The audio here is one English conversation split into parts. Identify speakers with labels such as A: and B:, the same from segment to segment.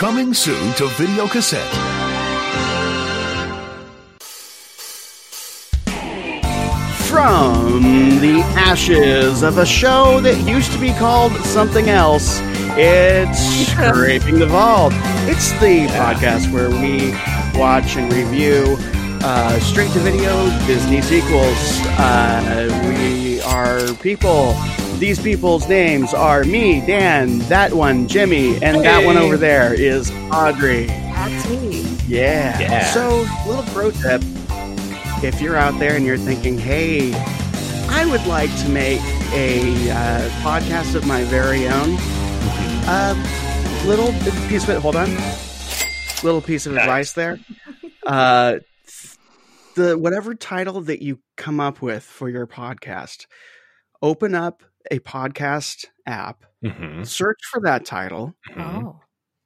A: Coming soon to video cassette.
B: From the ashes of a show that used to be called something else, it's Scraping the Vault. It's the podcast where we watch and review uh, straight to video Disney sequels. Uh, we are people. These people's names are me, Dan, that one, Jimmy, and that one over there is Audrey.
C: That's me.
B: Yeah.
D: Yeah.
B: So, little pro tip if you're out there and you're thinking, hey, I would like to make a uh, podcast of my very own, uh, little piece of it, hold on, little piece of advice there. Uh, the whatever title that you come up with for your podcast, open up a podcast app,
D: Mm-hmm.
B: search for that title,
C: Oh.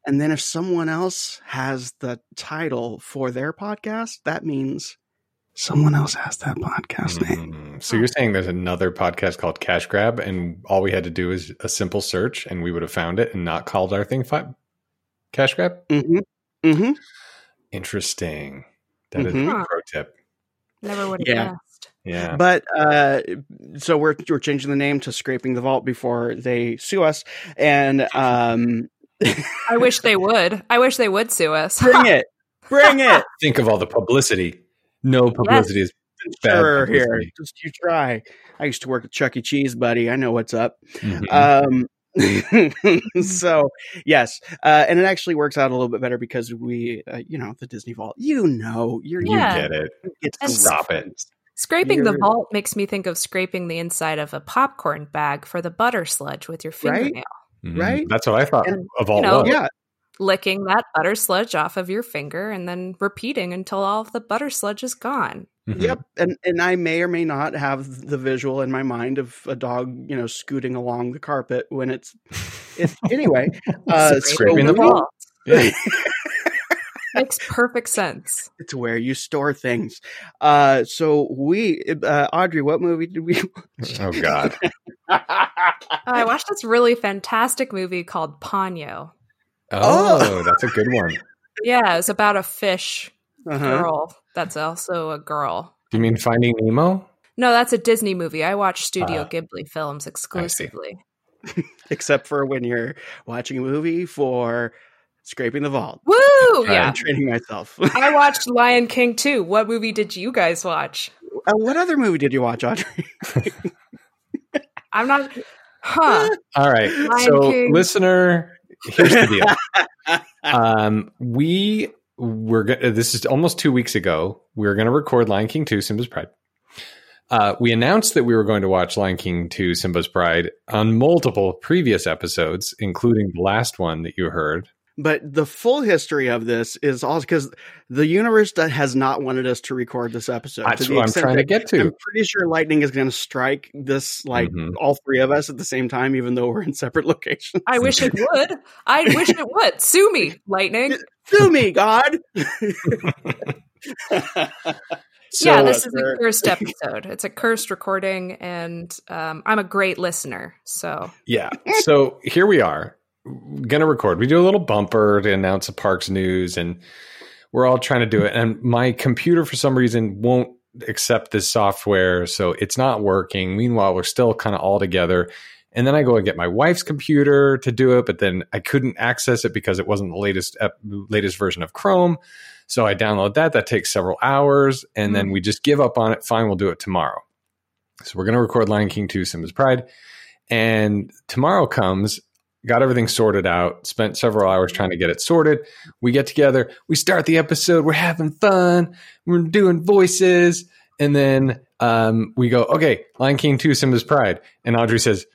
B: and then if someone else has the title for their podcast, that means someone else has that podcast name.
D: Mm-hmm. So you're saying there's another podcast called Cash Grab, and all we had to do is a simple search, and we would have found it and not called our thing fi- Cash Grab.
B: Mm-hmm. Mm-hmm.
D: Interesting. That is
B: Mhm.
D: a pro tip.
C: Never would have
B: Yeah.
C: guessed.
D: Yeah.
B: But uh, so we're we're changing the name to Scraping the Vault before they sue us, and um,
C: I wish they would. I wish they would sue us.
B: bring it, bring it.
D: Think of all the publicity. No publicity is bad
B: Sure, here,
D: publicity.
B: just you try. I used to work at Chuck E. Cheese, buddy. I know what's up.
D: Mhm.
B: Um, so yes, uh, and it actually works out a little bit better because we, uh, you know, the Disney Vault. You know, you're
D: you get it.
B: it's
C: And
D: Stop it.
C: Scraping the
B: You're-
C: vault makes me think of scraping the inside of a popcorn bag for the butter sludge with your
B: Right?
C: fingernail.
D: Mhm.
B: Right?
D: That's what I thought
B: And,
D: of all
C: you know.
B: Yeah,
C: Licking that butter sludge off of your finger and then repeating until all of the butter sludge is gone.
D: Mhm.
B: Yep, and and I may or may not have the visual in my mind of a dog, you know, scooting along the carpet when it's. It's anyway. Uh,
D: Scraping
B: so
D: the vault. Yeah.
C: Makes perfect sense.
B: It's where you store things. Uh, so we, uh, Audrey, what movie did we?
D: Oh God.
C: I watched this really fantastic movie called Ponyo.
D: Oh, that's a good one.
C: Yeah, it's about a fish
B: Uh-huh.
C: girl that's also a girl.
D: Do you mean Finding Nemo?
C: No, that's a Disney movie. I watch Studio
D: Ah.
C: Ghibli films exclusively.
B: Except for when you're watching a movie for scraping the vault.
C: Woo!
B: I'm
C: Yeah.
B: training myself.
C: I watched Lion King too. What movie did you guys watch?
B: uh, what other movie did you watch, Audrey?
C: I'm not. Huh.
D: All right.
C: Lion
D: so,
C: King.
D: listener, here's the deal. um, we were go- this is almost two weeks ago. We were going to record Lion King 2, Simba's Pride. Uh, we announced that we were going to watch Lion King 2, Simba's Pride on multiple previous episodes, including the last one that you heard.
B: But the full history of this is also because the universe that has not wanted us to record this episode.
D: That's what I'm trying to get to.
B: I'm pretty sure lightning is going to strike this, like
D: Mhm.
B: all three of us at the same time, even though we're in separate locations.
C: I wish it would. I wish it would. Sue me, Lightning.
B: Sue me, God.
D: So,
C: yeah, this is
B: sure.
C: a cursed episode. It's a cursed recording, and um, I'm a great listener. So
D: Yeah. So here we are, gonna record. We do a little bumper to announce the parks news, and we're all trying to do it. And my computer, for some reason, won't accept this software, so it's not working. Meanwhile, we're still kind of all together. And then I go and get my wife's computer to do it, but then I couldn't access it because it wasn't the latest latest version of Chrome. So I download that. That takes several hours, and then mm-hmm. we just give up on it. Fine, we'll do it tomorrow. So we're going to record Lion King 2 Simba's Pride. And tomorrow comes, got everything sorted out, spent several hours trying to get it sorted. We get together, we start the episode, we're having fun, we're doing voices. And then um, we go, okay, Lion King 2 Simba's Pride. And Audrey says,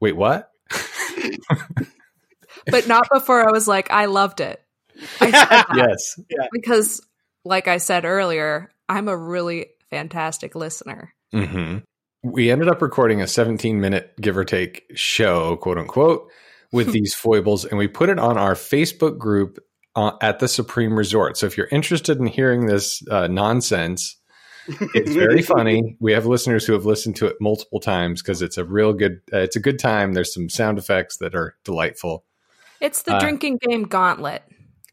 D: wait, what?
C: but not before I was like, I loved it. I said that
D: yes.
C: because, like I said earlier, I'm a really fantastic listener.
D: hmm We ended up recording a 17 minute give or take show, quote unquote, with these foibles, and we put it on our Facebook group uh, at the Supreme Resort. So if you're interested in hearing this uh, nonsense, it's very funny. We have listeners who have listened to it multiple times because it's a real good. Uh, it's a good time. There's some sound effects that are delightful.
C: It's the
D: Uh,
C: drinking game gauntlet.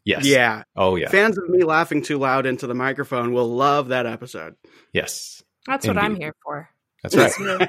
D: Yes.
B: Yeah.
D: Oh yeah.
B: Fans of me laughing too loud into the microphone will love that episode.
D: yes.
C: That's what I'm here for.
D: That's right.
C: It's your,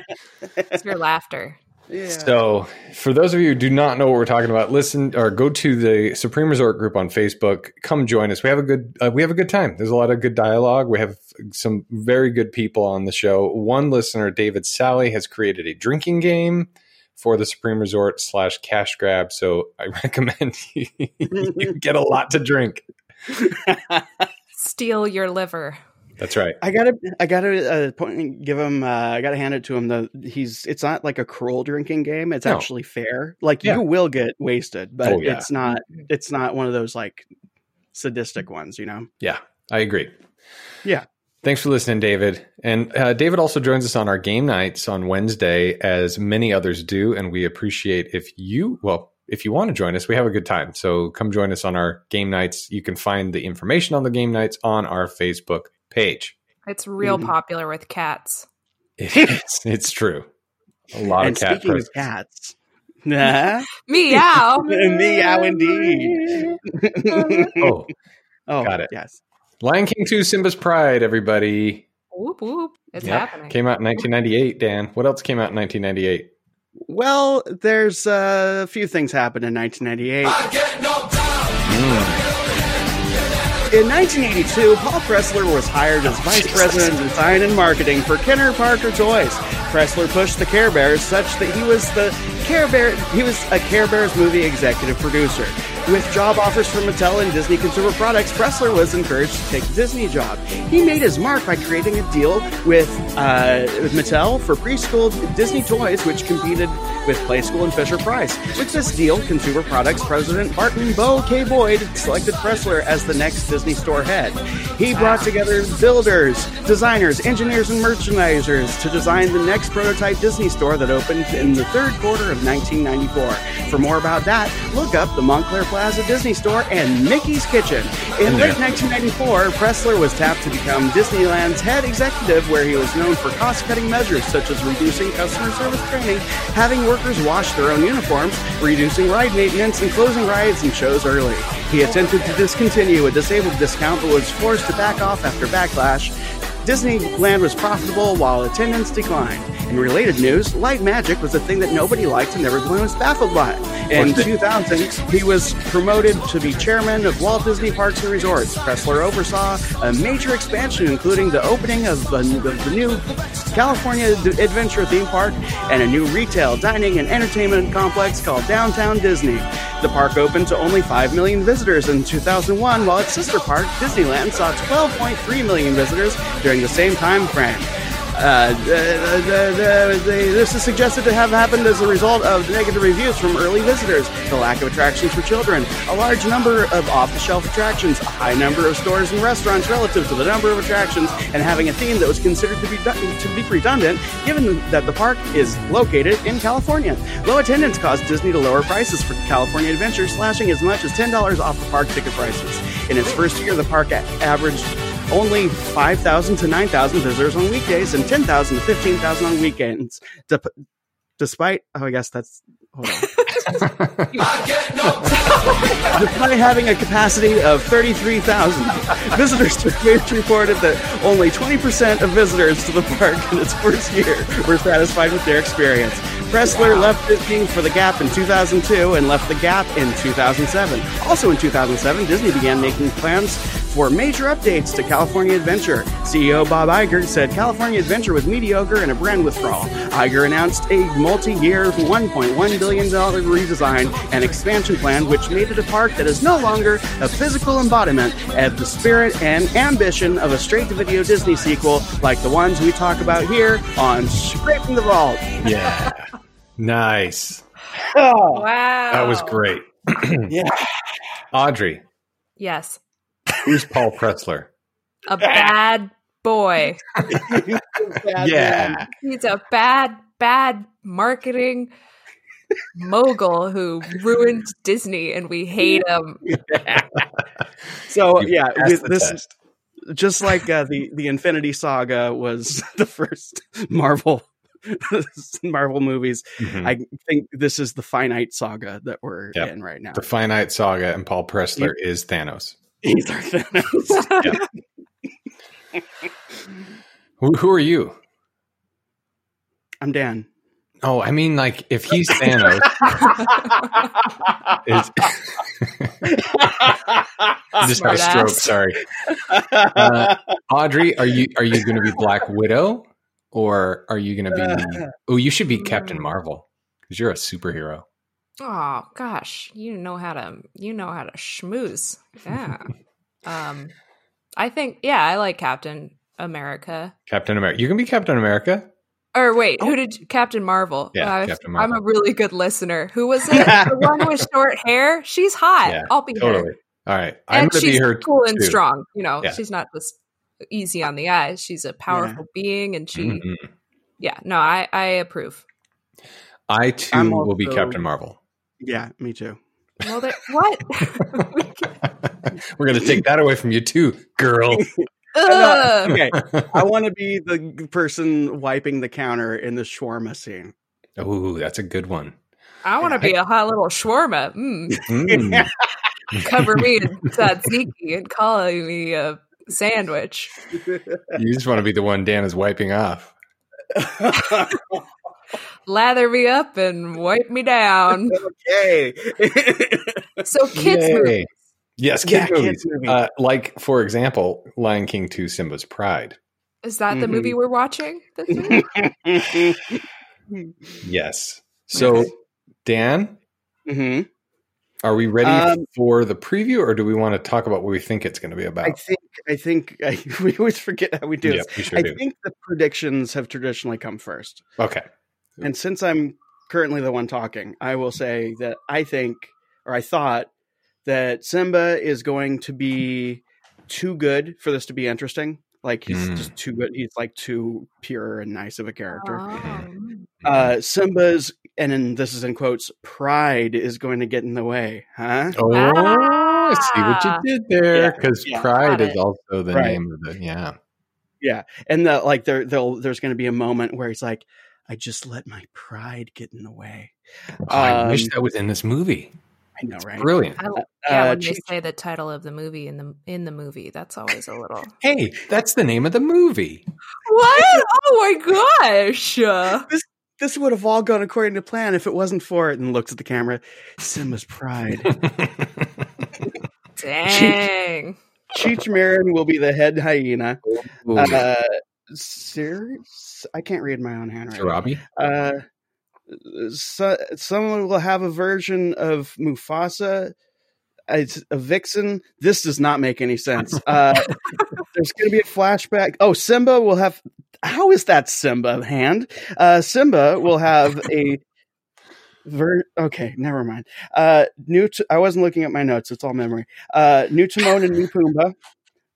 C: it's your laughter.
B: Yeah.
D: So, for those of you who do not know what we're talking about, listen or go to the Supreme Resort group on Facebook. Come join us. We have a good uh, we have a good time. There's a lot of good dialogue. We have some very good people on the show. One listener, David Sally, has created a drinking game for the Supreme Resort slash cash grab. So I recommend you, you get a lot to drink.
C: Steal your liver.
D: That's right.
B: I gotta, I gotta uh, point, give him. Uh, I gotta hand it to him. The he's. It's not like a cruel drinking game. It's
D: No.
B: actually fair. Like
D: Yeah.
B: you will get wasted, but
D: Oh, yeah.
B: it's not. It's not one of those like sadistic ones. You know.
D: Yeah, I agree.
B: Yeah.
D: Thanks for listening, David. And uh, David also joins us on our game nights on Wednesday, as many others do. And we appreciate if you, well, if you want to join us, we have a good time. So come join us on our game nights. You can find the information on the game nights on our Facebook page.
C: It's real
B: Mhm.
C: popular with cats.
D: It is. It's true. A lot
B: and
D: of cat
B: speaking
D: presence.
B: of cats, nah,
C: Meow.
B: meow indeed.
D: Oh,
B: oh,
D: got it.
B: Yes.
D: Lion King 2 Simba's Pride, everybody.
C: whoop whoop. It's
D: Yep.
C: happening.
D: Came out in 1998, Dan. What else came out in 1998?
B: Well, there's uh, a few things happened in 1998. In 1982, Paul Pressler was hired as vice president of design and marketing for Kenner Parker Toys. Pressler pushed the Care Bears such that he was the Care Bear he was a Care Bears movie executive producer. With job offers from Mattel and Disney Consumer Products, Pressler was encouraged to take the Disney job. He made his mark by creating a deal with, uh, with Mattel for preschool Disney toys, which competed with Playskool and Fisher Price. With this deal, Consumer Products President Barton Bo K. Boyd selected Pressler as the next Disney store head. He brought together builders, designers, engineers, and merchandisers to design the next prototype Disney store that opened in the third quarter of 1994. For more about that, look up the Montclair Plaza Disney Store and Mickey's Kitchen. In late 1994, Pressler was tapped to become Disneyland's head executive, where he was known for cost cutting measures such as reducing customer service training, having workers wash their own uniforms, reducing ride maintenance, and closing rides and shows early. He attempted to discontinue a disabled discount but was forced to back off after backlash. Disneyland was profitable while attendance declined. In related news, light magic was a thing that nobody liked and everyone was baffled by. In 2000, he was promoted to be chairman of Walt Disney Parks and Resorts. Pressler oversaw a major expansion, including the opening of the, the new California Adventure theme park and a new retail, dining, and entertainment complex called Downtown Disney. The park opened to only 5 million visitors in 2001, while its sister park, Disneyland, saw 12.3 million visitors during the same time frame. Uh, the, the, the, the, this is suggested to have happened as a result of negative reviews from early visitors, the lack of attractions for children, a large number of off-the-shelf attractions, a high number of stores and restaurants relative to the number of attractions, and having a theme that was considered to be to be redundant, given that the park is located in California. Low attendance caused Disney to lower prices for California Adventure, slashing as much as ten dollars off the park ticket prices. In its first year, the park averaged only 5,000 to 9,000 visitors on weekdays and 10,000 to 15,000 on weekends. Dep- despite, oh, I guess that's, hold on. Despite having a capacity of 33,000, visitors to Faith reported that only 20% of visitors to the park in its first year were satisfied with their experience. Pressler left Disney for The Gap in 2002 and left The Gap in 2007. Also in 2007, Disney began making plans for major updates to California Adventure. CEO Bob Iger said California Adventure was mediocre and a brand withdrawal. Iger announced a multi-year $1.1 billion redesign and expansion plan, which made it a park that is no longer a physical embodiment of the spirit and ambition of a straight-to-video Disney sequel like the ones we talk about here on Scraping the Vault.
D: yeah. Nice.
B: Oh,
C: Wow.
D: That was great.
B: yeah.
D: Audrey,
C: Yes.
D: who's Paul Pressler?
C: A bad boy.
D: Yeah.
C: He's a bad, bad marketing mogul who ruined Disney and we hate him.
B: So
D: You
B: yeah,
D: passed
B: with this
D: test.
B: just like uh, the the Infinity Saga was the first Marvel Marvel movies.
D: Mhm.
B: I think this is the finite saga that we're
D: Yep.
B: in right now.
D: the finite saga and Paul Pressler is Thanos.
B: He's our Thanos.
D: Who, who are you?
B: I'm Dan.
D: Oh, I mean, like if he's Thanos, just a stroke. Sorry, Uh, Audrey. Are you are you going to be Black Widow or are you going to be? Oh, you should be Captain Marvel because you're a superhero.
C: oh gosh, you know how to you know how to schmooze. Yeah. um, I think yeah, I like Captain America.
D: Captain America. You can be Captain America.
C: Or wait, who did Captain Marvel?
D: Yeah,
C: I-
D: Captain
C: I'm a really good listener. Who was it? the one with short hair. She's hot.
D: Yeah,
C: I'll be her.
D: Totally. All right, I'm
C: and
D: going to
C: she's
D: be her.
C: cool and strong. You know,
D: Yeah.
C: she's not just easy on the eyes. She's a powerful being, and she,
D: Mhm.
C: yeah, no, I I approve.
D: I too
B: I'm
D: will be Captain Marvel.
B: yeah, me too.
C: Well, what?
D: We're going to take that away from you too, girl.
C: Ugh.
B: Okay, I want to be the person wiping the counter in the shawarma scene.
D: Oh, that's a good one.
C: I want to be a hot little shawarma. Mm,
D: Mm.
C: cover me in tzatziki and call me a sandwich.
D: You just want to be the one Dan is wiping off.
C: Lather me up and wipe me down.
B: okay.
C: So kids
D: Yay.
C: movie.
D: Yes,
B: Yeah,
D: movies.
B: kids movie.
D: Uh, like, for example, Lion King 2 Simba's Pride.
C: Is that the
B: Mhm.
C: movie we're watching? this?
D: Yes. So,
B: Okay.
D: Dan,
B: hmm
D: are we ready
B: Um,
D: for the preview or do we want to talk about what we think it's going to be about?
B: I
D: about?
B: think I think I, we always forget how we do
D: Yeah,
B: this.
D: we sure
B: I
D: do.
B: think the predictions have traditionally come first.
D: Okay.
B: And since I'm currently the one talking, I will say that I think, or I thought, that Simba is going to be too good for this to be interesting. Like he's
D: Mm.
B: just too good. He's like too pure and nice of a character.
C: Um,
B: Uh, Simba's, and then this is in quotes, pride is going to get in the way, huh?
D: Oh, I see what you
C: Ah.
D: did there. Because
B: yeah,
D: Pride is also the
B: Right.
D: name of the, yeah.
B: Yeah, and the, like there, there'll, there's going to be a moment where he's like, "I just let my pride get in the way."
D: Oh, I wish
B: Um,
D: that was in this movie.
B: I know, right?
D: Brilliant.
C: I, yeah,
B: Uh,
C: when they say the title of the movie in the in the movie, that's always a little
D: Hey, that's the name of the movie.
C: what? Oh my gosh! Uh,
B: this would have all gone according to plan if it wasn't for it. And looks at the camera. Simba's pride.
C: Dang.
B: Cheech Marin will be the head hyena.
D: Ooh.
B: Uh, serious? I can't read my own handwriting.
D: Robbie?
B: Uh, so, someone will have a version of Mufasa. It's a vixen. This does not make any sense. Uh, there's going to be a flashback. Oh, Simba will have. How is that Simba hand? Uh, Simba will have a. Ver- okay, never mind. Uh, new. T- I wasn't looking at my notes. It's all memory. Uh, new Timon and new Pumbaa,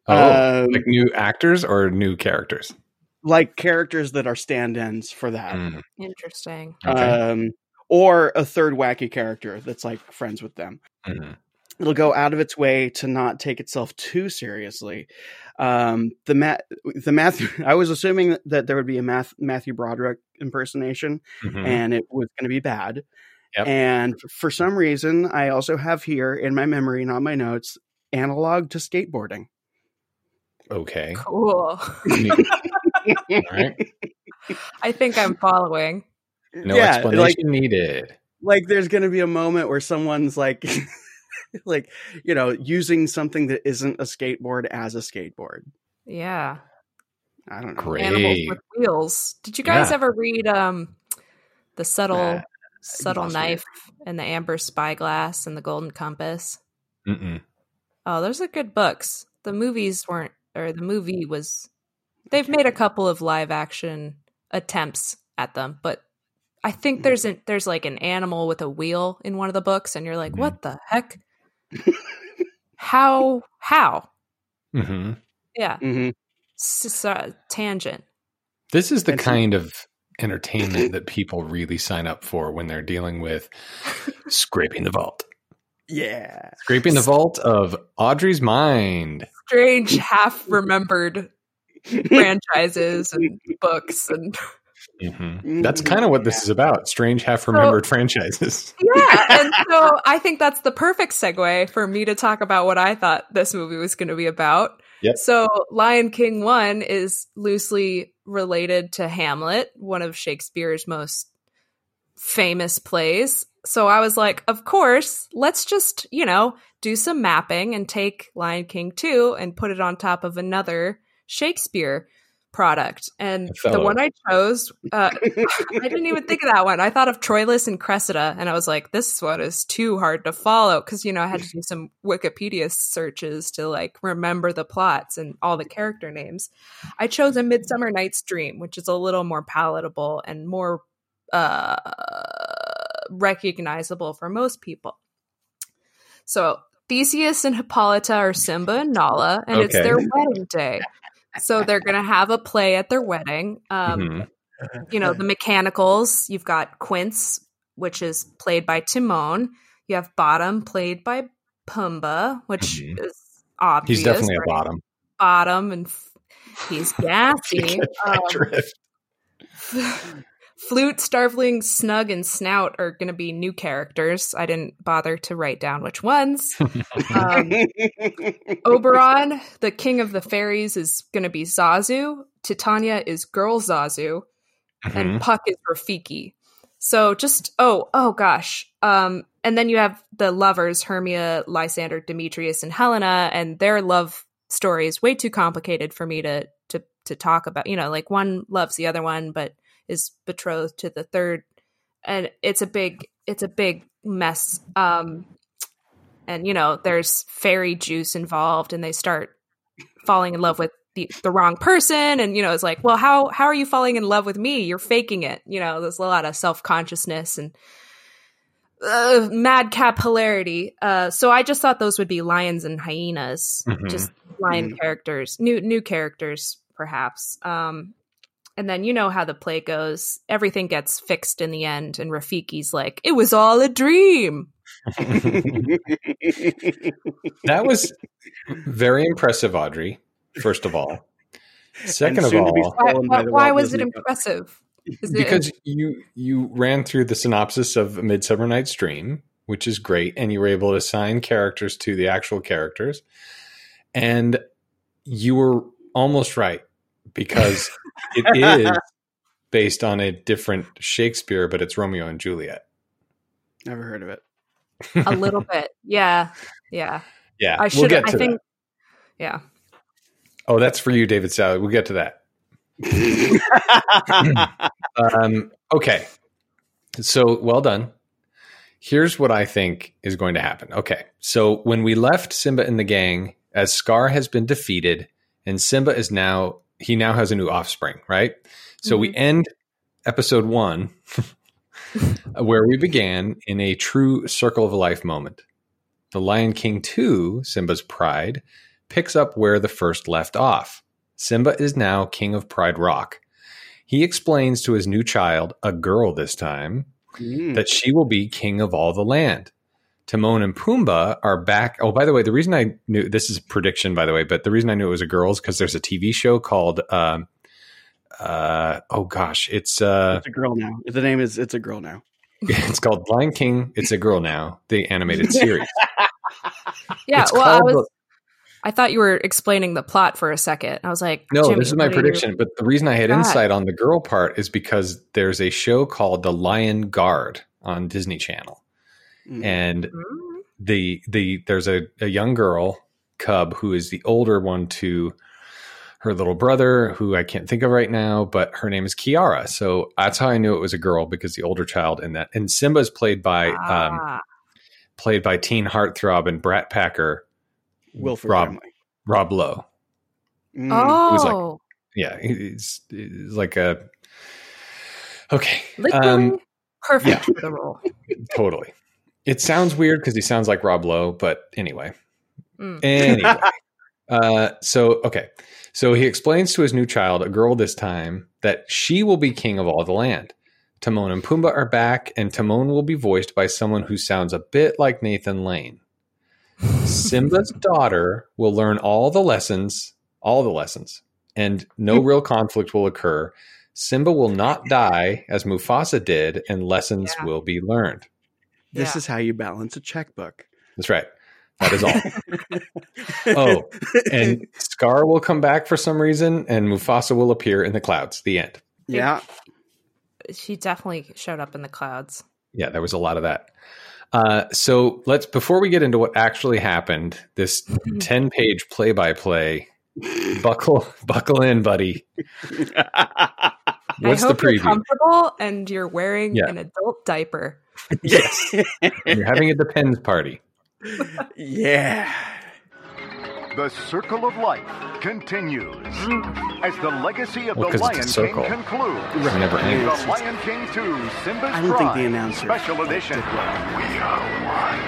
D: Oh,
B: Um,
D: like new actors or new characters?
B: Like characters that are stand-ins for that.
D: Mm,
C: Interesting.
D: okay.
B: um, or a third wacky character that's like friends with them.
D: Mhm.
B: It'll go out of its way to not take itself too seriously. Um, the Matt, the Matthew, I was assuming that there would be a Math, Matthew Broderick impersonation,
D: Mhm.
B: and it was going to be bad.
D: Yep.
B: And for some reason, I also have here in my memory, not my notes, analog to skateboarding.
D: Okay.
C: Cool.
D: All right.
C: I think I'm following.
D: No
B: Yeah,
D: explanation
B: like
D: needed.
B: like there's going to be a moment where someone's like like you know using something that isn't a skateboard as a skateboard
C: Yeah.
B: i don't know
D: Great.
C: Animals with wheels. Did you guys
D: Yeah.
C: ever read um the subtle
B: Uh,
C: subtle
B: lost me.
C: knife and the amber spyglass and the golden compass?
D: Mm-mm.
C: Oh, those are good books. The movies weren't or the movie was they've made a couple of live action attempts at them, but I think there's an there's like an animal with a wheel in one of the books and you're like,
D: Mhm.
C: "What the heck?" how how?
D: hmm
C: Yeah,
B: hmm
C: it's just a tangent.
D: This is the
B: And some-
D: kind of entertainment that people really sign up for when they're dealing with scraping the vault.
B: yeah
D: Scraping the vault of Audrey's mind.
C: Strange half remembered franchises and books and
D: Mhm. That's kind of what this is about. Strange half remembered franchises.
C: Yeah, and so I think that's the perfect segue for me to talk about what I thought this movie was going to be about.
D: Yep.
C: So, Lion King 1 is loosely related to Hamlet, one of Shakespeare's most famous plays. So, I was like, of course, let's just, you know, do some mapping and take Lion King 2 and put it on top of another Shakespeare product. And the one I chose, uh, I didn't even think of that one. I thought of Troilus and Cressida, and I was like, this one is too hard to follow because you know I had to do some Wikipedia searches to like remember the plots and all the character names. I chose a Midsummer Night's Dream, which is a little more palatable and more uh, recognizable for most people. So Theseus and Hippolyta are Simba and Nala, and it's their wedding day. So they're going to have a play at their wedding. Um,
D: Mhm.
C: you know, the mechanicals, you've got Quince, which is played by Timon. You have Bottom, played by Pumbaa, which
D: Mhm.
C: is obvious.
D: He's definitely a bottom.
C: Bottom, and f- he's gassy. Um. Flute, Starveling, Snug, and Snout are going to be new characters. I didn't bother to write down which ones. Um, Oberon, the king of the fairies, is going to be Zazu. Titania is Girl Zazu.
D: Mhm.
C: and Puck is Rafiki. So just oh oh gosh. Um and then you have the lovers Hermia, Lysander, Demetrius and Helena and their love story is way too complicated for me to to to talk about. You know, like one loves the other one but is betrothed to the third and it's a big it's a big mess. Um and you know, there's fairy juice involved and they start falling in love with the, the wrong person and you know it's like well how how are you falling in love with me? You're faking it. You know there's a lot of self-consciousness and uh, madcap hilarity. Uh so i just thought those would be lions and hyenas
D: Mhm.
C: just lion characters new new characters perhaps. Um and then you know how the play goes. Everything gets fixed in the end and rafiki's like it was all a dream.
D: That was very impressive, Audrey. First of all, second of
B: soon to be
D: all,
C: why, why, why was it
B: Disney Company.
C: impressive? Is it-
D: because you you ran through the synopsis of *A Midsummer Night's Dream, which is great, and you were able to assign characters to the actual characters, and you were almost right because it is based on a different Shakespeare, but it's Romeo and Juliet.
B: Never heard of it.
C: a little bit yeah yeah
D: Yeah,
C: I
D: we'll
C: should.
D: get
C: I think.
D: that.
C: Yeah.
D: Oh, that's for you, David Sally. We'll get to that. Um, okay. So well done. Here's what I think is going to happen. Okay. So when we left Simba and the gang, as Scar has been defeated, and Simba is now he now has a new offspring, right? So we end episode one where we began in a true circle of life moment. The Lion King 2, Simba's Pride, picks up where the first left off. Simba is now king of Pride Rock. He explains to his new child, a girl this time,
B: Mm.
D: that she will be king of all the land. Timon and Pumbaa are back. Oh, by the way, the reason I knew this is a prediction, by the way, but the reason I knew it was a girl is because there's a TV show called, um, uh, oh gosh, it's uh,
B: It's a girl now. The name is It's a Girl Now.
D: it's called Lion King. It's a girl now, the animated series.
C: Yeah.
D: It's
C: well, I
D: called
C: was. I thought you were explaining the plot for a second. I was like,
D: No,
C: Jimmy,
D: this is my
C: what are you-
D: prediction. But the reason I had
C: God.
D: insight on the girl part is because there's a show called The Lion Guard on Disney Channel,
B: Mm.
D: and
C: Mm.
D: the the there's a, a young girl cub who is the older one to her little brother, who I can't think of right now, but her name is Kiara. So that's how I knew it was a girl because the older child in that and Simba is played by um,
C: Ah,
D: played by teen heartthrob and Brat Packer
B: Wilford
D: Rob
B: family.
D: Rob Lowe.
B: Mm.
D: was like-
C: oh,
D: Yeah, he's, he's like a okay.
C: literally
D: Um,
C: perfect
D: yeah.
C: for the role.
D: Totally. It sounds weird because he sounds like Rob Lowe, but anyway.
C: Mm.
D: Anyway. uh, so, okay. So he explains to his new child, a girl this time, that she will be king of all the land. Timon and Pumbaa are back, and Timon will be voiced by someone who sounds a bit like Nathan Lane. Simba's daughter will learn all the lessons, all the lessons, and no real conflict will occur. Simba will not die as Mufasa did, and lessons
C: Yeah.
D: will be learned.
B: This
C: Yeah.
B: is how you balance a checkbook.
D: That's right. That is all. oh, and Scar will come back for some reason, and Mufasa will appear in the clouds. The end.
B: yeah.
C: She definitely showed up in the clouds.
D: Yeah, there was a lot of that. Uh, so let's before we get into what actually happened, this ten page play by play. Buckle, buckle in, buddy. What's
C: I
D: the
C: hope you're comfortable and you're wearing
D: Yeah.
C: an adult diaper.
B: yes.
D: You're having a depends party.
B: yeah.
E: The circle of life continues as the legacy of
D: Well,
E: the
D: 'cause it's a
E: Lion King concludes.
D: It never ends.
E: The Lion King 2 Simba's
B: I don't think the announcer
E: Special Edition. We are one.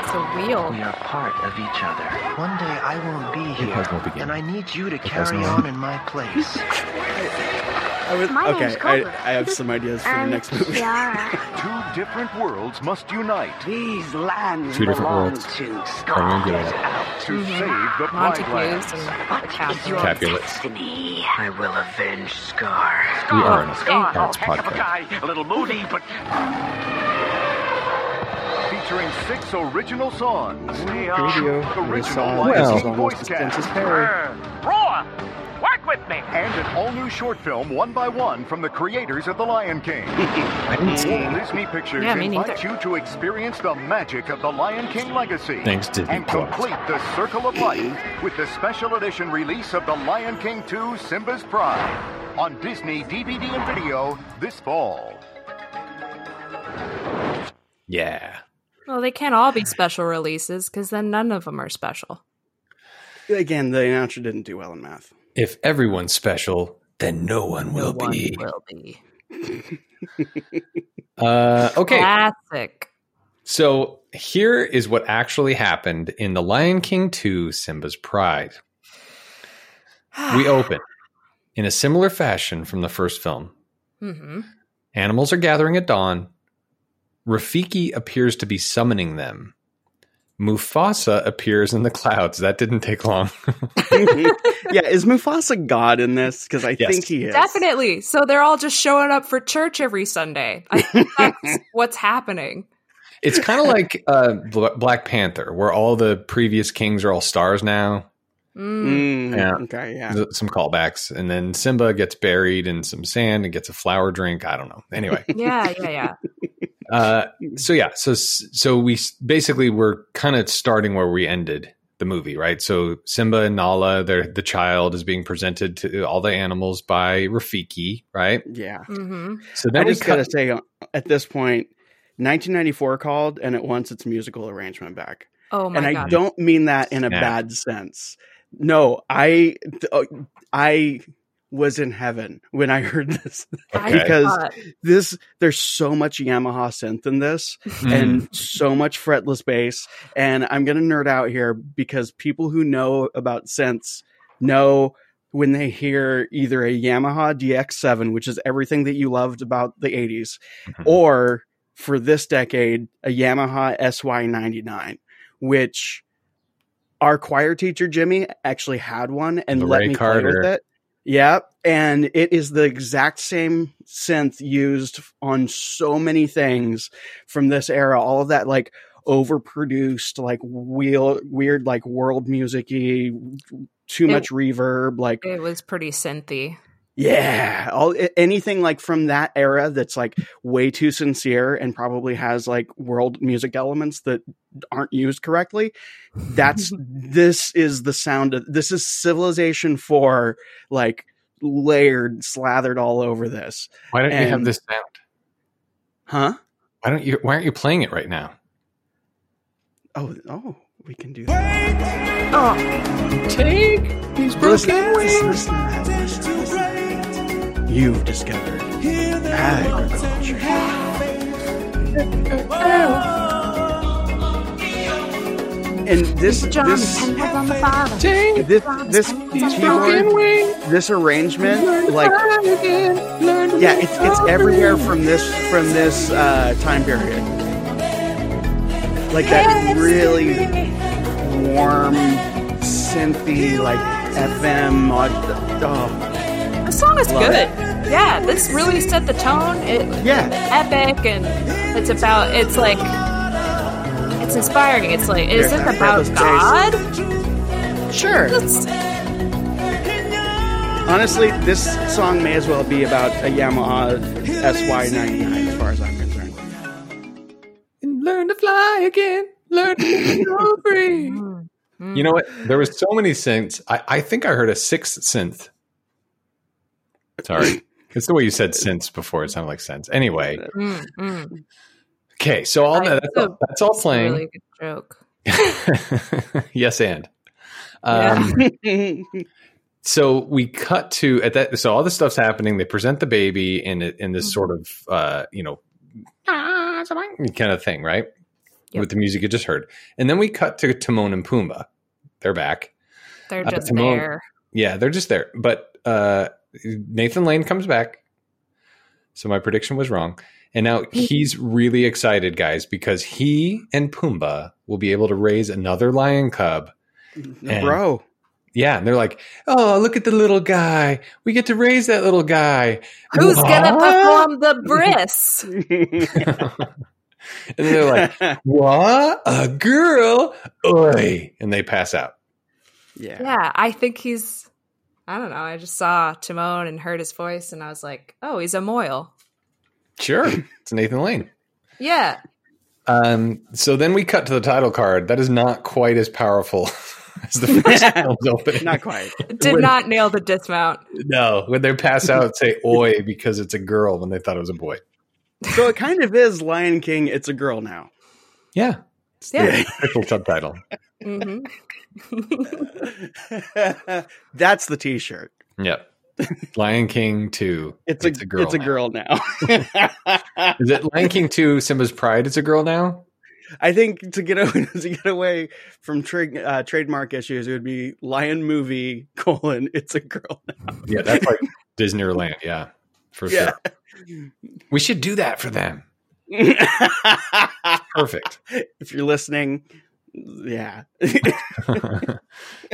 C: It's a wheel.
F: We are part of each other. One day I won't be here,
D: has no beginning.
F: and I need you to carry on in my place.
B: I was,
G: My
B: okay,
G: name's
B: I,
G: Cobra.
B: I have some ideas for the next movie.
G: Kiara.
E: Two different worlds must unite
H: These lands
D: Two different
H: belong
D: worlds.
H: to
D: Everyone
H: Scar.
D: get it.
E: to mm-hmm. save the Pride
C: Montagues
E: Lands.
C: and
H: What is your
C: Capulets.
D: Capulets.
H: destiny?
F: I will avenge Scar.
D: We are in a
H: Scar,
D: Parents
H: oh, heck of a
D: podcast.
H: guy. A little moody, but
E: Featuring six original songs.
H: we are.
B: Radio,
E: Original
B: we saw
E: Lion
D: Well-
B: this is
E: King
B: almost
E: voice
B: as
E: cast.
B: dense as Perry.
H: Roar! Work with me.
E: And an all-new short film, one by one, from the creators of The Lion King.
D: I didn't.
E: Disney Pictures
C: Yeah,
E: invites you to experience the magic of the Lion King legacy.
D: Thanks, Disney
E: And
D: Plus.
E: complete the circle of life with the special edition release of The Lion King 2 Simba's Pride on Disney DVD and video this fall.
D: Yeah.
C: Well, they can't all be special releases because then none of them are special.
B: Again, the announcer didn't do well in math.
D: If everyone's special, then no one will
C: One
D: be.
C: will be.
D: Uh, okay.
C: Classic.
D: So here is what actually happened in The Lion King 2 Simba's Pride. We open in a similar fashion from the first film.
C: hmm
D: Animals are gathering at dawn. Rafiki appears to be summoning them. Mufasa appears in the clouds. That didn't take long.
B: yeah, is Mufasa God in this? Because I
D: Yes.
B: think he is.
C: Definitely. So they're all just showing up for church every Sunday. That's what's happening.
D: it's kind of like uh, Bl- Black Panther, where all the previous kings are all stars now.
C: Mm.
B: Mm,
D: Yeah.
B: Okay, yeah.
D: Some callbacks. And then Simba gets buried in some sand and gets a flower drink. I don't know. Anyway.
C: Yeah, yeah, yeah.
D: Uh, so yeah, so so we basically we're kind of starting where we ended the movie, right? So Simba and Nala, they're, the child is being presented to all the animals by Rafiki, right?
B: Yeah.
C: hmm
D: So
B: I
D: then we
B: just gotta say, at this point, 1994 called, and it wants its musical arrangement back.
C: Oh my god.
B: and I don't mean that in a
D: Snap.
B: bad sense. No, I, uh, I was in heaven when I heard this.
D: Okay.
B: because this, there's so much Yamaha synth in this,
D: Mm.
B: and so much fretless bass. And I'm going to nerd out here because people who know about synths know when they hear either a Yamaha DX7, which is everything that you loved about the 80s,
D: Mhm.
B: or for this decade, a Yamaha SY99, which our choir teacher Jimmy actually had one and
D: The
B: let
D: Ray
B: me
D: Carter.
B: play with it. Yeah, and it is the exact same synth used on so many things from this era. All of that like overproduced, like wheel, weird, like world musicy, too
C: It-
B: much reverb, like
C: it was pretty synthy.
B: Yeah, all anything like from that era that's like way too sincere and probably has like world music elements that aren't used correctly. That's this is the sound of this is Civilization 4 like layered slathered all over this.
D: Why don't you have this sound?
B: Huh?
D: Why don't you? Why aren't you playing it right now?
B: Oh, oh, we can do that.
C: Oh,
D: Take these
B: broken listen, listen to that. Listen, listen. You've discovered agriculture. And this
G: John
B: this
G: Ten was on the bottom.
B: this this keyboard, this arrangement, like yeah, it's it's everywhere from this from this uh, time period. Like that really warm, synthy, like FM. mod- Oh,
C: the song is
B: Love
C: good.
B: it.
C: Yeah, this really set the tone. It,
B: Yeah.
C: epic, and it's about. It's like it's inspiring. It's like, is
B: Yeah,
C: this about
B: Headless
C: God?
B: Sure.
C: It's-
B: Honestly, this song may as well be about a Yamaha SY99 as far as I'm concerned.
D: And Learn to fly again. Learn to be so free. Mm-hmm. You know what? There was so many synths. I, I think I heard a sixth synth. Sorry. It's the way you said since before. It sounded like sense. Anyway.
C: Mm, mm.
D: Okay. So all
C: Right,
D: that, that's, all, that's all
C: It's a
D: playing.
C: really good joke.
D: yes, and.
C: Yeah.
D: Um, so we cut to at that. So all this stuff's happening. They present the baby in in this sort of uh, you know kind of thing, right?
C: Yep.
D: With the music you just heard, and then we cut to Timon and Pumbaa. They're back.
C: They're
D: Uh,
C: just
D: Timon-
C: there.
D: Yeah, they're just there. But uh, Nathan Lane comes back. So my prediction was wrong. And now he's really excited, guys, because he and Pumbaa will be able to raise another lion cub. And-
B: Bro.
D: Yeah, and they're like, "Oh, look at the little guy. We get to raise that little guy."
C: Who's gonna
D: What?
C: perform the bris?
D: and they're like, "What? A girl? Oi!" And they pass out.
B: yeah.
C: Yeah, I think he's. I don't know. I just saw Timon and heard his voice, and I was like, "Oh, he's a mohel."
D: Sure, it's Nathan Lane.
C: Yeah,
D: Um, so then we cut to the title card. That is not quite as powerful as the first film's opening.
B: Not quite.
C: did
D: When-
C: not nail the dismount.
D: No, when they pass out, say "oi" because it's a girl when they thought it was a boy.
B: So it kind of is Lion King, It's a Girl Now.
D: Yeah,
C: Yeah.
D: official subtitle.
C: hmm
B: That's the t shirt.
D: Yep. Lion King Two.
B: It's, a,
D: girl.
B: It's a
D: now.
B: girl now.
D: Is it Lion King Two? Simba's Pride. It's a girl now.
B: I think to get away, to get away from tra- uh, trademark issues, it would be Lion Movie colon It's a Girl Now.
D: Yeah, that's like Disneyland. Yeah, for
B: Yeah.
D: sure. We should do that for them. Perfect.
B: if you're listening, yeah.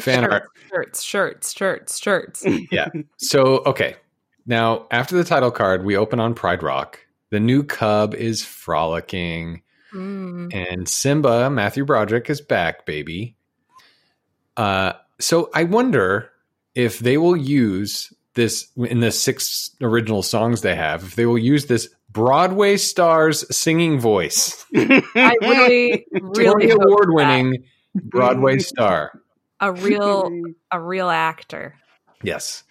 D: Fan art.
C: Shirts, shirts, shirts, shirts.
D: Yeah. So, okay. Now, after the title card, we open on Pride Rock. The new cub is frolicking,
C: Mm.
D: and Simba, Matthew Broderick, is back, baby. Uh, so I wonder if they will use this in the six original songs they have, if they will use this Broadway stars singing voice.
C: I really, really
D: award winning Broadway star.
C: a real, a real actor.
D: Yes.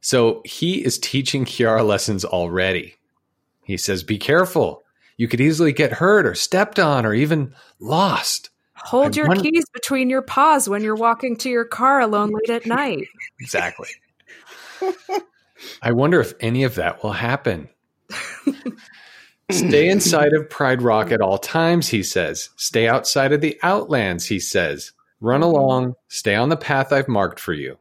D: So he is teaching Kiara lessons already. He says, Be careful. You could easily get hurt or stepped on or even lost.
C: Hold
D: I
C: your
D: wonder-
C: keys between your paws when you're walking to your car alone late at night.
D: Exactly. I wonder if any of that will happen. Stay inside of Pride Rock at all times, he says. Stay outside of the outlands, he says. Run along, stay on the path I've marked for you.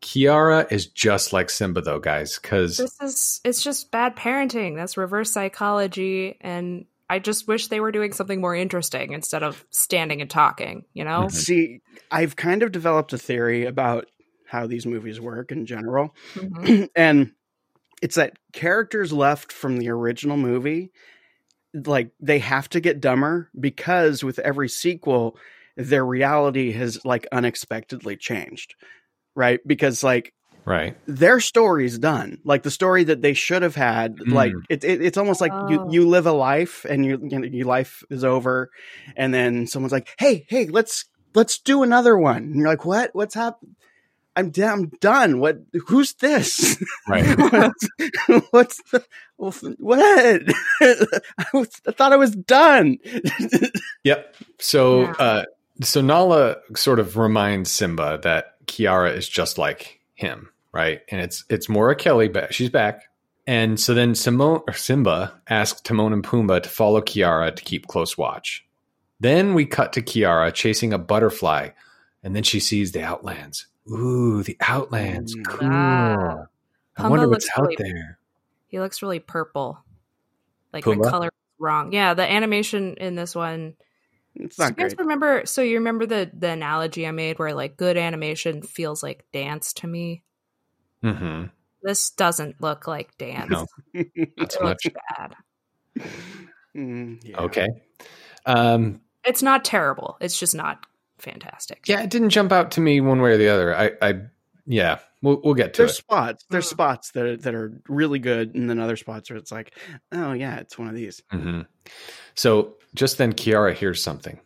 D: Kiara is just like Simba, though, guys, because
C: This is it's just bad parenting. That's reverse psychology and I just wish they were doing something more interesting instead of standing and talking, you know?
D: Mhm.
B: See, I've kind of developed a theory about how these movies work in general.
C: Mhm.
B: and it's that characters left from the original movie like they have to get dumber because with every sequel their reality has like unexpectedly changed right because like
D: right.
B: their story's done like the story that they should have had like
D: Mm.
B: it, it, it's almost like you,
C: Oh.
B: you live a life and you, you know, your life is over and then someone's like hey hey let's let's do another one and you're like what what's happened I'm, d- I'm done. What? Who's this?
D: Right.
B: what's, what's the, what? I, was, I thought I was done.
D: Yep. So,
C: Yeah.
D: uh, so Nala sort of reminds Simba that Kiara is just like him, right? And it's it's Moira Kelly, but she's back. And so then Simone or Simba asks Timon and Pumbaa to follow Kiara to keep close watch. Then we cut to Kiara chasing a butterfly, and then she sees the Outlands. Ooh, the Outlands,
B: Mm.
D: cool.
C: Ah.
D: I wonder what's out
C: really-
D: there.
C: He looks really purple. Like
D: Pumbaa?
C: the color is wrong. Yeah, the animation in this one.
B: It's
C: Do you guys
B: great.
C: remember so you remember the the analogy I made where like good animation feels like dance to me?
D: hmm
C: This this doesn't look like dance.
D: No, not so
C: It looks
D: much.
C: bad.
B: Mm, yeah.
D: Okay. Um,
C: It's not terrible. It's just not fantastic.
D: yeah, it didn't jump out to me one way or the other. I, I yeah, we'll we'll get to
B: There's
D: it.
B: spots. There's
C: Mm.
B: spots that are, that are really good, and then other spots where it's like, oh yeah, it's one of these.
D: hmm So just then, Kiara hears something.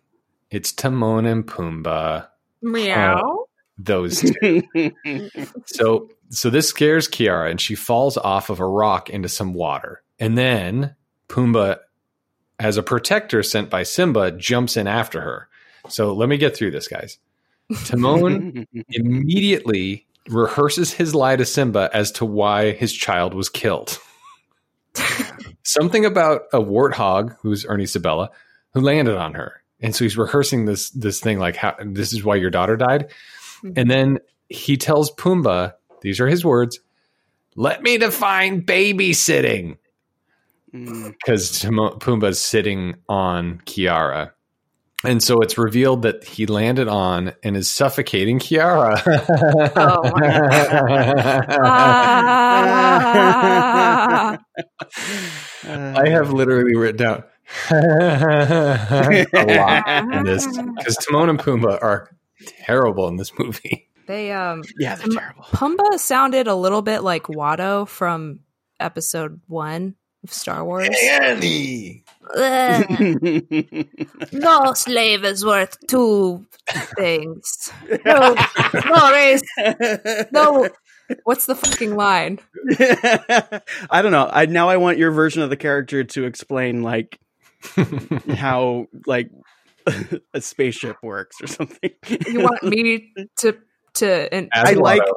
D: It's Timon and Pumbaa.
C: Meow.
D: Those two. so so this scares Kiara, and she falls off of a rock into some water, and then Pumbaa, as a protector sent by Simba, jumps in after her. So let me get through this, guys. Timon immediately rehearses his lie to Simba as to why his child was killed. Something about a warthog, who's Ernie Sabella, who landed on her. And so he's rehearsing this this thing like how this is why your daughter died. And then he tells Pumbaa, these are his words, let me define babysitting.
B: Mm.
D: Because Pumbaa's sitting on Kiara. And so it's revealed that he landed on and is suffocating Kiara.
C: Oh Ah.
D: I have literally written down a lot in this because Timon and Pumbaa are terrible in this movie.
C: they um
B: yeah, they're terrible.
C: Pumbaa sounded a little bit like Watto from episode one of Star Wars.
D: Annie.
C: Ugh, no slave is worth two things. No, no race. No. What's the fucking line?
B: I don't know. I now I want your version of the character to explain like how like a spaceship works or something.
C: You want me to to and
D: As
B: I like
D: Watto.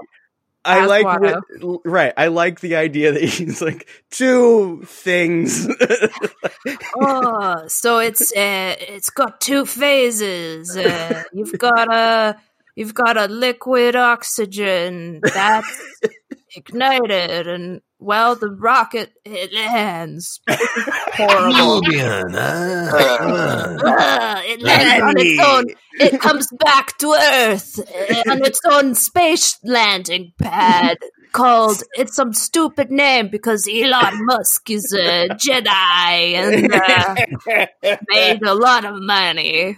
B: I like
C: Watto.
B: what- right. I like the idea that he's like two things.
C: oh, so it's uh, it's got two phases. Uh, you've got a you've got a liquid oxygen that's ignited, and well, the rocket it lands. Horrible. Uh, it lands on its own. It comes back to Earth uh, on its own space landing pad called. It's some stupid name because Elon Musk is a Jedi and uh, made a lot of money.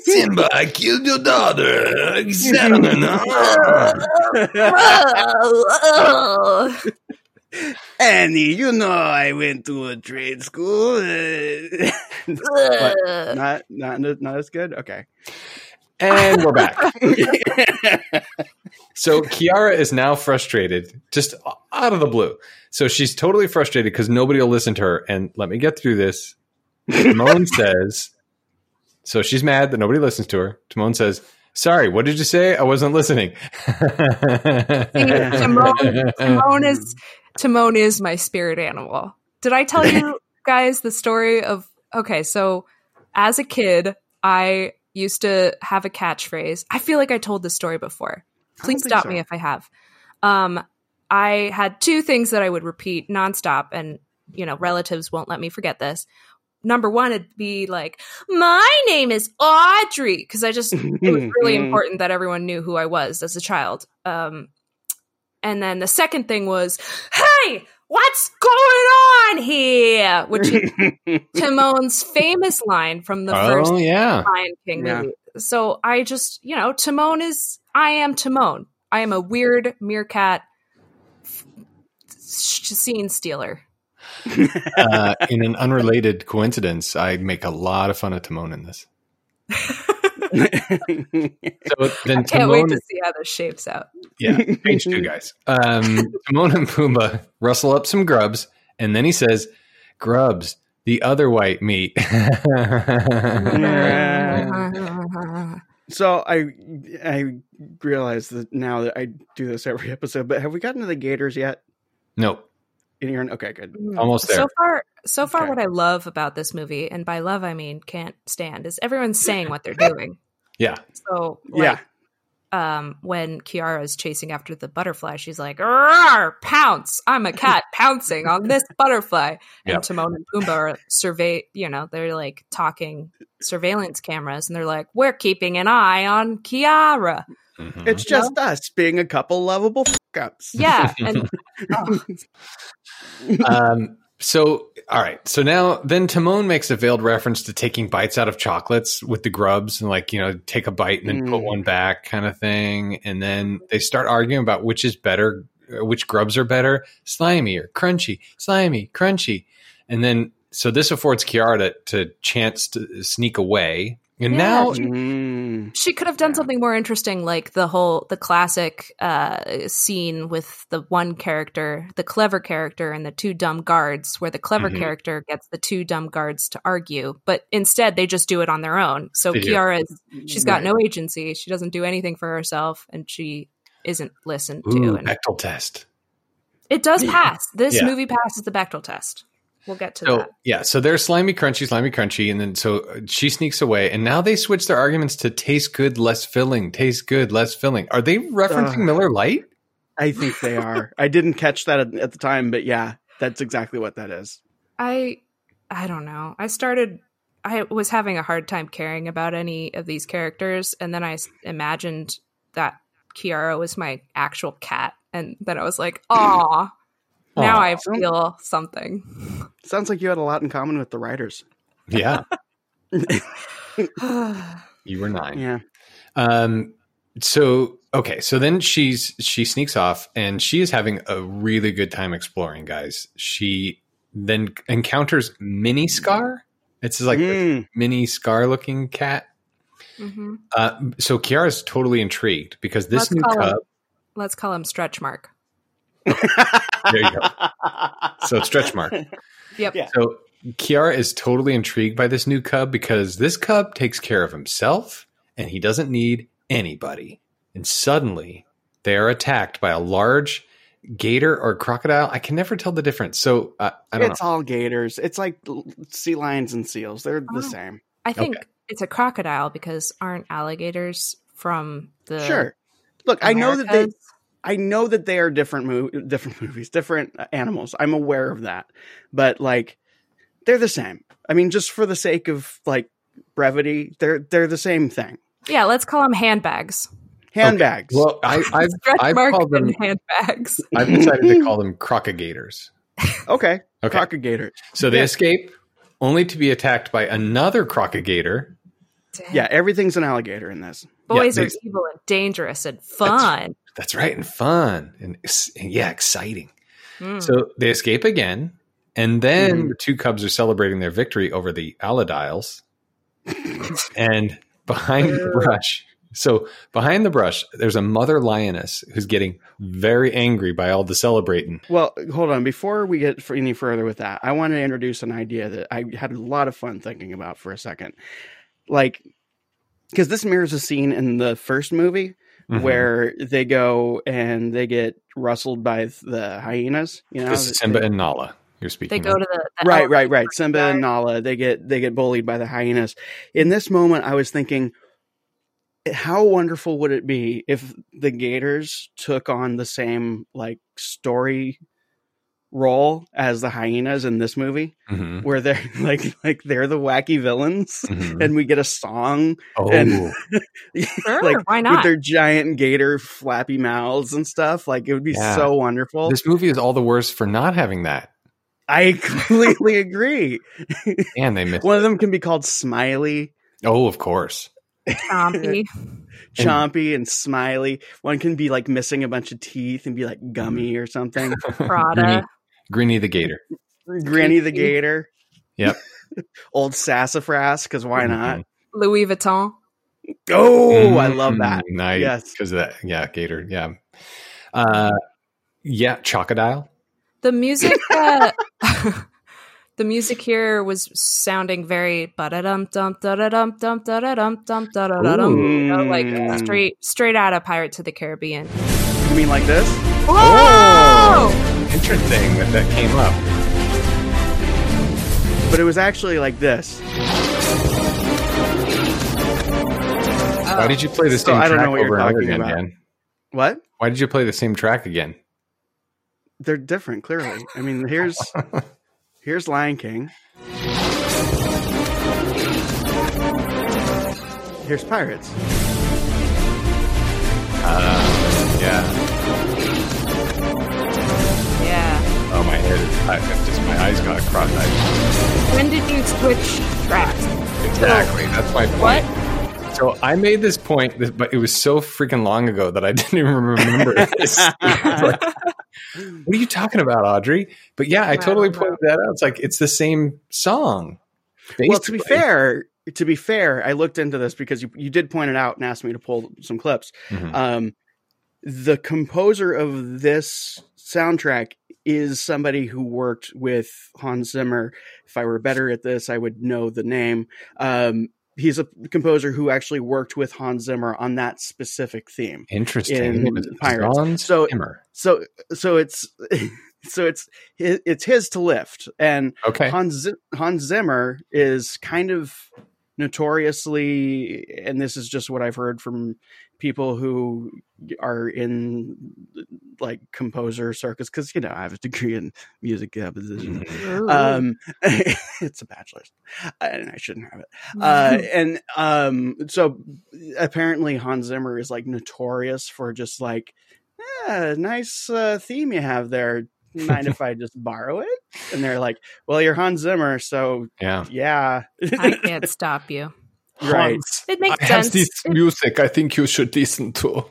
D: Simba, I killed your daughter.
C: Oh,
B: Annie, you know I went to a trade school. not not not as good. Okay.
D: and we're back. So Kiara is now frustrated, just out of the blue. So she's totally frustrated because nobody will listen to her. And let me get through this. Timon says, so she's mad that nobody listens to her. Timon says, "Sorry, what did you say? I wasn't listening."
C: Timon, Timon is Timon is my spirit animal. Did I tell you guys the story of okay, so as a kid, I used to have a catchphrase. I feel like I told this story before. Please stop
B: so.
C: me if I have. Um I had two things that I would repeat nonstop and you know, relatives won't let me forget this. Number one, it'd be like, my name is Audrey. Because I just, it was really important that everyone knew who I was as a child. Um, and then the second thing was, hey, what's going on here? Which is Timon's famous line from the first
D: oh yeah,
C: Lion King
B: Yeah.
C: movie. So I just, you know, Timon is, I am Timon. I am a weird meerkat f- scene stealer.
D: uh, in an unrelated coincidence, I make a lot of fun of Timon in this. So then
C: Can't wait to see how this shapes out.
D: yeah, page two, guys. Um, Timon and Pumbaa rustle up some grubs, and then he says, "Grubs, the other white meat."
B: So I I realize that now that I do this every episode, but have we gotten to the Gators yet?
D: nope,
B: In here? Okay, good.
D: almost there.
C: So far, so far,
B: Okay.
C: what I love about this movie, and by love I mean can't stand, is everyone's saying what they're doing.
D: Yeah,
C: So,
B: Yeah.
C: um, when Kiara is chasing after the butterfly, she's like, "Rawr, "Pounce! I'm a cat pouncing on this butterfly." And
D: Yep.
C: Timon and Pumbaa are survey, you know, they're like talking surveillance cameras, and they're like, "We're keeping an eye on Kiara."
D: Mhm.
B: It's just us being a couple lovable cups.
C: Yeah, and oh,
D: um, so, all right. So now, then Timon makes a veiled reference to taking bites out of chocolates with the grubs and, like, you know, take a bite and then put
B: Mm.
D: one back kind of thing. And then they start arguing about which is better, uh, which grubs are better, slimy or crunchy, slimy, crunchy. And then, so this affords Kiara to, to chance to sneak away. And
C: Yeah,
D: now,
B: Mm.
C: she could have done something more interesting, like the whole the classic uh, scene with the one character, the clever character, and the two dumb guards, where the clever
D: Mhm.
C: character gets the two dumb guards to argue, but instead they just do it on their own. So
D: They.
C: Kiara, is, she's got
B: Right.
C: no agency. She doesn't do anything for herself, and she isn't listened to. And
D: Bechdel test.
C: it does pass. This
D: Yeah.
C: movie passes the Bechdel test. We'll get to
D: So
C: that.
D: yeah, so they're slimy, crunchy, slimy, crunchy, and then so uh, she sneaks away, and now they switch their arguments to taste good, less filling, taste good, less filling. Are they referencing
B: Ugh.
D: Miller Lite?
B: I think they are. I didn't catch that at, at the time, but yeah, that's exactly what that is.
C: I I don't know. I started I was having a hard time caring about any of these characters and then I imagined that Kiara was my actual cat and then I was like, "Aw." Now I feel something.
B: Sounds like you had a lot in common with the writers.
D: Yeah, you were nine.
B: Yeah.
D: Um. So okay, so then she's she sneaks off, and she is having a really good time exploring, guys. She then encounters Mini Scar. It's like this
B: Mm.
D: mini Scar looking cat.
C: hmm
D: Uh, so Kiara's totally intrigued because this
C: Let's
D: new
C: call him-
D: cub.
C: Let's call him Stretch Mark.
D: There you go. So stretch mark.
C: Yep.
B: Yeah.
D: So Kiara is totally intrigued by this new cub because this cub takes care of himself and he doesn't need anybody. And suddenly they are attacked by a large gator or crocodile. I can never tell the difference. So uh, I don't
B: it's
D: know.
B: all gators. It's like sea lions and seals. They're
C: Oh.
B: the same.
C: I think
D: Okay.
C: it's a crocodile because aren't alligators from the
B: Sure. Look, I know that they
C: Americas?
B: I know that they are different mo- different movies, different uh, animals. I'm aware of that. But like they're the same. I mean just for the sake of like brevity, they're they're the same thing.
C: Yeah, let's call them handbags.
B: Handbags.
D: Well, I, I've, I've called them.
C: handbags.
D: I've decided to call them crocodigators.
B: okay.
D: Okay.
B: Crocodigators.
D: So they
B: Yeah.
D: escape only to be attacked by another crocodigator.
B: Yeah, everything's an alligator in this.
C: Boys
D: they-
C: are evil and dangerous and fun.
D: That's right, and fun and, and yeah, exciting.
C: Mm.
D: So they escape again, and then
B: Mhm.
D: the two cubs are celebrating their victory over the Aladiles. and behind the brush, so behind the brush, there's a mother lioness who's getting very angry by all the celebrating.
B: Well, hold on. Before we get any further with that, I want to introduce an idea that I had a lot of fun thinking about for a second. Like, because this mirrors a scene in the first movie
D: Mhm.
B: where they go and they get rustled by the hyenas. You know,
D: this is Simba and Nala. You're speaking.
C: they go
D: of.
C: to the, the
B: right, right, right. Simba and. Nala, they get they get bullied by the hyenas. In this moment, I was thinking, how wonderful would it be if the Gators took on the same like story role as the hyenas in this movie,
D: Mhm.
B: where they're like like they're the wacky villains,
D: Mhm.
B: and we get a song
D: Oh,
B: and-
C: Sure,
B: like
C: why not with
B: their giant gator flappy mouths and stuff. Like it would be
D: Yeah.
B: so wonderful.
D: this movie is all the worse for not having that.
B: I completely agree.
D: And they missed.
B: One of them can be called Smiley.
D: Oh, of course.
C: Chompy.
B: chompy and smiley. One can be like missing a bunch of teeth and be like gummy or something.
C: Prada.
D: Grinny the Gator.
B: Granny the gator.
D: Yep.
B: Old sassafras, because why not?
C: Louis Vuitton.
B: Oh, I love that.
D: Mm, Nice.
B: Yes.
D: Because of that. Yeah, Gator. Yeah. Uh, yeah, Chocodile.
C: The music uh, the music here was sounding very ba-da-dum dum da-da-dum dum da-da-dum dum da-da-dum. Like straight straight out of Pirates of the Caribbean.
B: You mean like this?
C: Whoa!
D: Interesting that that came up.
B: But it was actually like this.
D: Why did you play the
B: So
D: same
B: I don't
D: track
B: know what you're
D: and over
B: talking
D: again,
B: about.
D: Dan?
B: What?
D: Why did you play the same track again?
B: They're different, clearly. I mean, here's here's Lion King. Here's Pirates.
D: Uh, yeah. I, I just my eyes got cross-eyed.
C: When did you switch tracks?
D: Exactly. That's my point.
C: What?
D: So I made this point, but it was so freaking long ago that I didn't even remember this. Like, what are you talking about, Audrey? But yeah, I
C: I
D: totally
C: don't
D: pointed that out. It's like it's the same song.
B: Well, to be fair, to be fair, I looked into this because you, you did point it out and asked me to pull some clips.
D: Mhm.
B: Um, the composer of this soundtrack is somebody who worked with Hans Zimmer. If I were better at this, I would know the name. Um, he's a composer who actually worked with Hans Zimmer on that specific theme.
D: Interesting.
B: in Pirates.
D: Hans
B: So-
D: Zimmer.
B: So, so it's so it's it's his to lift, and
D: Okay.
B: Hans Hans Zimmer is kind of notoriously, and this is just what I've heard from people who are in like composer circus, because you know I have a degree in music composition. Um, it's a bachelor's, and I shouldn't have it. Uh, and um, so apparently Hans Zimmer is like notorious for just like, yeah, nice uh, theme you have there. Mind if I just borrow it? And they're like, well, you're Hans Zimmer, so
D: Yeah.
B: yeah,
C: I can't stop you.
B: Right.
C: It makes
D: I have
C: sense.
D: this music I think you should listen to.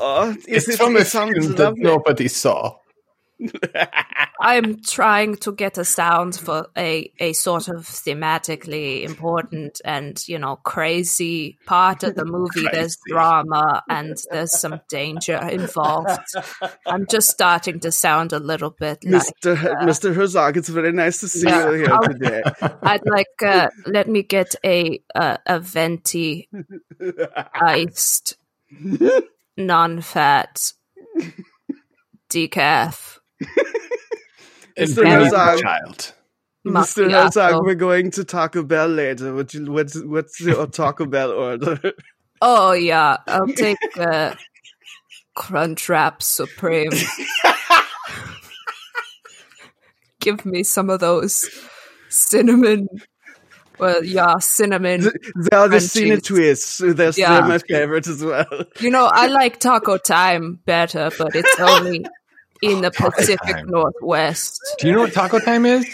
B: Oh,
D: It's
B: it-
D: from
B: it
D: a
B: sounds
D: film that
B: lovely.
D: nobody saw.
C: I'm trying to get a sound for a, a sort of thematically important and, you know, crazy part of the movie. There's drama and there's some danger involved. I'm just starting to sound a little bit like
B: Mr. Mr. Herzog, it's very nice to see
C: Yeah.
B: you here
C: I'll-
B: today.
C: I'd like uh, let me get a uh, a venti iced non-fat decaf
D: And
B: Mr.
D: bring me the
B: Herzog.
D: child.
B: Mr.
C: macchiato.
B: Herzog, we're going to Taco Bell later. What you, what's, what's your Taco Bell order?
C: Oh yeah, I'll take uh, Crunchwrap Supreme. Give me some of those cinnamon. Well, yeah, cinnamon.
B: They're the cinnamon twists. They're still
C: Yeah.
B: my favorite as well.
C: You know, I like Taco Time better, but it's only in the
D: Taco
C: Pacific
D: Time.
C: Northwest.
D: Do you know what taco time is?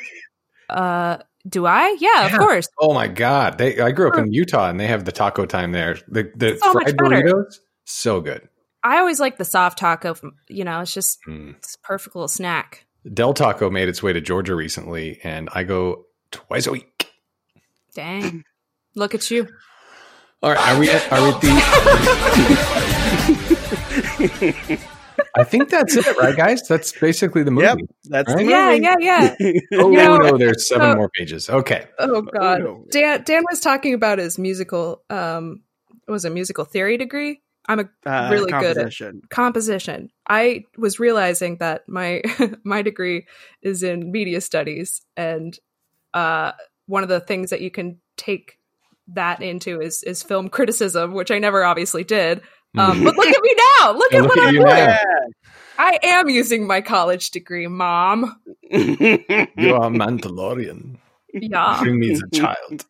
C: Uh, do I? Yeah,
D: Yeah.
C: of course.
D: Oh my god! They, I grew up in Utah, and they have the taco time there. The the
C: So
D: fried burritos, so good.
C: I always like the soft taco. From, you know, it's just
D: Mm.
C: it's a perfect little snack.
D: Del Taco made its way to Georgia recently, and I go twice a week.
C: Dang, look at you.
D: All right, are we? At, are we at the? I think that's it, right, guys? That's basically the movie.
B: Yep, that's
D: Right?
C: Yeah,
B: movie.
C: yeah, yeah.
D: Oh
C: You know,
D: no, there's seven
C: so-
D: more pages. Okay,
C: Oh God,
B: no.
C: Dan. Dan was talking about his musical. Um, was a musical theory degree. I'm a
B: Uh,
C: Really good at-
B: composition.
C: composition. I was realizing that my my degree is in media studies, and uh, one of the things that you can take that into is is film criticism, which I never obviously did. Um, but look at me now! Look at
D: look
C: what
D: at
C: I'm
D: you
C: doing.
D: now.
C: I am using my college degree, Mom.
D: you are Mandalorian.
C: Yeah.
D: Bring me a child.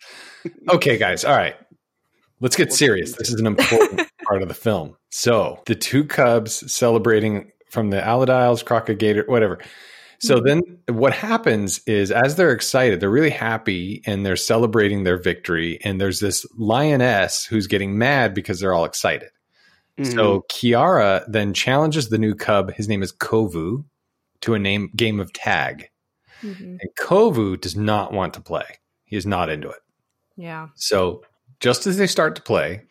D: Okay, guys. All right. Let's get serious. This is an important part of the film. So the two cubs celebrating from the Aladiles, Crocagator, whatever. So then what happens is as they're excited, they're really happy and they're celebrating their victory. And there's this lioness who's getting mad because they're all excited. So Kiara then challenges the new cub. His name is Kovu to a name game of tag.
C: Mhm.
D: And Kovu does not want to play. He is not into it.
C: Yeah.
D: So just as they start to play,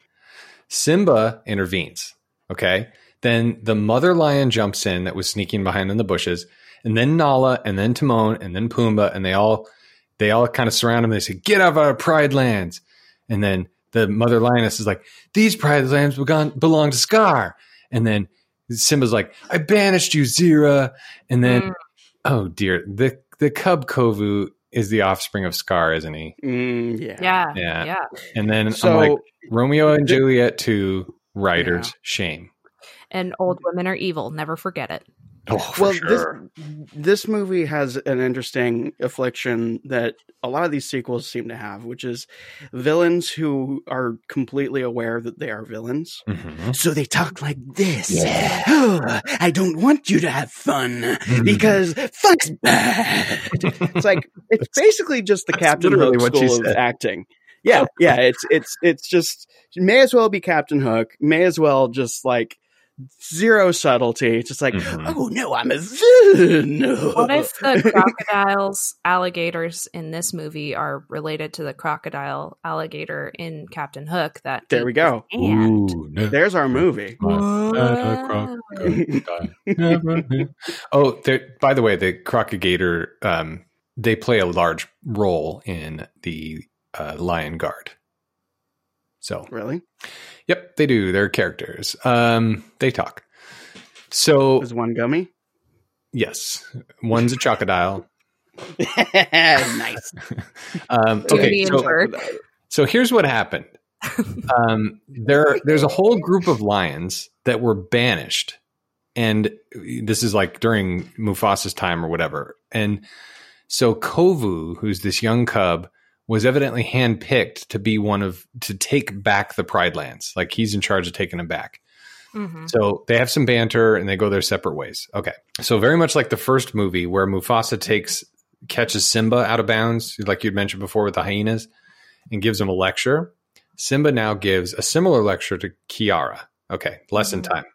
D: Simba intervenes. Okay. Then the mother lion jumps in that was sneaking behind in the bushes, and then Nala, and then Timon, and then Pumbaa, and they all they all kind of surround him. They say, "Get out of our pride lands!" And then the mother lioness is like, "These pride lands belong, belong to Scar." And then Simba's like, "I banished you, Zira." And then,
C: Mm.
D: oh dear, the the cub Kovu is the offspring of Scar, isn't he?
B: Mm, yeah.
C: Yeah.
D: Yeah.
C: Yeah.
D: And then I'm like, Romeo and Juliet to writers, shame.
C: And old women are evil. Never forget it.
D: Oh,
B: well,
D: sure.
B: this this movie has an interesting affliction that a lot of these sequels seem to have, which is villains who are completely aware that they are villains.
D: Mhm.
B: So they talk like this. Oh, I don't want you to have fun because fun's bad. it's like it's basically just the Captain Hook
D: what
B: school of acting. Yeah, yeah. It's it's it's just may as well be Captain Hook. May as well just like zero subtlety. It's just like,
D: Mhm.
B: oh no, I'm a villain.
C: What if the crocodiles, alligators in this movie are related to the crocodile alligator in Captain Hook? That
B: There we go.
C: And
D: no.
B: There's our movie.
D: oh, there- by the way, the crocagator, um, they play a large role in the uh, Lion Guard. So,
B: Really?
D: Yep, they do. They're characters. Um, they talk. So,
B: Is one gummy?
D: yes, one's a crocodile.
B: nice.
D: Um, okay, so, so here's what happened. um, there, there's a whole group of lions that were banished, and this is like during Mufasa's time or whatever. And so Kovu, who's this young cub, was evidently handpicked to be one of to take back the Pride Lands. Like he's in charge of taking them back.
C: Mhm.
D: So they have some banter and they go their separate ways. Okay. So very much like the first movie where Mufasa takes catches Simba out of bounds, like you'd mentioned before with the hyenas, and gives him a lecture. Simba now gives a similar lecture to Kiara. Okay, lesson time.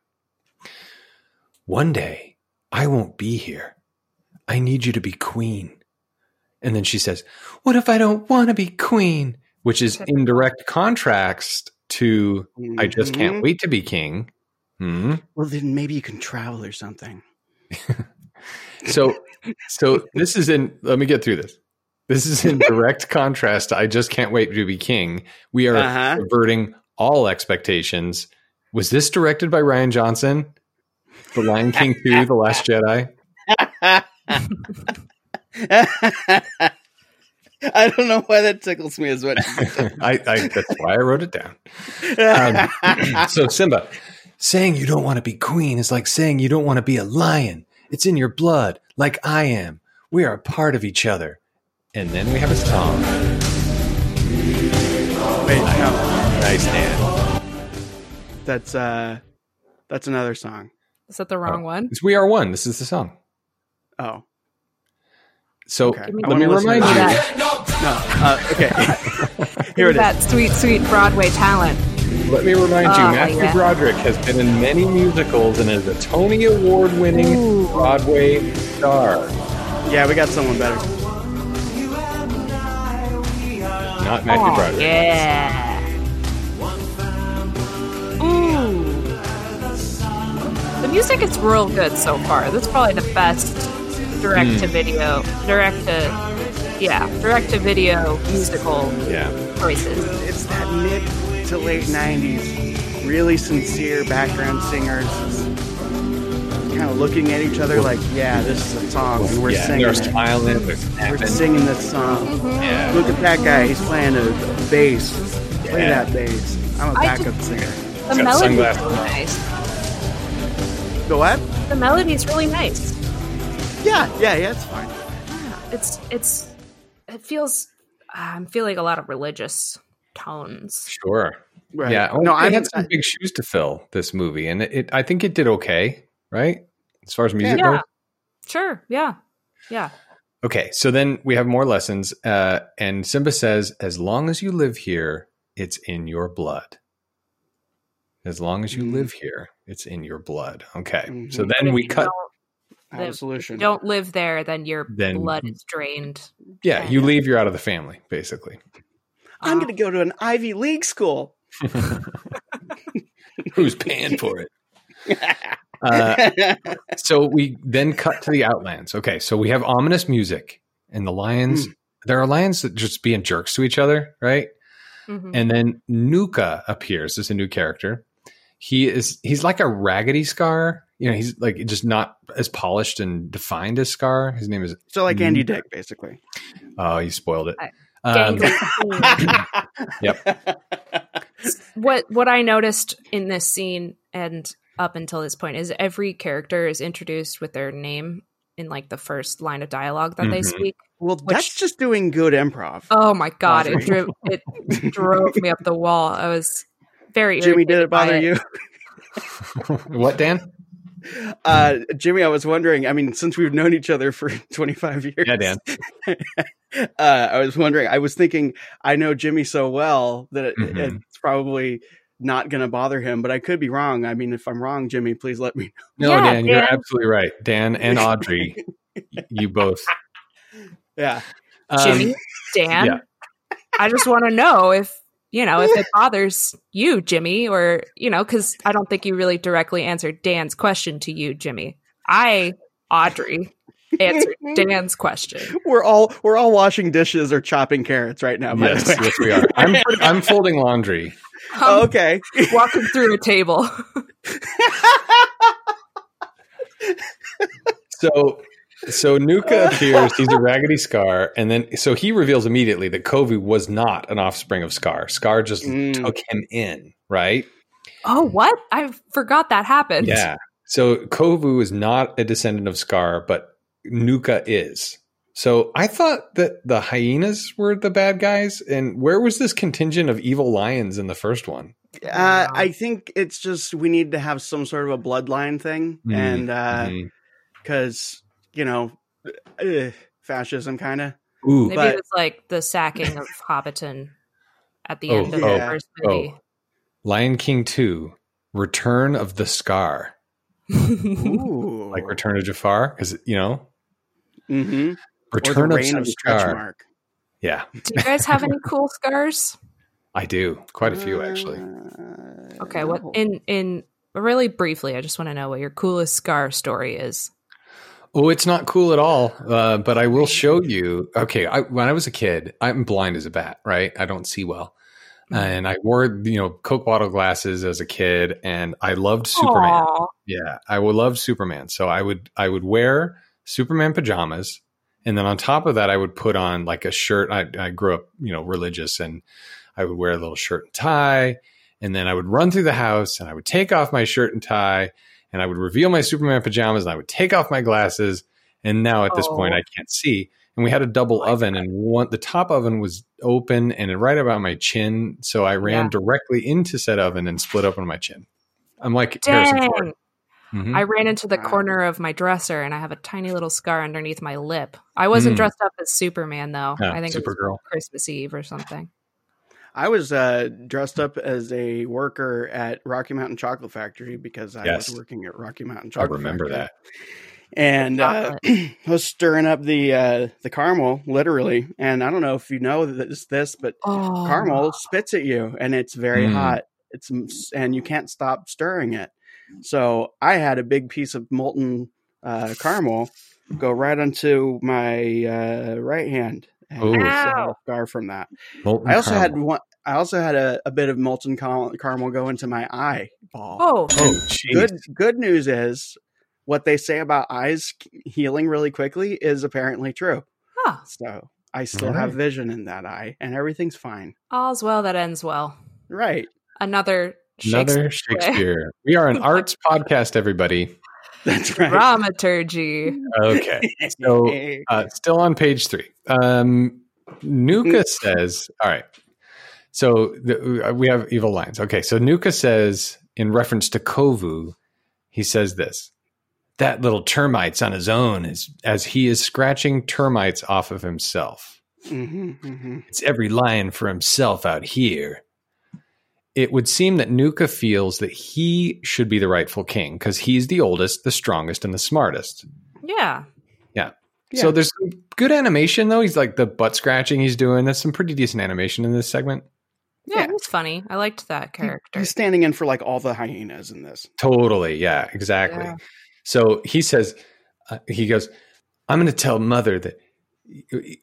D: One day, I won't be here. I need you to be queen. And then she says, What if I don't want to be queen? Which is in direct contrast to I just can't
B: Mhm.
D: wait to be king. Hmm.
B: Well, then maybe you can travel or something.
D: So, so this is in. Let me get through this. This is in direct contrast to "I just can't wait to be king." We are
B: Uh-huh.
D: subverting all expectations. Was this directed by Rian Johnson? The Lion King Two, The Last Jedi.
B: I don't know why that tickles me as much.
D: I, I that's why I wrote it down. Um, so Simba saying you don't want to be queen is like saying you don't want to be a lion. It's in your blood, like I am. We are a part of each other. And then we have a song.
B: Wait, no,
D: Nice, Dan.
B: that's uh, that's another song.
C: Is that the wrong one?
D: It's We Are One. This is the song.
B: Oh,
D: So
B: Okay.
D: let me remind you.
C: that.
B: no. Uh, okay, here it is.
C: that sweet, sweet Broadway talent.
D: Let me remind you.
C: Oh,
D: Matthew
C: yeah.
D: Broderick has been in many musicals and is a Tony Award-winning
C: Ooh.
D: Broadway star.
B: Yeah, we got someone better.
D: Not Matthew
C: Oh,
D: Broderick.
C: yeah. Ooh. The music is real good so far. This is probably the best direct to hmm. video, direct to, yeah, direct to video musical
D: Yeah.
C: choices.
B: It's that mid to late '90s, really sincere background singers, kind of looking at each other like, "Yeah, this is a song, and we're
D: yeah,
B: singing
D: they're smiling. They're
B: We're singing this song."
D: Yeah.
B: Look at that guy. He's playing a bass. Play
D: Yeah.
B: that bass. I'm a backup
C: just-
B: singer.
C: The
D: got
C: melody's really nice.
B: The what?
C: The melody's really nice.
B: Yeah, yeah, yeah. It's fine.
C: It's it's it feels I'm feeling a lot of religious tones.
D: Sure.
B: Right.
D: Yeah.
B: No,
D: No,
B: I
D: I had some big shoes to fill this movie, and it, it I think it did okay, right? As far as music
C: Yeah.
D: goes.
C: Sure, yeah. Yeah.
D: Okay, so then we have more lessons, uh, and Simba says, "As long as you live here, it's in your blood. As long as you
B: Mhm.
D: live here, it's in your blood." Okay, so
B: Mhm.
C: But
D: then we cut.
C: don't-
B: I have a
C: If
B: solution.
C: you don't live there, then your
D: Then-
C: blood is drained.
D: Yeah, you leave. You're out of the family, basically.
B: I'm going to go to an Ivy League school.
D: Who's paying for it? Uh, so we then cut to the Outlands. Okay, so we have ominous music, and the lions. There are lions that just being jerks to each other, right?
C: Mhm.
D: And then Nuka appears as a new character. He is he's like a raggedy Scar. You know, he's like just not as polished and defined as Scar. His name is
B: so like Andy Dick, basically.
D: oh, you spoiled it.
C: I-
D: Um, yep.
C: what what I noticed in this scene, and up until this point is every character is introduced with their name in like the first line of dialogue that they
D: Mhm.
C: speak.
B: Well, that's just doing good improv.
C: Oh my god, it
B: Audrey.
C: drove it drove me up the wall. I was very
B: Jimmy, did it bother
C: by
B: you?
D: what, Dan?
B: Uh, Jimmy, I was wondering. I mean, since we've known each other for 25 years,
D: Yeah, Dan.
B: uh, I was wondering. I was thinking, I know Jimmy so well that it,
D: Mhm.
B: it's probably not going to bother him, but I could be wrong. I mean, if I'm wrong, Jimmy, please let me know.
D: No,
C: Yeah,
D: Dan, you're absolutely right. Dan and Audrey, you both.
B: Yeah.
D: Um,
C: Jimmy, Dan.
D: yeah.
C: I just want to know if you know if it bothers you, Jimmy, or you know, because I don't think you really directly answered Dan's question to you, Jimmy. I, Audrey, answered Dan's question.
B: We're all we're all washing dishes or chopping carrots right now.
D: Yes, yes, we are. I'm, I'm folding laundry.
B: Oh,
C: Um,
B: okay.
C: walking through a table.
D: So, so Nuka appears. He's a raggedy Scar, and then so he reveals immediately that Kovu was not an offspring of Scar. Scar just
B: Mm.
D: took him in, right?
C: Oh, what? I forgot that happened.
D: Yeah. So Kovu is not a descendant of Scar, but Nuka is. So I thought that the hyenas were the bad guys, and where was this contingent of evil lions in the first one?
B: Uh, I think it's just we need to have some sort of a bloodline thing,
D: Mm,
B: and because you know, uh, fascism kind of.
C: Maybe
B: But-
C: it was like the sacking of Hobbiton at the
D: Oh,
C: end of
B: oh,
C: the first movie.
D: Lion King Two: Return of the Scar,
B: Ooh,
D: like Return of Jafar, because you know
B: mm-hmm.
D: Return
B: or the
D: of
B: reign of stretch
D: Scar.
B: mark.
D: Yeah,
C: Do you guys have any cool scars?
D: I do quite a few actually.
B: Uh,
C: Okay, what
B: no.
C: in in really briefly, I just want to know what your coolest scar story is.
D: Oh, it's not cool at all. Uh, but I will show you. Okay, I, when I was a kid, I'm blind as a bat. Right, I don't see well, and I wore you know Coke bottle glasses as a kid, and I loved Superman.
C: Aw.
D: Yeah, I would love Superman. So I would I would wear Superman pajamas, and then on top of that, I would put on like a shirt. I, I grew up, you know, religious, and I would wear a little shirt and tie, and then I would run through the house, and I would take off my shirt and tie, and I would reveal my Superman pajamas, and I would take off my glasses, and now at this point,
C: Oh.
D: I can't see. And we had a double oven, and one the top oven was open and right about my chin, so I ran
C: Yeah.
D: directly into said oven and split open my chin. I'm like Harrison Ford.
C: Dang.
D: Mhm.
C: I ran into the
B: Wow.
C: corner of my dresser and I have a tiny little scar underneath my lip. I wasn't
D: Mm.
C: dressed up as Superman though.
D: Yeah,
C: I think it was Christmas Eve or something.
B: I was uh, dressed up as a worker at Rocky Mountain Chocolate Factory because I
D: Yes.
B: was working at Rocky Mountain Chocolate.
D: I remember
B: Factory.
D: that.
B: and uh, I was stirring up the uh, the caramel literally. And I don't know if you know this, this but
C: Oh,
B: caramel spits at you, and it's very
D: Mm.
B: hot. It's and you can't stop stirring it. So I had a big piece of molten uh, caramel go right onto my uh, right hand. And
D: Ooh.
B: I still have
C: Ow.
B: a scar from that.
D: Molten
B: I also had one. I also had a, a bit of molten car- caramel go into my eyeball.
C: Oh,
D: Oh,
B: good good news is what they say about eyes healing really quickly is apparently true.
C: huh.
B: So I still
D: All
B: have vision in that eye, and everything's fine.
C: All's well that ends well.
B: Right.
C: Another
D: Another
C: Shakespeare
D: Shakespeare. We are an arts podcast, everybody.
B: That's right.
C: dramaturgy.
D: Okay. So, uh, still on page three. Um, Nuka says, all right. So the, uh, we have evil lines. Okay. So Nuka says, in reference to Kovu, he says this that little termite's on his own as, as he is scratching termites off of himself.
B: hmm hmm
D: It's every lion for himself out here. It would seem that Nuka feels that he should be the rightful king because he's the oldest, the strongest, and the smartest.
C: Yeah.
D: So
B: Yeah.
D: So there's good animation though. He's like the butt scratching he's doing. That's some pretty decent animation in this segment.
C: Yeah,
B: Yeah.
C: was funny. I liked that character.
B: He's standing in for like all the hyenas in this.
D: Totally. Yeah, exactly.
C: Yeah.
D: So he says, uh, he goes, I'm going to tell mother that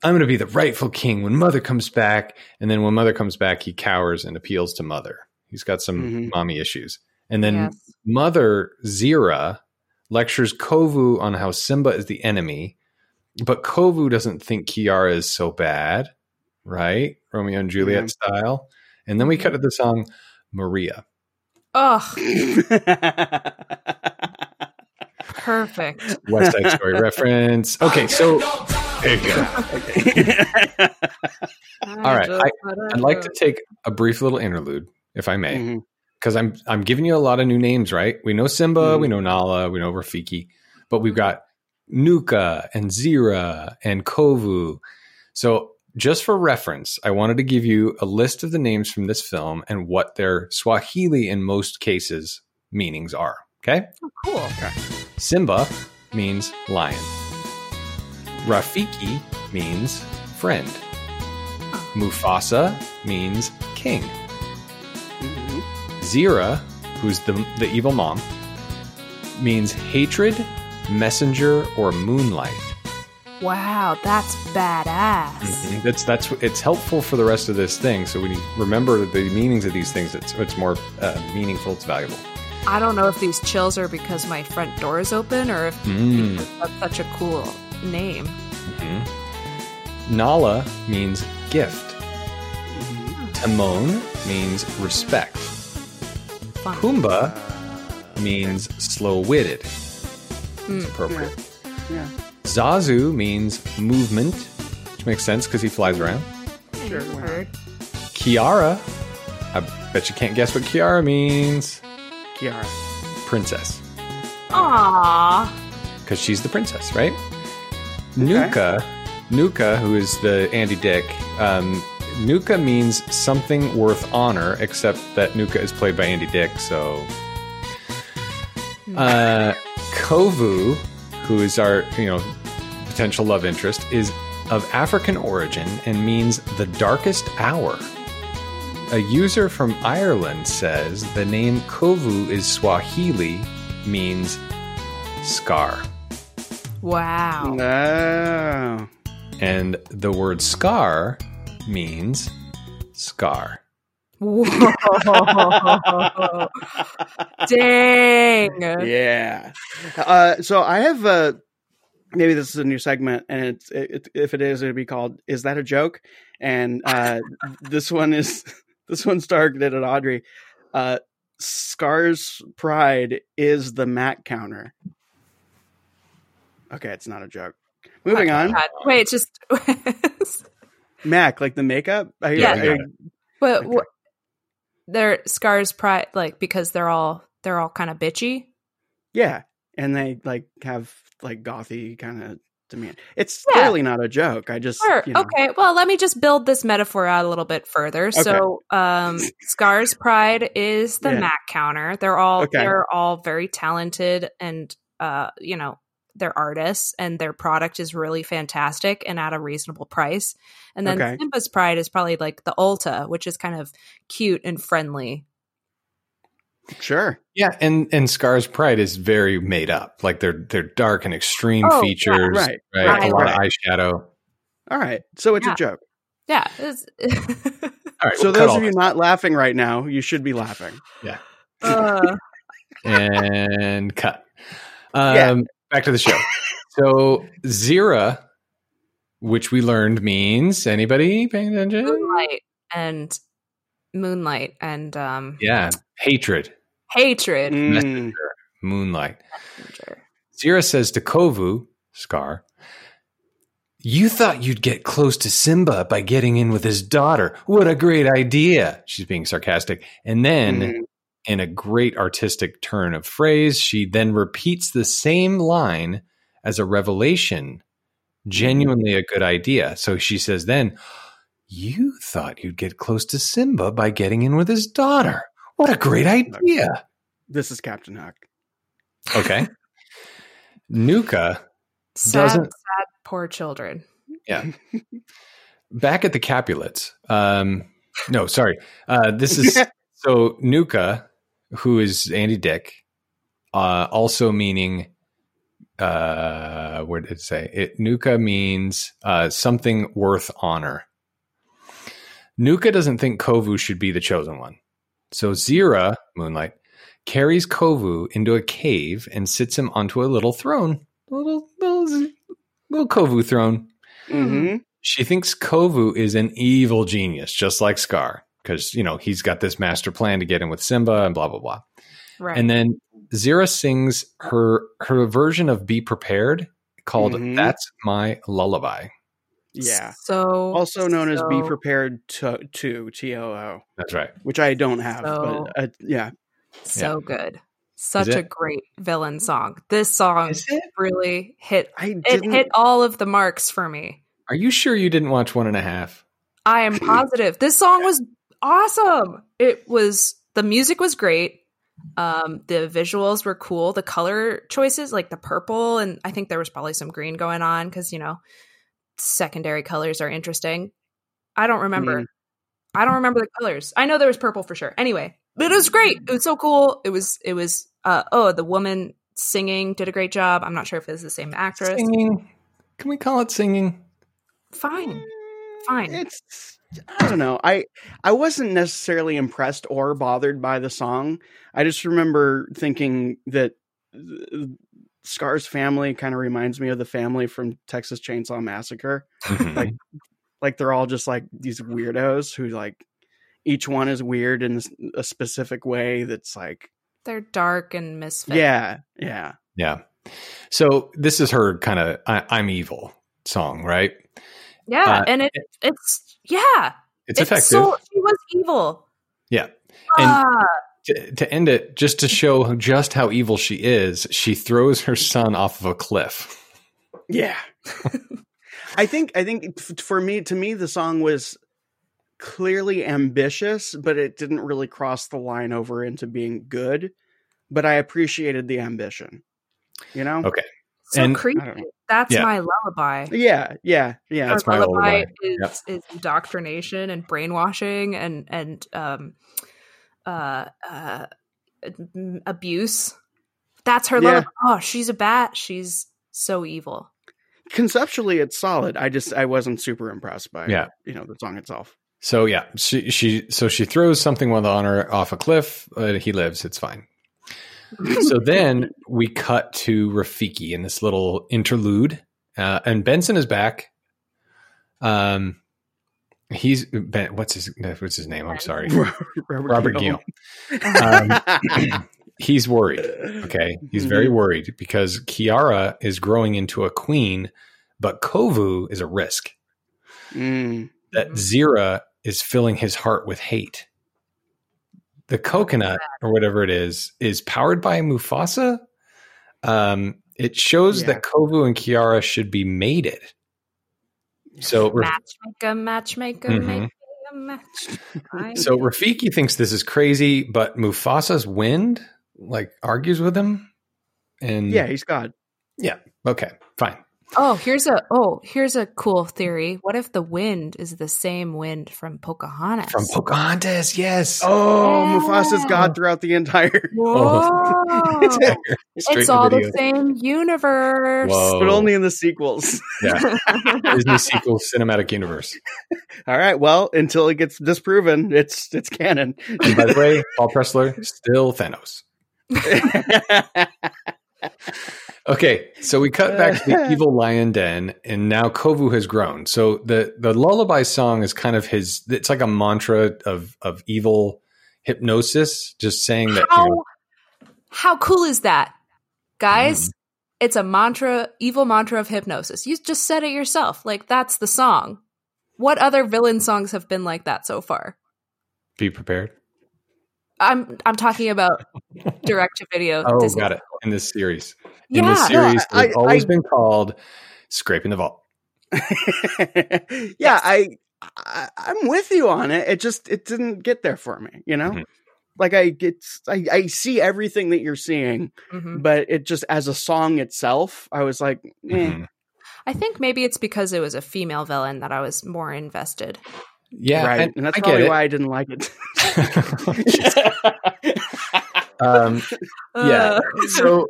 D: I'm going to be the rightful king when mother comes back. And then when mother comes back, he cowers and appeals to mother. He's got some
B: Mhm.
D: mommy issues. And then
C: Yes.
D: mother Zira lectures Kovu on how Simba is the enemy, but Kovu doesn't think Kiara is so bad, right? Romeo and Juliet
B: Yeah.
D: style. And then we cut to the song Maria.
C: Ugh, perfect.
D: West Side Story reference. Okay, so there you go. All right, I'd like to take a brief little interlude, if I may, because I'm I'm giving you a lot of new names, right? We know Simba,
B: Mhm.
D: we know Nala, we know Rafiki, but we've got Nuka and Zira and Kovu. So just for reference, I wanted to give you a list of the names from this film and what their Swahili in most cases meanings are. Okay?
C: Oh, Cool. Okay.
D: Simba means lion. Rafiki means friend. Mufasa means king.
B: Mhm.
D: Zira, who's the, the evil mom, means hatred, messenger, or moonlight.
C: Wow, that's badass.
D: Mhm. That's that's it's helpful for the rest of this thing. So when you remember the meanings of these things, it's it's more uh, meaningful. It's valuable.
C: I don't know if these chills are because my front door is open or if
D: Mm.
C: that's such a cool name.
D: Mhm. Nala means gift.
B: Mhm.
D: Timon means respect.
C: Fun.
D: Pumbaa means slow-witted.
C: Mm.
D: It's appropriate.
B: Yeah.
D: Zazu means movement, which makes sense because he flies around.
B: Sure,
C: You
B: why not?
C: heard.
D: Kiara, I bet you can't guess what Kiara means.
B: Kiara.
D: Princess,
C: Aww.
D: because she's the princess, right? Nuka, Nuka, who is the Andy Dick. Um, Nuka means something worth honor, except that Nuka is played by Andy Dick, so Uh, Kovu, who is our you know potential love interest, is of African origin and means the darkest hour. A user from Ireland says the name Kovu is Swahili, means scar,
C: Wow.
B: Oh.
D: and the word scar means scar.
C: Whoa. Dang.
B: Yeah. Uh, so I have uh, maybe this is a new segment, and it's it, if it is, it'd be called "Is that a joke?" And uh, this one is this one's targeted at Audrey. Uh, Scar's pride is the Mac counter. Okay, it's not a joke. Moving on,
C: God. Wait, just
B: Mac like the makeup. I,
C: Yeah.
B: I-
D: Yeah.
C: but
B: Okay.
C: They're scars pride like because they're all they're all kind of bitchy.
B: yeah, and they like have like gothy kind of demeanor. It's
C: Yeah.
B: clearly not a joke. I just
C: Sure.
B: you know.
C: Okay. Well, let me just build this metaphor out a little bit further. So, um, Scars Pride is the
B: Yeah.
C: Mac counter. They're all
B: Okay.
C: they're all very talented and uh, you know, they're artists and their product is really fantastic and at a reasonable price. And then
B: Okay.
C: Simba's Pride is probably like the Ulta, which is kind of cute and friendly.
B: Sure.
D: Yeah, and and Scar's pride is very made up. Like they're they're dark and extreme
C: Oh, yeah,
D: features,
B: right,
D: right?
C: right,
D: a lot
B: right.
D: of eyeshadow.
B: All right. So it's
C: Yeah.
B: a joke.
C: Yeah. it's-
D: All right,
B: So
D: we'll
B: those of you
D: this.
B: not laughing right now, you should be laughing. Yeah.
C: Uh,
D: and cut. Um,
B: Yeah.
D: Back to the show. So Zira, which we learned means anybody paying attention?
C: moonlight and moonlight and um
D: Yeah, hatred,
C: hatred.
B: Mm,
D: messenger, moonlight. Zira says to Kovu, Scar, you thought you'd get close to Simba by getting in with his daughter. What a great idea. She's being sarcastic. And then,
B: Mhm.
D: In a great artistic turn of phrase, she then repeats the same line as a revelation. Genuinely a good idea. So she says, then, you thought you'd get close to Simba by getting in with his daughter. What a great idea.
B: This is Captain Hook.
D: Okay. Nuka
C: Sad,
D: Doesn't-
C: sad, poor children.
D: Yeah. Back at the Capulets. Um, no, sorry. Uh, this is so Nuka, who is Andy Dick, uh, also meaning, uh, what did it say? It, Nuka means uh, something worth honor. Nuka doesn't think Kovu should be the chosen one. So Zira, Moonlight, carries Kovu into a cave and sits him onto a little throne. A little, little, little Kovu throne.
B: hmm
D: She thinks Kovu is an evil genius, just like Scar. Because you know he's got this master plan to get in with Simba and blah blah blah.
C: Right.
D: And then Zira sings her her version of "Be Prepared" called
B: Mhm.
D: "That's My Lullaby."
B: Yeah.
C: So
B: Also known as Be Prepared to, to T O O,
D: That's right.
B: which I don't have,
C: So-
B: but uh, yeah.
C: so good. Such a great villain song. This song really hit
B: I
C: it hit all of the marks for me.
D: Are you sure you didn't watch one and a half?
C: I am positive. This song was awesome. It was the music was great. Um, the visuals were cool. The color choices, like the purple, and I think there was probably some green going on because you know secondary colors are interesting. I don't remember.
B: Mm.
C: I don't remember the colors. I know there was purple for sure. Anyway, but it was great. It was so cool. It was. It was. Uh, oh, the woman singing did a great job. I'm not sure if it's the same actress.
D: Singing. Can we call it singing?
C: Fine, fine.
B: It's I don't know. I I wasn't necessarily impressed or bothered by the song. I just remember thinking that Scar's family kind of reminds me of the family from Texas Chainsaw Massacre. Like like they're all just like these weirdos who like each one is weird in a specific way that's like
C: They're dark and misfit.
B: yeah, yeah.
D: yeah. So this is her kind of "I'm Evil" song, right?
C: Yeah,
D: Uh,
C: and it it's yeah,
D: It's, effective.
C: So she was evil.
D: yeah. And
C: Ah,
D: to, to end it, just to show just how evil she is, she throws her son off of a cliff.
B: Yeah. I think I think for me to me the song was clearly ambitious, but it didn't really cross the line over into being good. But I appreciated the ambition. You know?
D: Okay.
C: So
D: and-
C: creepy.
B: I don't know.
C: That's
D: Yeah.
C: my lullaby.
B: Yeah, yeah, yeah.
D: That's
C: Our
D: my lullaby.
C: Is,
D: Yep.
C: is indoctrination and brainwashing and and um uh uh abuse. That's her
B: Yeah.
C: lullaby. Oh, she's a bat. She's so evil.
B: Conceptually it's solid. I just I wasn't super impressed by
D: Yeah.
B: you know, the song itself.
D: So yeah, she she so she throws something with honor off a cliff. Uh, he lives. It's fine. So then we cut to Rafiki in this little interlude, uh, and Benson is back. Um, he's ben, what's his what's his name? I'm sorry, Robert Gill. Um, he's worried. Okay, he's very worried because Kiara is growing into a queen, but Kovu is a risk.
B: Mm.
D: That Zira is filling his heart with hate. The coconut or whatever it is is powered by Mufasa. Um, it shows
B: Yeah.
D: that Kovu and Kiara should be mated. So,
C: Matchmaker, matchmaker,
D: Mhm.
C: make a match.
D: So Rafiki thinks this is crazy, but Mufasa's wind like argues with him. And
B: Yeah, he's God. Yeah.
D: Okay, fine.
C: Oh, here's a oh, here's a cool theory. What if the wind is the same wind from Pocahontas?
D: From Pocahontas, yes.
B: Oh,
C: Yeah.
B: Mufasa's God throughout the entire
C: Whoa. Oh.
D: Straight
C: it's all
D: video.
C: the same universe.
D: Whoa.
B: but only in the sequels.
D: Yeah. Disney sequel cinematic universe.
B: All right. Well, until it gets disproven, it's it's canon.
D: And by the way, Paul Pressler still Thanos. Okay, so we cut back to the evil lion den, and now Kovu has grown. So the the lullaby song is kind of his. It's like a mantra of of evil hypnosis, just saying that.
C: how
D: You know,
C: how cool is that, guys?
D: Mm.
C: It's a mantra, evil mantra of hypnosis. You just said it yourself. Like that's the song. What other villain songs have been like that so far?
D: be prepared.
C: I'm I'm talking about direct to video.
D: Oh,
C: Disney.
D: got it. In this series, in
C: Yeah.
D: this
B: No,
D: series,
B: I-
D: it's always
B: I-
D: been called "Scraping the Vault."
B: yeah, I, I I'm with you on it. It just it didn't get there for me. You know,
D: Mhm.
B: like I get I, I see everything that you're seeing,
C: Mhm.
B: but it just as a song itself, I was like, eh.
D: Mhm.
C: I think maybe it's because it was a female villain that I was more invested.
D: Yeah,
B: right,
D: and,
B: and, that's
D: I get
B: probably
D: it.
B: why I didn't like it.
D: um, yeah.
C: Uh,
D: so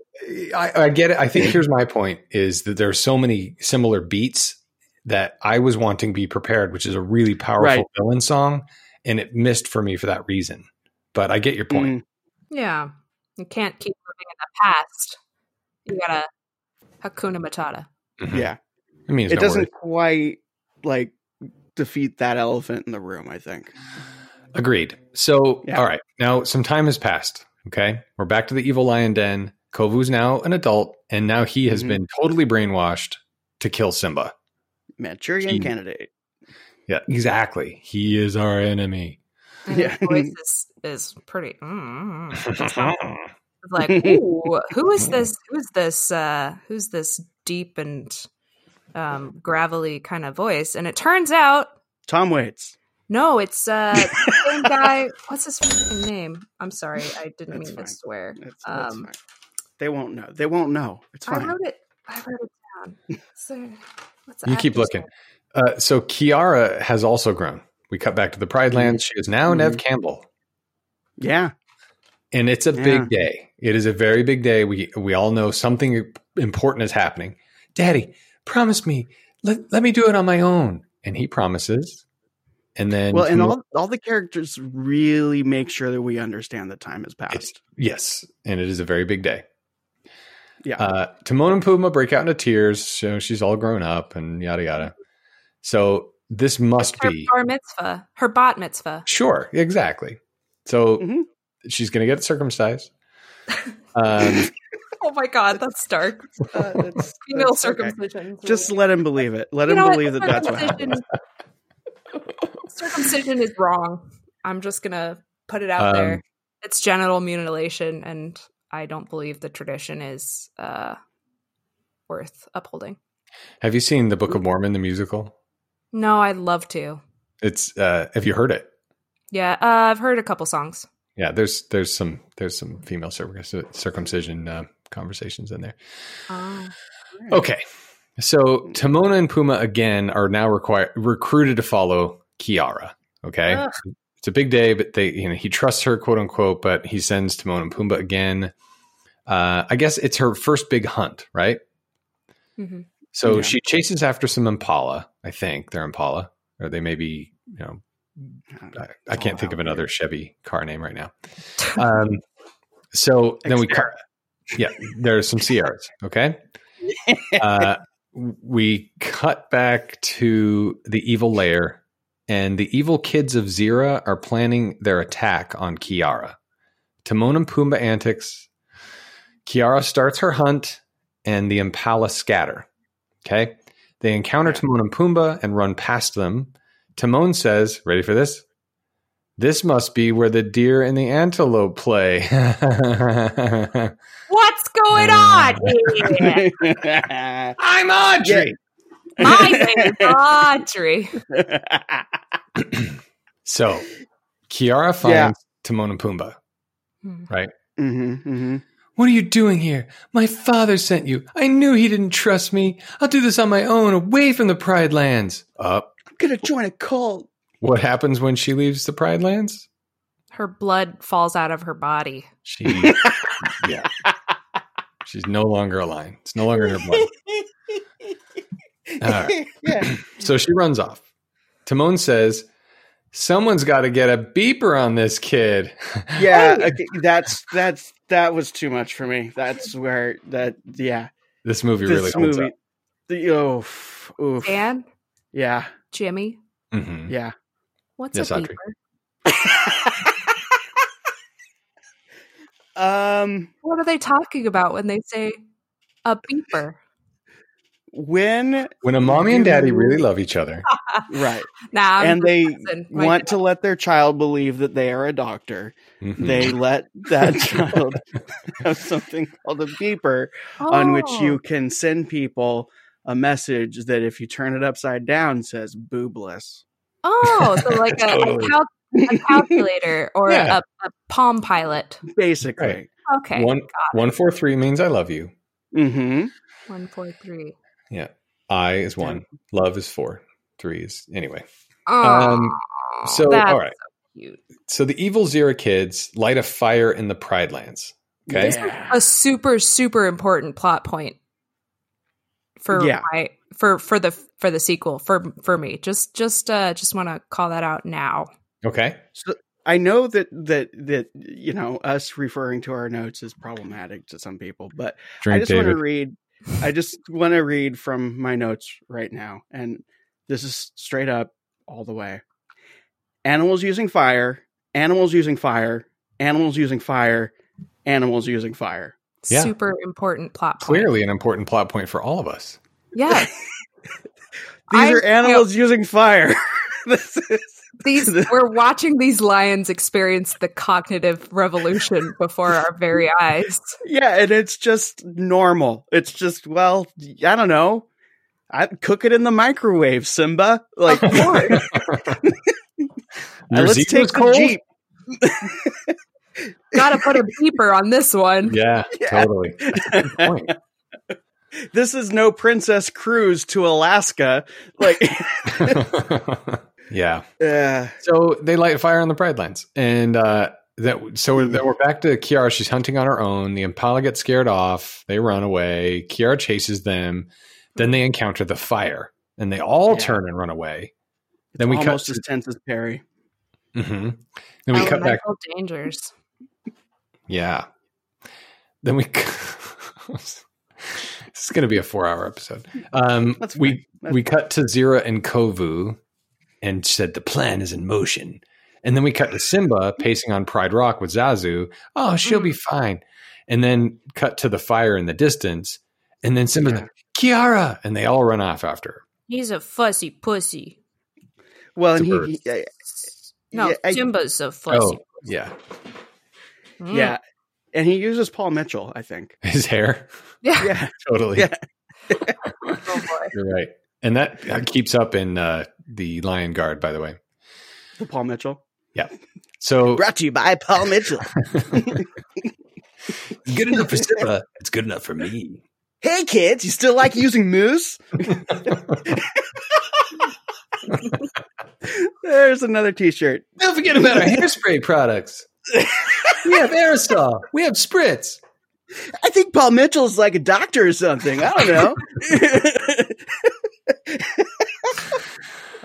D: I, I get it. I think here's my point: is that there are so many similar beats that I was wanting be prepared, which is a really powerful
B: Right.
D: villain song, and it missed for me for that reason. But I get your point.
B: Mm,
C: yeah, you can't keep living in the past. You gotta Hakuna Matata.
D: Mhm.
B: yeah,
D: it means
B: it
D: no
B: doesn't
D: worries.
B: quite like defeat that elephant in the room. I think.
D: Agreed. So,
B: Yeah.
D: all right. Now, some time has passed. Okay. We're back to the evil lion den. Kovu's now an adult, and now he has
B: Mhm.
D: been totally brainwashed to kill Simba.
B: Manchurian
D: He-
B: candidate.
D: Yeah, exactly. He is our enemy.
C: And
B: Yeah.
C: his voice is, is pretty. Mm, like, ooh, who is this? Who's this? Uh, who's this deep and um, gravelly kind of voice? And it turns out,
B: Tom Waits.
C: No, it's uh, the same guy. What's his fucking name? I'm sorry, I didn't
B: That's
C: mean
B: fine.
C: to swear.
B: That's, that's
C: Um,
B: fine. They won't know. They won't know. It's
C: I
B: fine.
C: wrote it. I wrote it down. So, what's
D: You keep looking. Uh, so Kiara has also grown. We cut back to the Pride Lands. She is now Neve
B: Mhm.
D: Campbell,
B: Yeah.
D: and it's a
B: Yeah.
D: big day. It is a very big day. We we all know something important is happening. Daddy, promise me. Let let me do it on my own. And he promises. And then
B: Well, and all all the characters really make sure that we understand that time has passed.
D: yes, and it is a very big day.
B: Yeah.
D: Uh, Timon and Pumbaa break out into tears. So she's all grown up and yada yada. So this must
C: Her
D: be
C: bar mitzvah, her bat mitzvah.
D: sure, exactly. So
B: Mhm.
D: she's going to get circumcised. Um,
C: Oh my god, that's dark.
B: Uh, that's-
C: Female
B: that's okay.
C: circumcision.
B: Just let him believe it. Let
C: You
B: him
C: know what?
B: believe that that's what happened.
C: circumcision is wrong. I'm just gonna put it out
D: Um,
C: there. It's genital mutilation, and I don't believe the tradition is uh, worth upholding.
D: have you seen the Book of Mormon, the musical?
C: No, I'd love to.
D: It's uh, have you heard it?
C: Yeah, uh, I've heard a couple songs.
D: Yeah, there's there's some there's some female circumcision uh, conversations in there.
C: Oh.
D: Okay. So Timona and Pumbaa again are now required recruited to follow Kiara. Okay.
C: Ugh.
D: It's a big day, but they you know he trusts her, quote unquote, but he sends Timon and Pumbaa again. Uh, I guess it's her first big hunt, right?
C: Mm-hmm.
D: So
B: Yeah.
D: she chases after some Impala. I think they're Impala, or they may be, you know, I, I can't think of another Chevy car name right now. Um, so then we cut. Yeah, there's some Sierras. Okay. Uh, we cut back to the evil lair, and the evil kids of Zira are planning their attack on Kiara. Timon and Pumbaa antics. Kiara starts her hunt, and the Impala scatter. Okay. They encounter Timon and Pumbaa and run past them. Timon says, Ready for this? This must be where the deer and the antelope play.
C: What's going on?
D: I'm Audrey.
C: My name is Audrey.
D: So Kiara finds
B: Yeah.
D: Timon and Pumbaa. Right?
B: Mm-hmm, mm-hmm.
D: What are you doing here? My father sent you. I knew he didn't trust me. I'll do this on my own, away from the Pride Lands. Up.
B: I'm gonna join a cult.
D: what happens when she leaves the Pride Lands?
C: Her blood falls out of her body.
D: She, yeah, she's no longer a lion. It's no longer in her blood. All right.
B: yeah.
D: So she runs off. Timon says, "Someone's got to get a beeper on this kid."
B: Yeah. Okay, that's that's that was too much for me. That's where that yeah.
D: this movie really
B: This
D: holds
B: movie.
D: up.
B: The, oof, oof.
C: Dan,
B: Yeah.
C: Jimmy,
D: Mhm.
B: Yeah.
C: what's
D: Yes,
C: a beeper?
B: um.
C: What are they talking about when they say a beeper?
B: When
D: When a mommy and daddy really love each other,
B: right,
C: Nah, I'm
B: and they want
C: dad-
B: to let their child believe that they are a doctor,
D: Mhm.
B: they let that child have something called a beeper on which
C: Oh.
B: you can send people a message that if you turn it upside down says boobless.
C: Oh, so like a, a, cal- a calculator or
D: Yeah.
C: a, a Palm Pilot.
B: Basically.
D: Right.
C: Okay,
D: one one four three means I love you.
B: Mm-hmm.
C: one four three.
D: Yeah, I is one, love is four, three is anyway.
C: Oh,
D: Um, so
C: that's
D: all right,
C: so cute.
D: so the evil Zira kids light a fire in the Pride Lands. Okay,
C: This is a super super important plot point for
B: Yeah.
C: my for for the for the sequel for for me. Just just uh just want to call that out now.
D: okay,
B: So I know that that that you know us referring to our notes is problematic to some people, but I
D: drink
B: just want to read. I just want to read from my notes right now, and this is straight up all the way. Animals using fire animals using fire, animals using fire, animals using fire.
D: Yeah.
C: Super important plot point.
D: Clearly, an important plot point for all of us.
C: Yes.
B: These
C: I-
B: are animals using fire. this is
C: These we're watching these lions experience the cognitive revolution before our very eyes.
B: yeah, and it's just normal. It's just well, I don't know. I cook it in the microwave, Simba. Like,
D: Your
B: let's
D: Zeke
B: take the
D: cold?
B: jeep.
C: Gotta put a beeper on this one.
D: Yeah,
B: Yeah.
D: totally. Good point.
B: This is no princess cruise to Alaska. Like,
D: yeah.
B: Yeah.
D: So they light a fire on the Pride Lands, and uh, that so we're, we're back to Kiara. She's hunting on her own. The Impala gets scared off. They run away. Kiara chases them. Then they encounter the fire, and they all
B: Yeah.
D: turn and run away.
B: it's
D: Then we cut.
B: almost
D: To,
B: as tense as Perry.
D: hmm Then we cut back.
C: Elemental dangers.
D: Yeah. Then we. this is going to be a four-hour episode. Um,
B: That's
D: we
B: fine.
D: We cut to Zira and Kovu, and said the plan is in motion. And then we cut to Simba pacing on Pride Rock with Zazu. Oh, she'll be fine. And then cut to the fire in the distance. And then Simba's
B: Yeah.
D: like, Kiara, and they all run off after her.
C: He's a fussy pussy.
B: Well, and he, he- uh,
C: No,
B: Yeah, I-
C: Simba's a fussy.
D: Oh, yeah,
C: Mm.
B: yeah, and he uses Paul Mitchell. I think.
D: his hair.
C: Yeah.
B: Yeah,
D: Totally,
B: Yeah.
C: Oh boy.
D: you're right. And that uh, keeps up in uh, the Lion Guard, by the way.
B: the Paul Mitchell. Yeah.
D: So
B: Brought to you by Paul Mitchell.
D: good enough for Simba. It's good enough for me.
B: hey kids, you still like using moose? There's another T-shirt.
D: Don't forget about our hairspray products. we have aerosol. We have spritz.
B: I think Paul Mitchell's like a doctor or something. I don't know.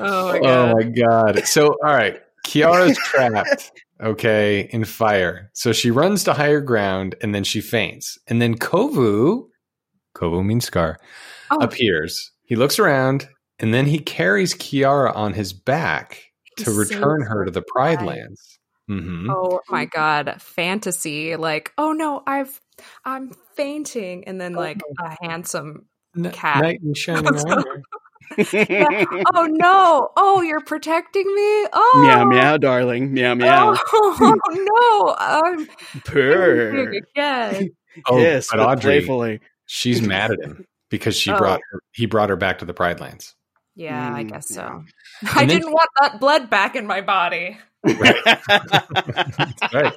C: Oh my god.
D: Oh my god. So all right, Kiara's trapped. Okay, in fire. So she runs to higher ground and then she faints. And then Kovu, Kovu means scar,
C: Oh.
D: appears. He looks around and then he carries Kiara on his back to return her to the Pride. Lands. hmm
C: Oh my god, fantasy! Like, oh no, I've I'm fainting, and then like a handsome. cat.
D: Knight in shining armor.
C: Oh no! Oh, you're protecting me. Oh
B: meow meow, darling. Meow meow.
C: Oh no! I'm
B: Purr.
C: big again.
D: Oh,
B: Kiss,
D: but
B: but
D: Audrey,
B: playfully.
D: she's mad at him because she
C: Oh.
D: brought her, he brought her back to the Pride Lands.
C: Yeah, I
B: Mm,
C: guess so.
B: yeah.
C: I didn't want that blood back in my body.
D: That's right.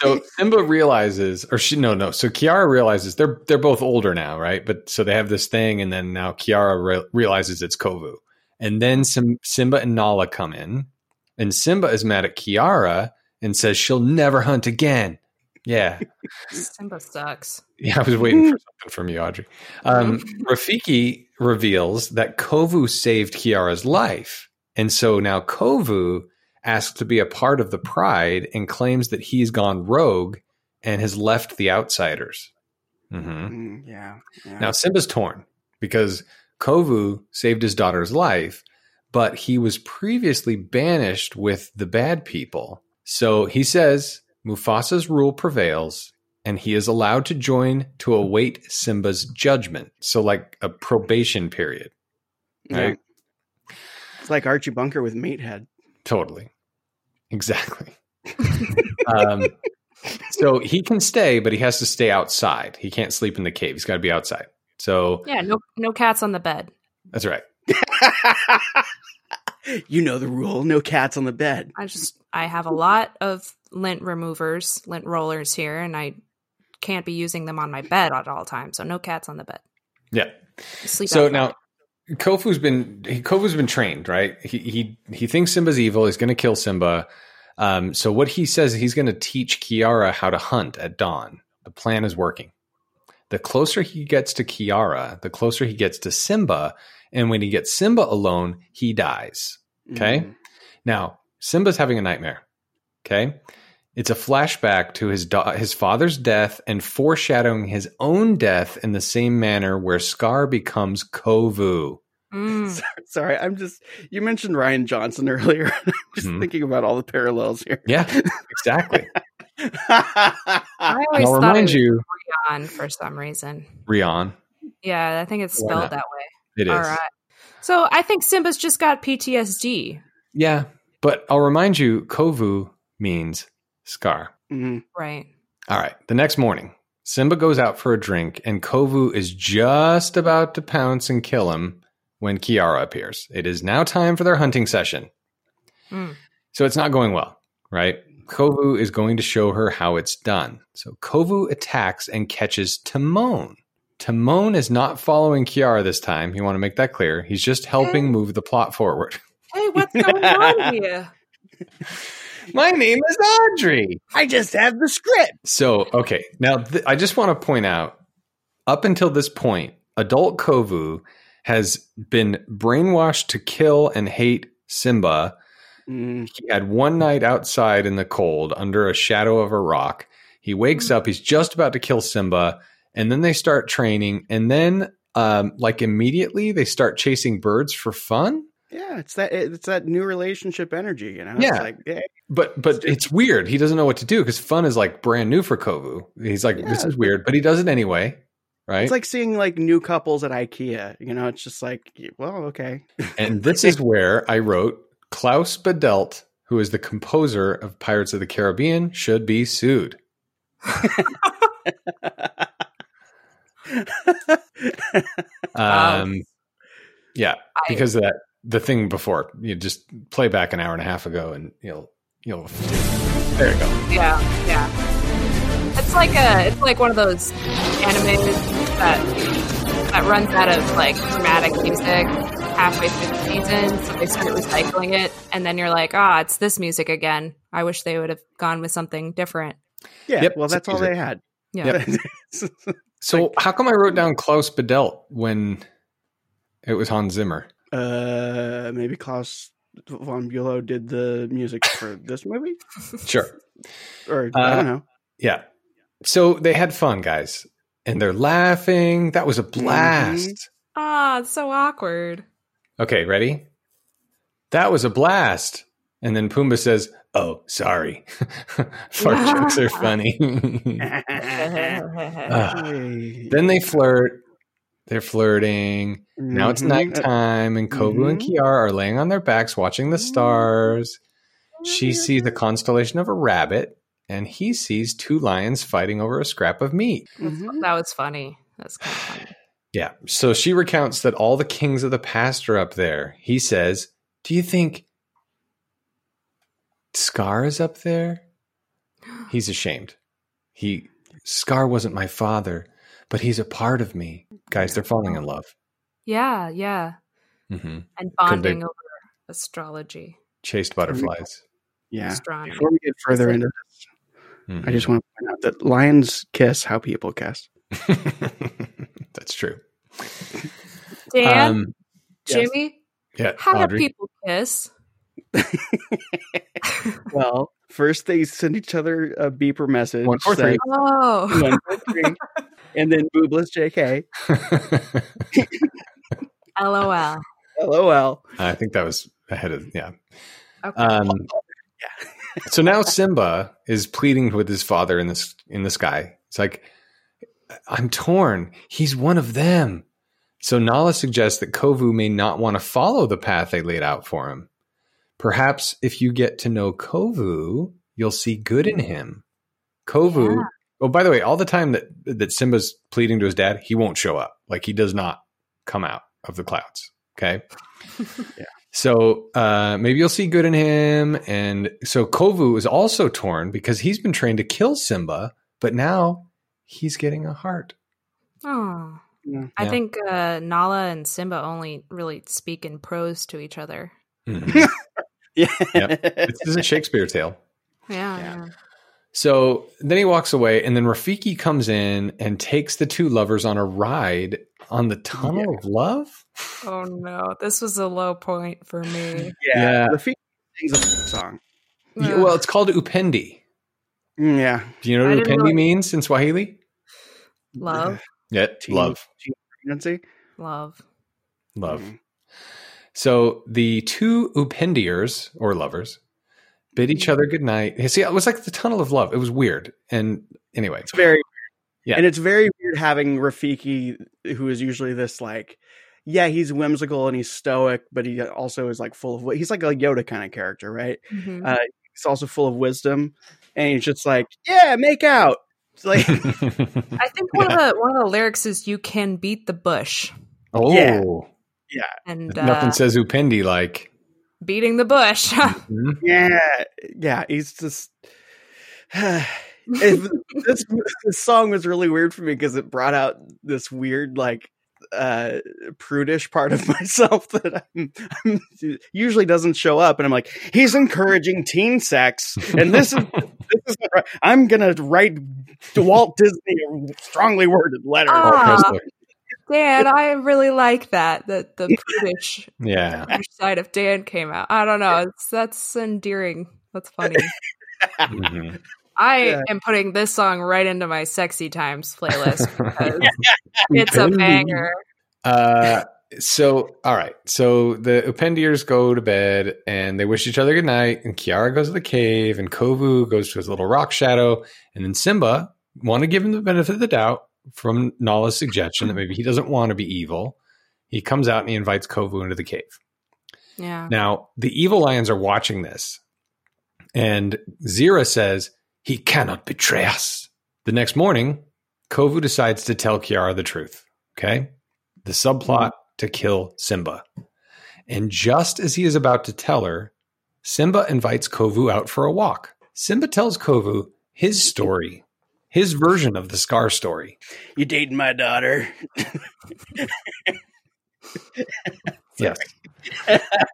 D: So Simba realizes, or she no no. So Kiara realizes they're they're both older now, right? But so they have this thing, and then now Kiara re- realizes it's Kovu, and then Sim- Simba and Nala come in, and Simba is mad at Kiara and says she'll never hunt again. Yeah,
C: Simba sucks.
D: yeah. I was waiting for something from you, Audrey. Um, Rafiki reveals that Kovu saved Kiara's life, and so now Kovu asks to be a part of the Pride and claims that he's gone rogue and has left the outsiders. hmm
B: Mm, yeah. yeah.
D: Now Simba's torn because Kovu saved his daughter's life, but he was previously banished with the bad people. So he says Mufasa's rule prevails and he is allowed to join to await Simba's judgment. So like a probation period.
B: Yeah. It's like Archie Bunker with Meathead.
D: Totally. Exactly. um, so he can stay, but he has to stay outside. He can't sleep in the cave. He's got to be outside. So
C: Yeah, no no cats on the bed.
D: that's right.
B: you know the rule. No cats on the bed.
C: I just I have a lot of lint removers, lint rollers here, and I can't be using them on my bed at all times. So no cats on the bed.
D: Yeah.
C: Sleep
D: So
C: outside.
D: now Kovu's been he, Kovu's been trained, right? He he he thinks Simba's evil. He's going to kill Simba. Um, so what he says he's going to teach Kiara how to hunt at dawn. The plan is working. The closer he gets to Kiara, the closer he gets to Simba, and when he gets Simba alone, he dies. Okay.
B: Mm.
D: Now, Simba's having a nightmare. Okay. It's a flashback to his da- his father's death and foreshadowing his own death in the same manner where Scar becomes Kovu.
C: Mm.
B: Sorry, I'm just. You mentioned Rian Johnson earlier. I'm just
D: Mhm.
B: thinking about all the parallels here.
D: Yeah, exactly.
C: I always
D: I'll
C: thought it
D: remind
C: was
D: you,
C: Rian for some reason.
D: Rian.
C: Yeah, I think it's spelled that way.
D: It is.
C: All right. So I think Simba's just got PTSD.
D: Yeah, but I'll remind you, Kovu means scar.
B: Mhm.
C: Right.
D: All right. The next morning, Simba goes out for a drink, and Kovu is just about to pounce and kill him when Kiara appears. It is now time for their hunting session.
C: Mm.
D: So it's not going well, right? Kovu is going to show her how it's done. So Kovu attacks and catches Timon. Timon is not following Kiara this time. You want to make that clear. He's just helping move the plot forward.
C: Hey, what's going on here?
D: My name is Audrey.
B: I just have the script.
D: So, okay. Now, th- I just want to point out up until this point, adult Kovu has been brainwashed to kill and hate Simba.
B: Mm,
D: He had one night outside in the cold under a shadow of a rock. He wakes up, he's just about to kill Simba, and then they start training. And then, um, like, immediately they start chasing birds for fun.
B: Yeah, it's that. It's that new relationship energy. You know.
D: Yeah.
B: It's like, yeah,
D: But but it's weird. He doesn't know what to do because fun is like brand new for Kovu. He's like, this is weird, but he does it anyway, right?
B: It's like seeing like new couples at IKEA. You know, it's just like, well, okay.
D: and this is where I wrote Klaus Badelt, who is the composer of Pirates of the Caribbean, should be sued.
C: Wow.
D: Um, yeah,
C: I-
D: because of that the thing before you just play back an hour and a half ago, and you'll you'll there you go.
C: Yeah, yeah. It's like a, it's like one of those animes that that runs out of like dramatic music halfway through the season, so they start recycling it, and then you're like, ah, it's this music again. I wish they would have gone with something different.
B: Yeah.
D: Yep,
B: well, that's all they had.
C: Yeah.
D: So how come I wrote down Klaus Badelt when it was Hans Zimmer?
B: Uh, maybe Klaus von Bülow did the music for this movie,
D: Sure.
B: or I
D: Uh,
B: don't know.
D: Yeah. So they had fun, guys, and they're laughing. That was a blast.
C: Ah, it's so awkward.
D: Okay, ready? That was a blast. And then Pumbaa says, "Oh, sorry. Fart jokes are funny."
B: Hey.
D: then they flirt. They're flirting. Now it's
B: Mhm.
D: nighttime, and Kovu and
B: Mhm.
D: Kiara are laying on their backs watching the stars. She sees the constellation of a rabbit, and he sees two lions fighting over a scrap of meat.
B: Mhm.
C: That was funny. That's kind of funny.
D: Yeah. So she recounts that all the kings of the past are up there. He says, Do you think Scar is up there? He's ashamed. He Scar wasn't my father, but he's a part of me. Guys, they're falling in love.
C: Yeah, yeah,
D: hmm
C: and
D: they-
C: bonding over astrology,
D: Chased butterflies.
B: Yeah.
C: astronomy.
B: Before we get further into this,
D: Mhm.
B: I just want to point out that lions kiss how people kiss.
D: That's true.
C: Dan,
D: Um,
B: yes.
C: Jimmy,
D: yeah,
C: how do people kiss?
B: Well, first they send each other a beeper message.
D: One, four, three.
B: saying,
C: Oh,
B: One, four, three. and then boobless JK.
C: lol.
B: LOL.
D: I think that was ahead of yeah.
C: Okay.
D: Um, so now Simba is pleading with his father in this in the sky. It's like I'm torn. He's one of them. So Nala suggests that Kovu may not want to follow the path they laid out for him. Perhaps if you get to know Kovu, you'll see good in him. Kovu.
C: Yeah.
D: Oh, by the way, all the time that that Simba's pleading to his dad, he won't show up. Like he does not come out of the clouds. Okay.
B: Yeah.
D: So uh, maybe you'll see good in him. And so Kovu is also torn because he's been trained to kill Simba, but now he's getting a heart.
C: oh,
B: Yeah.
C: I think uh, Nala and Simba only really speak in prose to each other.
D: Mhm.
B: Yeah.
D: Yep. this is a Shakespeare tale.
C: Yeah,
B: Yeah.
C: yeah.
D: So then he walks away, and then Rafiki comes in and takes the two lovers on a ride on the Tunnel of Love.
C: Oh no, this was a low point for me.
D: Yeah.
B: The feet sings a song.
D: Yeah, well, it's called Upendi.
B: Mm, Yeah.
D: Do you know what Upendi
C: really-
D: means in Swahili?
C: love,
D: Yeah, love,
B: pregnancy.
C: love.
D: love.
B: Mm.
D: So the two Upendiers or lovers bid each other goodnight. See, it was like the tunnel of love. It was weird. And anyway,
B: It's very weird.
D: Yeah.
B: And it's very weird having Rafiki, who is usually this like, yeah, he's whimsical and he's stoic, but he also is like full of wi- he's like a Yoda kind of character, right?
C: Mhm.
B: Uh, he's also full of wisdom, and he's just like, yeah, make out. It's like,
C: I think one of the one of the lyrics is "You can beat the bush,"
D: oh,
B: Yeah.
C: And uh,
D: nothing says Upendi like.
C: beating the bush.
B: yeah, yeah, he's just. If this, this song was really weird for me because it brought out this weird like uh prudish part of myself that I'm, I'm usually doesn't show up and i'm like he's encouraging teen sex and this is this is right. i'm gonna write to walt disney a strongly worded letter
C: Ah. Dan, I really like that that the prudish
D: Yeah.
C: prudish side of Dan came out. I don't know. It's that's endearing. That's funny.
D: Mhm.
C: I
B: Yeah.
C: am putting this song right into my sexy times playlist because it's a banger.
D: Uh, so, all right. So the Upendiers go to bed and they wish each other good night. And Kiara goes to the cave, and Kovu goes to his little rock shadow. And then Simba want to give him the benefit of the doubt from Nala's suggestion that hmm. maybe he doesn't want to be evil. He comes out and he invites Kovu into the cave.
C: Yeah.
D: Now, the evil lions are watching this, and Zira says, He cannot betray us. The next morning, Kovu decides to tell Kiara the truth. Okay. The subplot hmm. to kill Simba. And just as he is about to tell her, Simba invites Kovu out for a walk. Simba tells Kovu his story, his version of the Scar story.
B: you dating my daughter
D: Yes.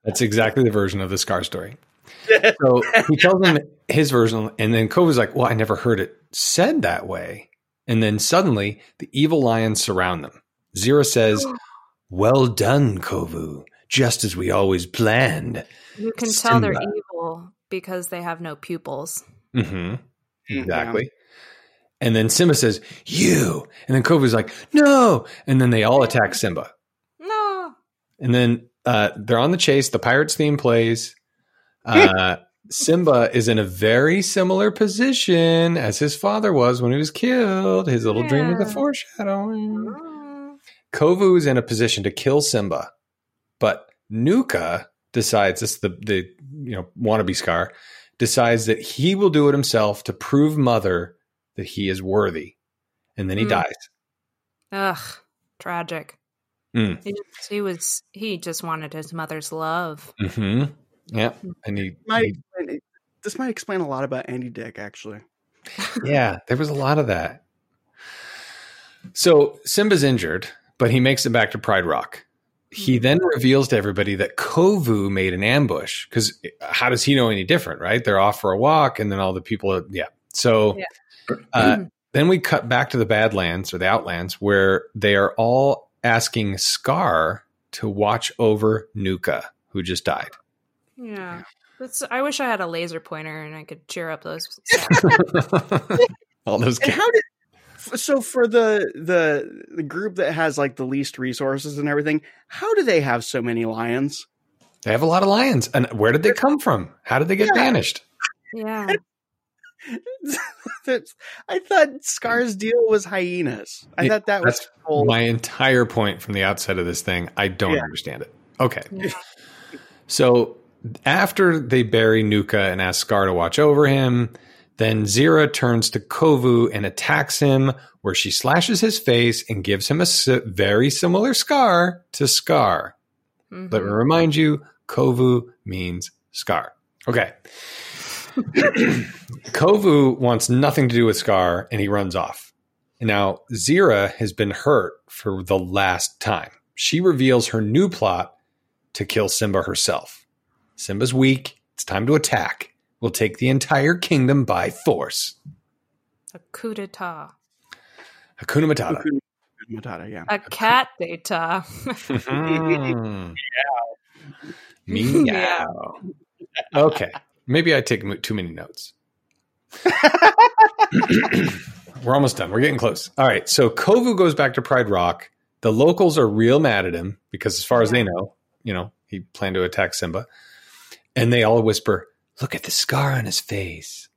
D: That's exactly the version of the Scar story. So he tells him his version, and then Kovu's like, Well, I never heard it said that way. And then suddenly the evil lions surround them. Zira says, Well done, Kovu, just as we always planned.
C: You can tell they're evil because they have no pupils.
D: hmm Exactly. And then Simba says, You. And then Kovu's like, No. And then they all attack Simba.
C: No.
D: And then uh, they're on the chase. The Pirates theme plays. Uh, Simba is in a very similar position as his father was when he was killed. His little dream was a
C: Yeah.
D: foreshadowing.
C: Mm.
D: Kovu is in a position to kill Simba, but Nuka decides this is the the you know wannabe Scar decides that he will do it himself to prove Mother that he is worthy, and then he
C: Hmm.
D: dies.
C: Ugh. Tragic.
D: Mm.
C: He, just, he was he just wanted his mother's love.
D: hmm Yeah, and he,
B: might
D: he
B: explain, this might explain a lot about andy dick actually
D: yeah, there was a lot of that. So Simba's injured, but he makes it back to Pride Rock. He then reveals to everybody that Kovu made an ambush because how does he know any different, right? They're off for a walk, and then all the people, are, yeah. So uh, then we cut back to the Badlands or the Outlands where they are all asking Scar to watch over Nuka, who just died.
C: Yeah. That's, I wish I had a laser pointer and I could cheer up those.
D: all those
B: and how did so for the the the group that has like the least resources and everything how do they have so many lions
D: They have a lot of lions. And where did they come from? How did they get
B: Yeah.
D: banished?
C: yeah.
B: I thought Scar's deal was hyenas. I
D: Yeah,
B: thought that was whole,
D: my entire point from the outset of this thing. I don't
B: Yeah.
D: understand it. Okay. So after they bury Nuka and ask Scar to watch over him, then Zira turns to Kovu and attacks him, where she slashes his face and gives him a very similar scar to Scar.
C: Mhm.
D: Let me remind you, Kovu means scar. Okay. Kovu wants nothing to do with Scar and he runs off. Now, Zira has been hurt for the last time. She reveals her new plot to kill Simba herself. Simba's weak. It's time to attack. We'll take the entire kingdom by force.
C: A coup d'etat.
D: Hakuna Matata.
B: Hakuna Matata, yeah.
C: A cat d'etat.
D: Mm. Meow. Okay. Maybe I take too many notes. We're almost done. We're getting close. All right. So Kovu goes back to Pride Rock. The locals are real mad at him because, as far as they know, you know, he planned to attack Simba. And they all whisper, Look at the scar on his face.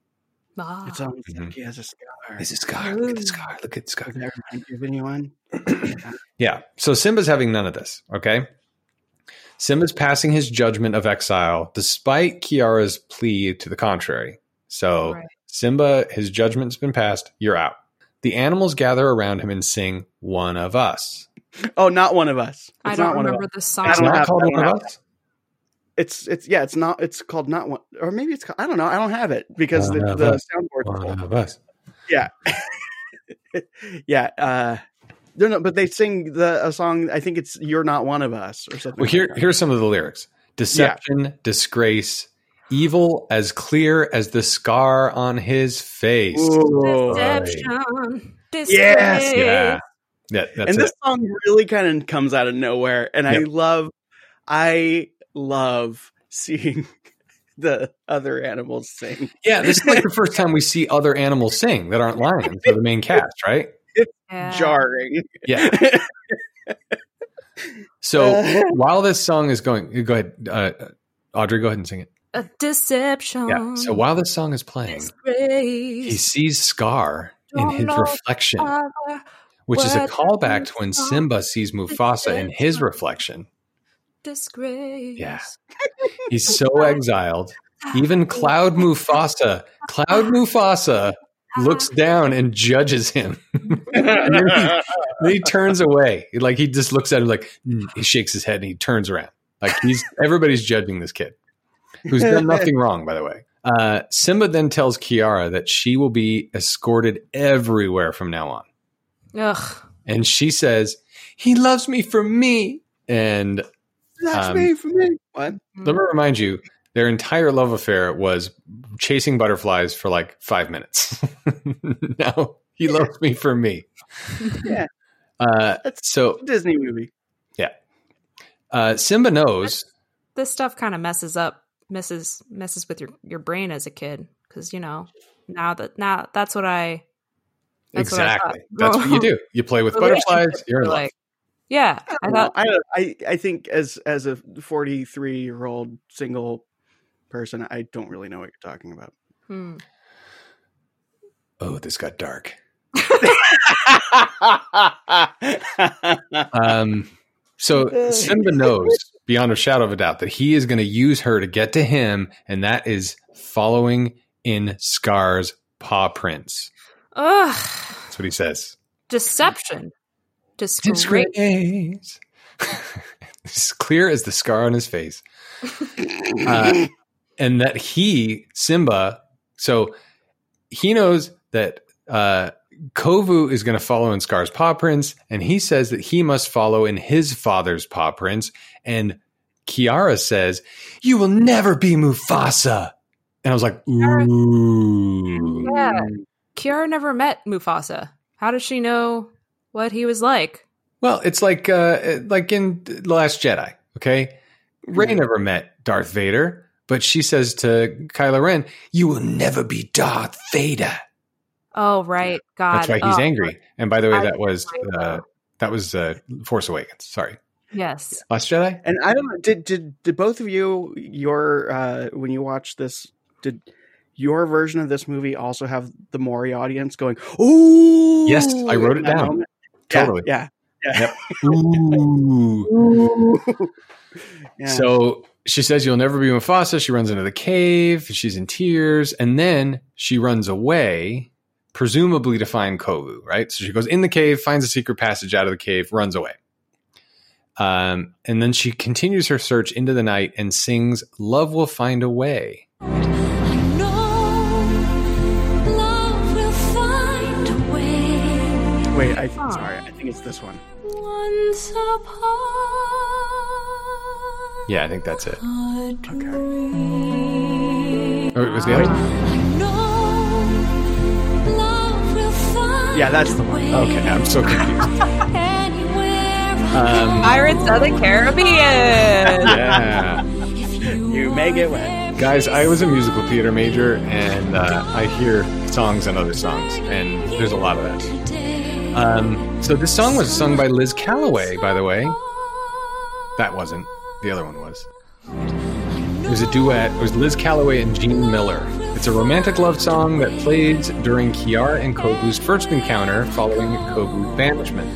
C: Ah.
B: It's almost
D: Mhm.
B: like he has a scar.
D: There's a scar. Look at the scar. Look at the scar.
B: Does that remind you of anyone?
D: Yeah. So Simba's having none of this. Okay. Simba's passing his judgment of exile despite Kiara's plea to the contrary. So
C: Right.
D: Simba, his judgment's been passed. You're out. The animals gather around him and sing "One of Us."
B: Oh, not one of us.
C: I don't
B: not
C: remember the song.
D: It's
B: don't have-
D: called "One of
B: have-
D: Us."
B: It's it's yeah. It's not. It's called not one, or maybe it's. Called, I don't know. I don't have it because
D: One
B: the,
D: of
B: the
D: us.
B: soundboard's
D: One
B: full.
D: of us.
B: Yeah, yeah. Uh, no, no, but they sing the a song. I think it's "You're Not One of Us" or something.
D: Well, here
B: that.
D: here's some of the lyrics: deception, disgrace, evil as clear as the scar on his face.
B: Ooh.
C: Deception.
B: Yes.
D: Yeah, yeah, that's
B: and this
D: it.
B: song really kind of comes out of nowhere, and I love, I love seeing the other animals sing.
D: Yeah, this is like the first time we see other animals sing that aren't lions for the main cast, right?
C: Yeah.
B: Jarring.
D: Yeah. So
B: Uh.
D: while this song is going, go ahead, uh, Audrey, go ahead and sing it.
C: A deception.
D: Yeah. So while this song is playing, he sees Scar in
C: Don't
D: his reflection, which is a callback to when Simba sees Mufasa in his reflection.
C: disgrace.
D: Yeah. He's so exiled. Even Cloud Mufasa, Cloud Mufasa looks down and judges him. and then he, then he turns away. Like he just looks at him like "Mm," he shakes his head and he turns around. Like he's everybody's judging this kid. Who's done nothing wrong, by the way. Uh, Simba then tells Kiara that she will be escorted everywhere from now on.
C: Ugh.
D: And she says, He loves me for me. And
B: That's
D: Um,
B: me for me. What?
D: let me remind you, their entire love affair was chasing butterflies for like five minutes. now he loves me for me.
B: Yeah.
D: Uh,
B: That's
D: so
B: a Disney movie. Yeah.
D: Uh, Simba knows.
C: This stuff kind of messes up, messes messes with your your brain as a kid because you know now that now that's what I. That's what I
D: exactly. That's what you do. You play with butterflies. You're in love.
C: Like, yeah, I
B: I,
C: thought
B: I, I, I think as as a 43 year old single person, I don't really know what you're talking about.
C: hmm.
D: oh, this got dark. Um, so Simba knows beyond a shadow of a doubt that he is going to use her to get to him, and that is following in Scar's paw prints.
C: Ugh.
D: That's what he says.
C: Deception. Disgrace.
D: Disgrace. it's clear as the scar on his face. Uh, and that he, Simba, so he knows that uh, Kovu is going to follow in Scar's paw prints, and he says that he must follow in his father's paw prints. And Kiara says, You will never be Mufasa. And I was like, Ooh.
C: Yeah. Kiara never met Mufasa. How does she know what he was like?
D: Well, it's like uh, like in The Last Jedi. Okay, Rey never met Darth Vader, but she says to Kylo Ren, "You will never be Darth Vader."
C: Oh, right. God.
D: That's why he's
C: Oh,
D: angry. And by the way,
C: I-
D: that was uh, that was uh, Force Awakens. Sorry,
C: Yes.
D: Last Jedi.
B: And I don't know. Did did did both of you your uh when you watched this did your version of this movie also have the Maury audience going? Ooh,
D: Yes, I wrote it down.
B: moment?
D: Totally.
B: Yeah.
D: Yep. Ooh.
B: yeah. yeah.
D: So she says, You'll never be Mufasa. She runs into the cave. She's in tears. And then she runs away, presumably to find Kovu, right? So she goes in the cave, finds a secret passage out of the cave, runs away. Um, and then she continues her search into the night and sings, Love Will Find a Way.
G: Love will find a way
B: Wait, I
C: Huh.
B: sorry. I think it's this one.
G: Once upon
D: Yeah, I think that's it.
G: a dream.
D: Or was the other one?
G: I know love will find
B: Yeah, that's the one.
D: Okay, I'm so confused. Um,
C: Pirates of the Caribbean.
D: yeah.
G: you,
B: You make it wet.
D: Guys, I was a musical theater major and uh, I hear songs and other songs, and there's a lot of that. Um, so this song was sung by Liz Callaway, by the way. That wasn't. the other one was. It was a duet. It was Liz Callaway and Gene Miller. It's a romantic love song that plays during Kiara and Kovu's first encounter following Kovu's banishment.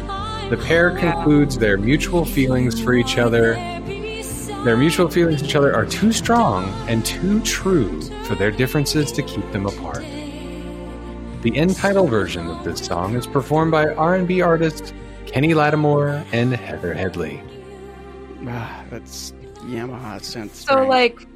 D: The pair concludes their mutual feelings for each other. Their mutual feelings for each other are too strong and too true for their differences to keep them apart. The end title version of this song is performed by R&B artists Kenny Lattimore and Heather Headley.
B: Ah, that's Yamaha synth.
C: So,
B: string.
C: like,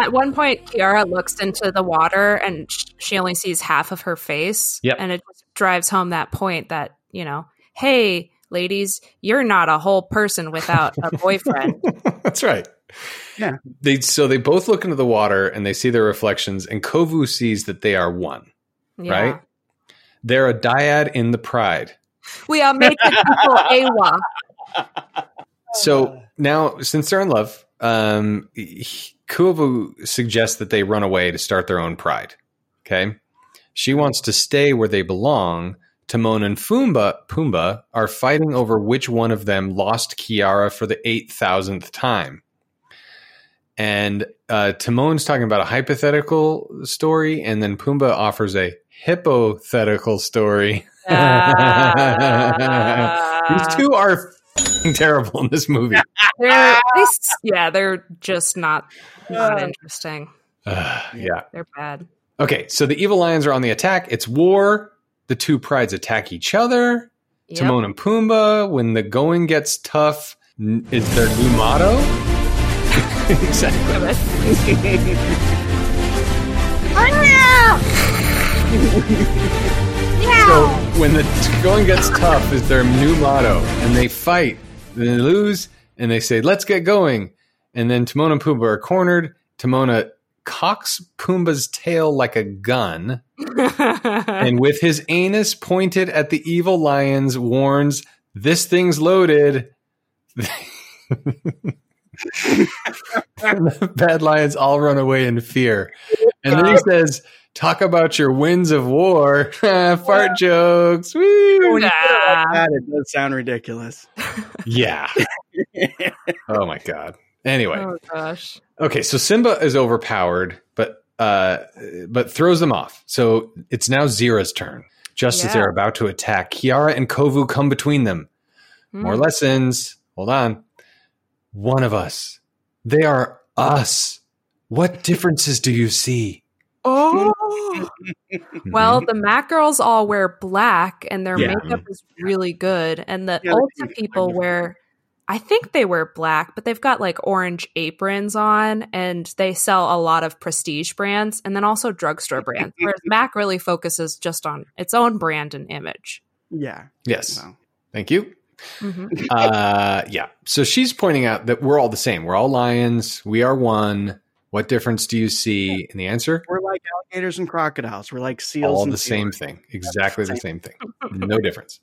C: at one point, Kiara looks into the water and she only sees half of her face.
D: Yep.
C: And it drives home that point that, you know, hey, ladies, you're not a whole person without a boyfriend.
D: That's right.
B: Yeah.
D: They so they both look into the water and they see their reflections, and Kovu sees that they are one.
C: Yeah.
D: Right? They're a dyad in the pride.
C: We are making people AWA.
D: So now, since they're in love, um, suggests that they run away to start their own pride. Okay, she wants to stay where they belong. Timon and Fumba, Pumbaa are fighting over which one of them lost Kiara for the eight thousandth time. And uh, Timon's talking about a hypothetical story, and then Pumbaa offers a hypothetical story. These two are f***ing terrible in this movie.
C: They're, they yeah, they're just not, not interesting.
D: Uh, yeah.
C: They're bad.
D: Okay, so the evil lions are on the attack. It's war. The two prides attack each other.
C: Yep.
D: Timon and Pumbaa, when the going gets tough, is their new motto. exactly. So when the going gets tough, is their new motto, and they fight, then they lose, and they say, "Let's get going." And then Timon and Pumbaa are cornered. Timona cocks Pumbaa's tail like a gun, and with his anus pointed at the evil lions, warns, "This thing's loaded." And the bad lions all run away in fear. And then he says, Talk about your winds of war. Fart jokes. Woo.
B: When you put it
C: Nah.
B: it does sound ridiculous.
D: Yeah. oh my God. Anyway.
C: oh gosh.
D: Okay, so Simba is overpowered, but uh, but throws them off. So it's now Zira's turn. Just as they're about to attack, Kiara and Kovu come between them. More
C: Mm.
D: lessons. Hold on. One of us. They are us. What differences do you see?
C: Oh. well, the Mac girls all wear black and their
D: Yeah.
C: makeup is really good. And the
B: Yeah,
C: Ulta people wear, I think they wear black, but they've got like orange aprons on and they sell a lot of prestige brands and then also drugstore brands. Whereas Mac really focuses just on its own brand and image.
B: Yeah.
D: yes.
B: So,
D: Thank you.
C: Mhm.
D: uh, yeah. So she's pointing out that we're all the same. We're all lions. We are one. What difference do you see? in the answer?
B: we're like alligators and crocodiles. We're like seals.
D: all
B: and
D: the same thing. Exactly the same thing. No difference.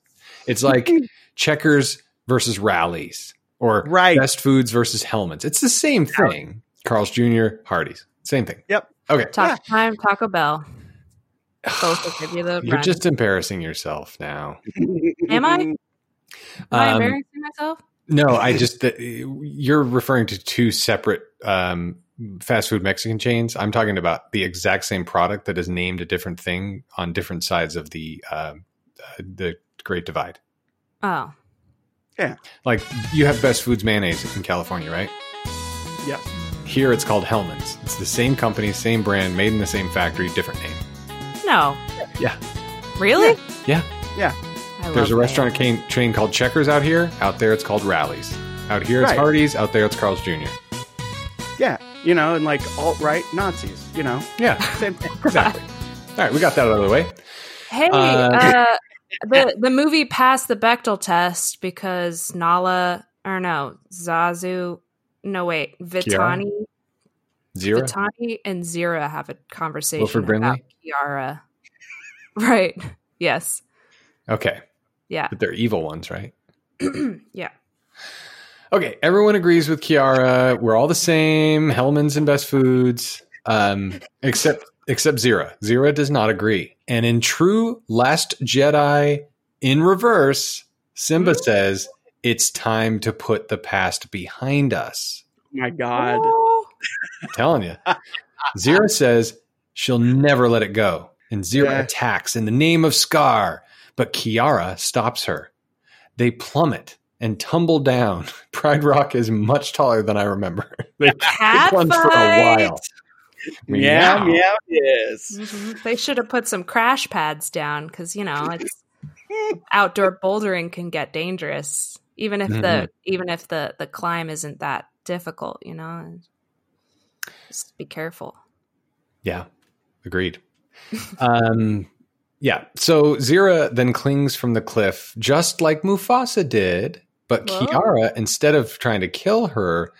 D: It's like checkers versus Rally's or
B: Right.
D: best foods versus Hellmann's. It's the same thing. Carl's Jr., Hardee's. Same thing.
B: Yep.
D: Okay.
C: Taco time, Taco Bell. Both will give you the
D: You're
C: run.
D: just embarrassing yourself now.
C: Am I? Am I
D: Um,
C: embarrassing myself?
D: No, I just that you're referring to two separate um, fast food Mexican chains. I'm talking about the exact same product that is named a different thing on different sides of the um, uh, the Great Divide.
C: Oh. Yeah.
D: Like you have Best Foods mayonnaise in California, right?
B: Yes.
D: Here it's called Hellmann's. It's the same company, same brand, made in the same factory, different name.
C: No.
D: Yeah.
C: Really?
D: Yeah.
B: Yeah.
C: I
D: There's a restaurant chain, chain called Checkers out here. Out there, it's called Rally's. Out here, it's
B: Right.
D: Hardee's. Out there, it's Carl's Jr.
B: Yeah. You know, and like alt right Nazis. You know,
D: Yeah,
B: same thing.
D: exactly. All right, we got that out of the way.
C: Hey,
D: Uh,
C: uh, the the movie passed the Bechdel test because Nala or no Zazu, no wait, Vitani,
D: Zira.
C: Vitani and Zira have a conversation
D: Wilford
C: about
D: Brimley?
C: Kiara. Right. Yes.
D: Okay,
C: Yeah.
D: but they're evil ones, right?
C: yeah.
D: Okay, everyone agrees with Kiara. We're all the same. Hellmann's and Best Foods, um, except except Zira. Zira does not agree. And in true Last Jedi in reverse, Simba says it's time to put the past behind us.
B: my god.
C: Oh.
D: I'm telling you. Zira says she'll never let it go. And Zira
B: Yeah.
D: attacks in the name of Scar, but Kiara stops her. They plummet and tumble down. Pride Rock is much taller than I remember. They
C: Cat
D: plunge for a while.
B: Meow,
D: Meow.
B: meow, yes.
C: Mhm. They should have put some crash pads down because you know it's outdoor bouldering can get dangerous, even if
D: Mhm.
C: the even if the the climb isn't that difficult. You know, just be careful.
D: Yeah, agreed. um, yeah. So Zira then clings from the cliff, just like Mufasa did. But
C: Whoa.
D: Kiara, instead of trying to kill her,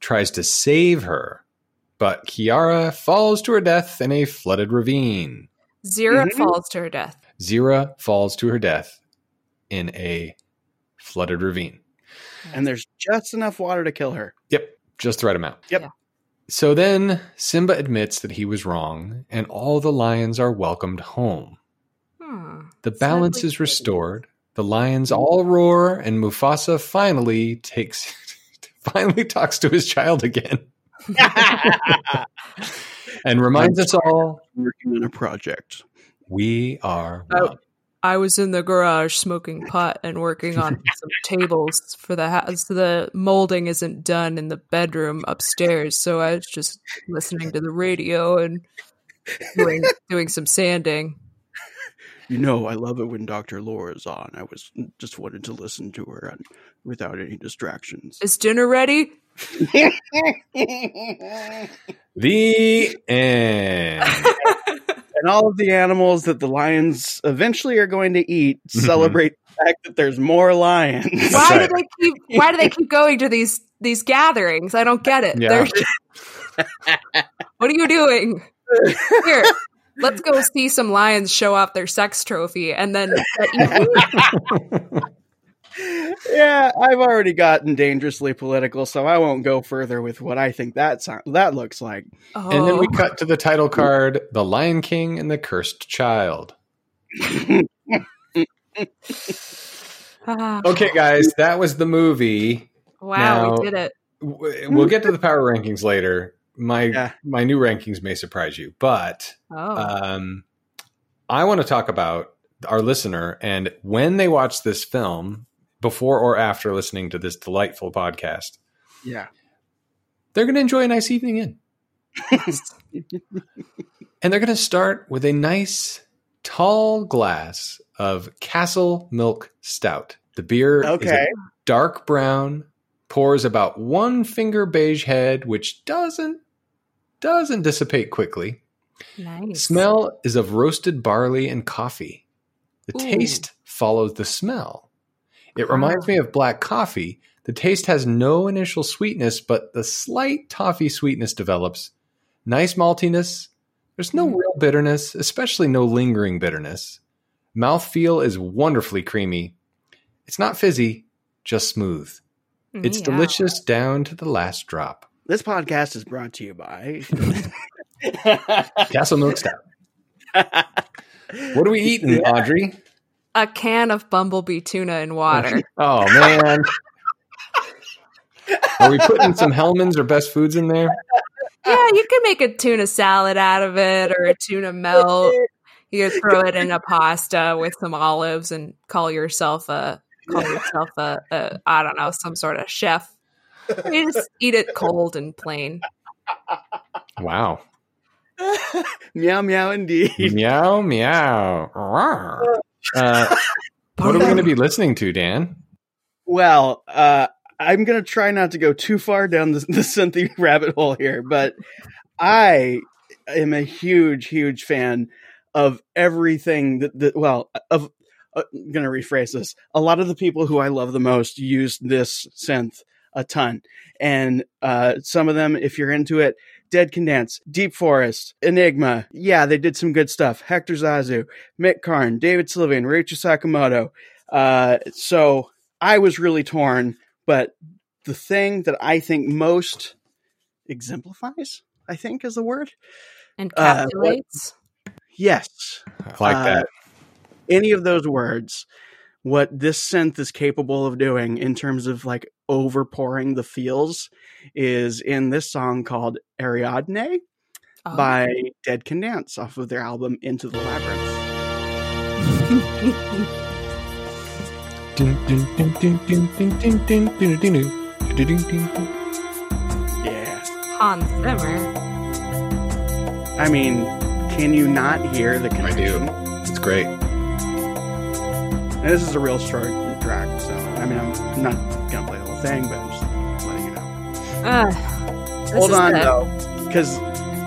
D: tries to save her. But Kiara falls to her death in a flooded ravine.
C: Zira
B: Mhm.
C: falls to her death.
D: Zira falls to her death in a flooded ravine.
B: And there's just enough water to kill her.
D: Yep, just the right amount.
B: Yep.
C: Yeah.
D: So then Simba admits that he was wrong, and all the lions are welcomed home.
C: Hmm.
D: The balance
C: Sadly
D: is restored. The lions all roar, and Mufasa finally takes finally talks to his child again and reminds us all
B: Working on a project.
D: we are one.
C: I was in the garage smoking pot and working on some tables for the house. The molding isn't done in the bedroom upstairs, so I was just listening to the radio and doing doing some sanding.
B: You know, I love it when Dr. Laura's on. I was mm, just wanted to listen to her and without any distractions.
C: Is dinner ready?
D: The end.
B: and all of the animals that the lions eventually are going to eat mm-hmm. celebrate the fact that there's more lions.
C: Why
D: right.
C: do they keep Why do they keep going to these these gatherings? I don't get it.
D: Yeah.
C: They're- what are you doing? Here, let's go see some lions show off their sex trophy, and then
B: yeah, I've already gotten dangerously political, so I won't go further with what I think that sound, that looks like.
D: And then we
C: Oh.
D: cut to the title card The Lion King and the Cursed Child.
C: Ah,
D: Okay, guys, that was the movie.
C: wow,
D: now-
C: we did it.
D: We'll get to the power rankings later. My
B: Yeah.
D: my new rankings may surprise you, but
C: Oh,
D: um, I want to talk about our listener and when they watch this film, before or after listening to this delightful podcast,
B: Yeah.
D: they're going to enjoy a nice evening in. and they're going to start with a nice tall glass of Castle Milk Stout. The beer is a dark brown, pours about one finger beige head, which doesn't doesn't dissipate quickly.
C: nice.
D: Smell is of roasted barley and coffee. The
C: Ooh.
D: taste follows the smell. It reminds me of black coffee. The taste has no initial sweetness, but the slight toffee sweetness develops. Nice maltiness. There's no
C: Mm.
D: real bitterness, especially no lingering bitterness. Mouthfeel is wonderfully creamy. It's not fizzy, just smooth. It's
C: Yeah.
D: delicious down to the last drop.
B: This podcast is brought to you by.
D: Castle Milk Stout. What are we eating, Audrey?
C: A can of bumblebee tuna in water.
D: Oh man. Are we putting some Hellmann's or best foods in there?
C: yeah, you can make a tuna salad out of it or a tuna melt. You could throw it in a pasta with some olives and call yourself a call yourself a, a I don't know some sort of chef. You just eat it cold and plain.
D: Wow.
B: meow meow indeed.
D: meow meow. Uh, what are we going to be listening to, Dan?
B: Well, uh, I'm gonna try not to go too far down the, the Cynthia rabbit hole here, but I am a huge, huge fan of everything that, that well, of uh, I'm gonna rephrase this. A lot of the people who I love the most use this synth a ton, and uh, some of them, if you're into it, Dead Can Dance, Deep Forest, Enigma. Yeah, they did some good stuff. Hector Zazou, Mick Karn, David Sylvian, Ryuichi Sakamoto. Uh, so I was really torn, but the thing that I think most exemplifies, I think is the word. Uh,
C: Encapsulates.
B: Yes.
D: I like
B: Uh,
D: that
B: any of those words what this synth is capable of doing in terms of like overpouring the feels is in this song called Ariadne
C: oh.
B: by Dead Can Dance off of their album Into the Labyrinth. yeah.
C: Hans Zimmer.
B: I mean, can you not hear the connection?
D: I do. It's great.
B: And this is a real short track, so I mean, I'm not gonna play the whole thing, but I'm just letting you know.
C: Uh,
B: Hold on
C: the-
B: though, because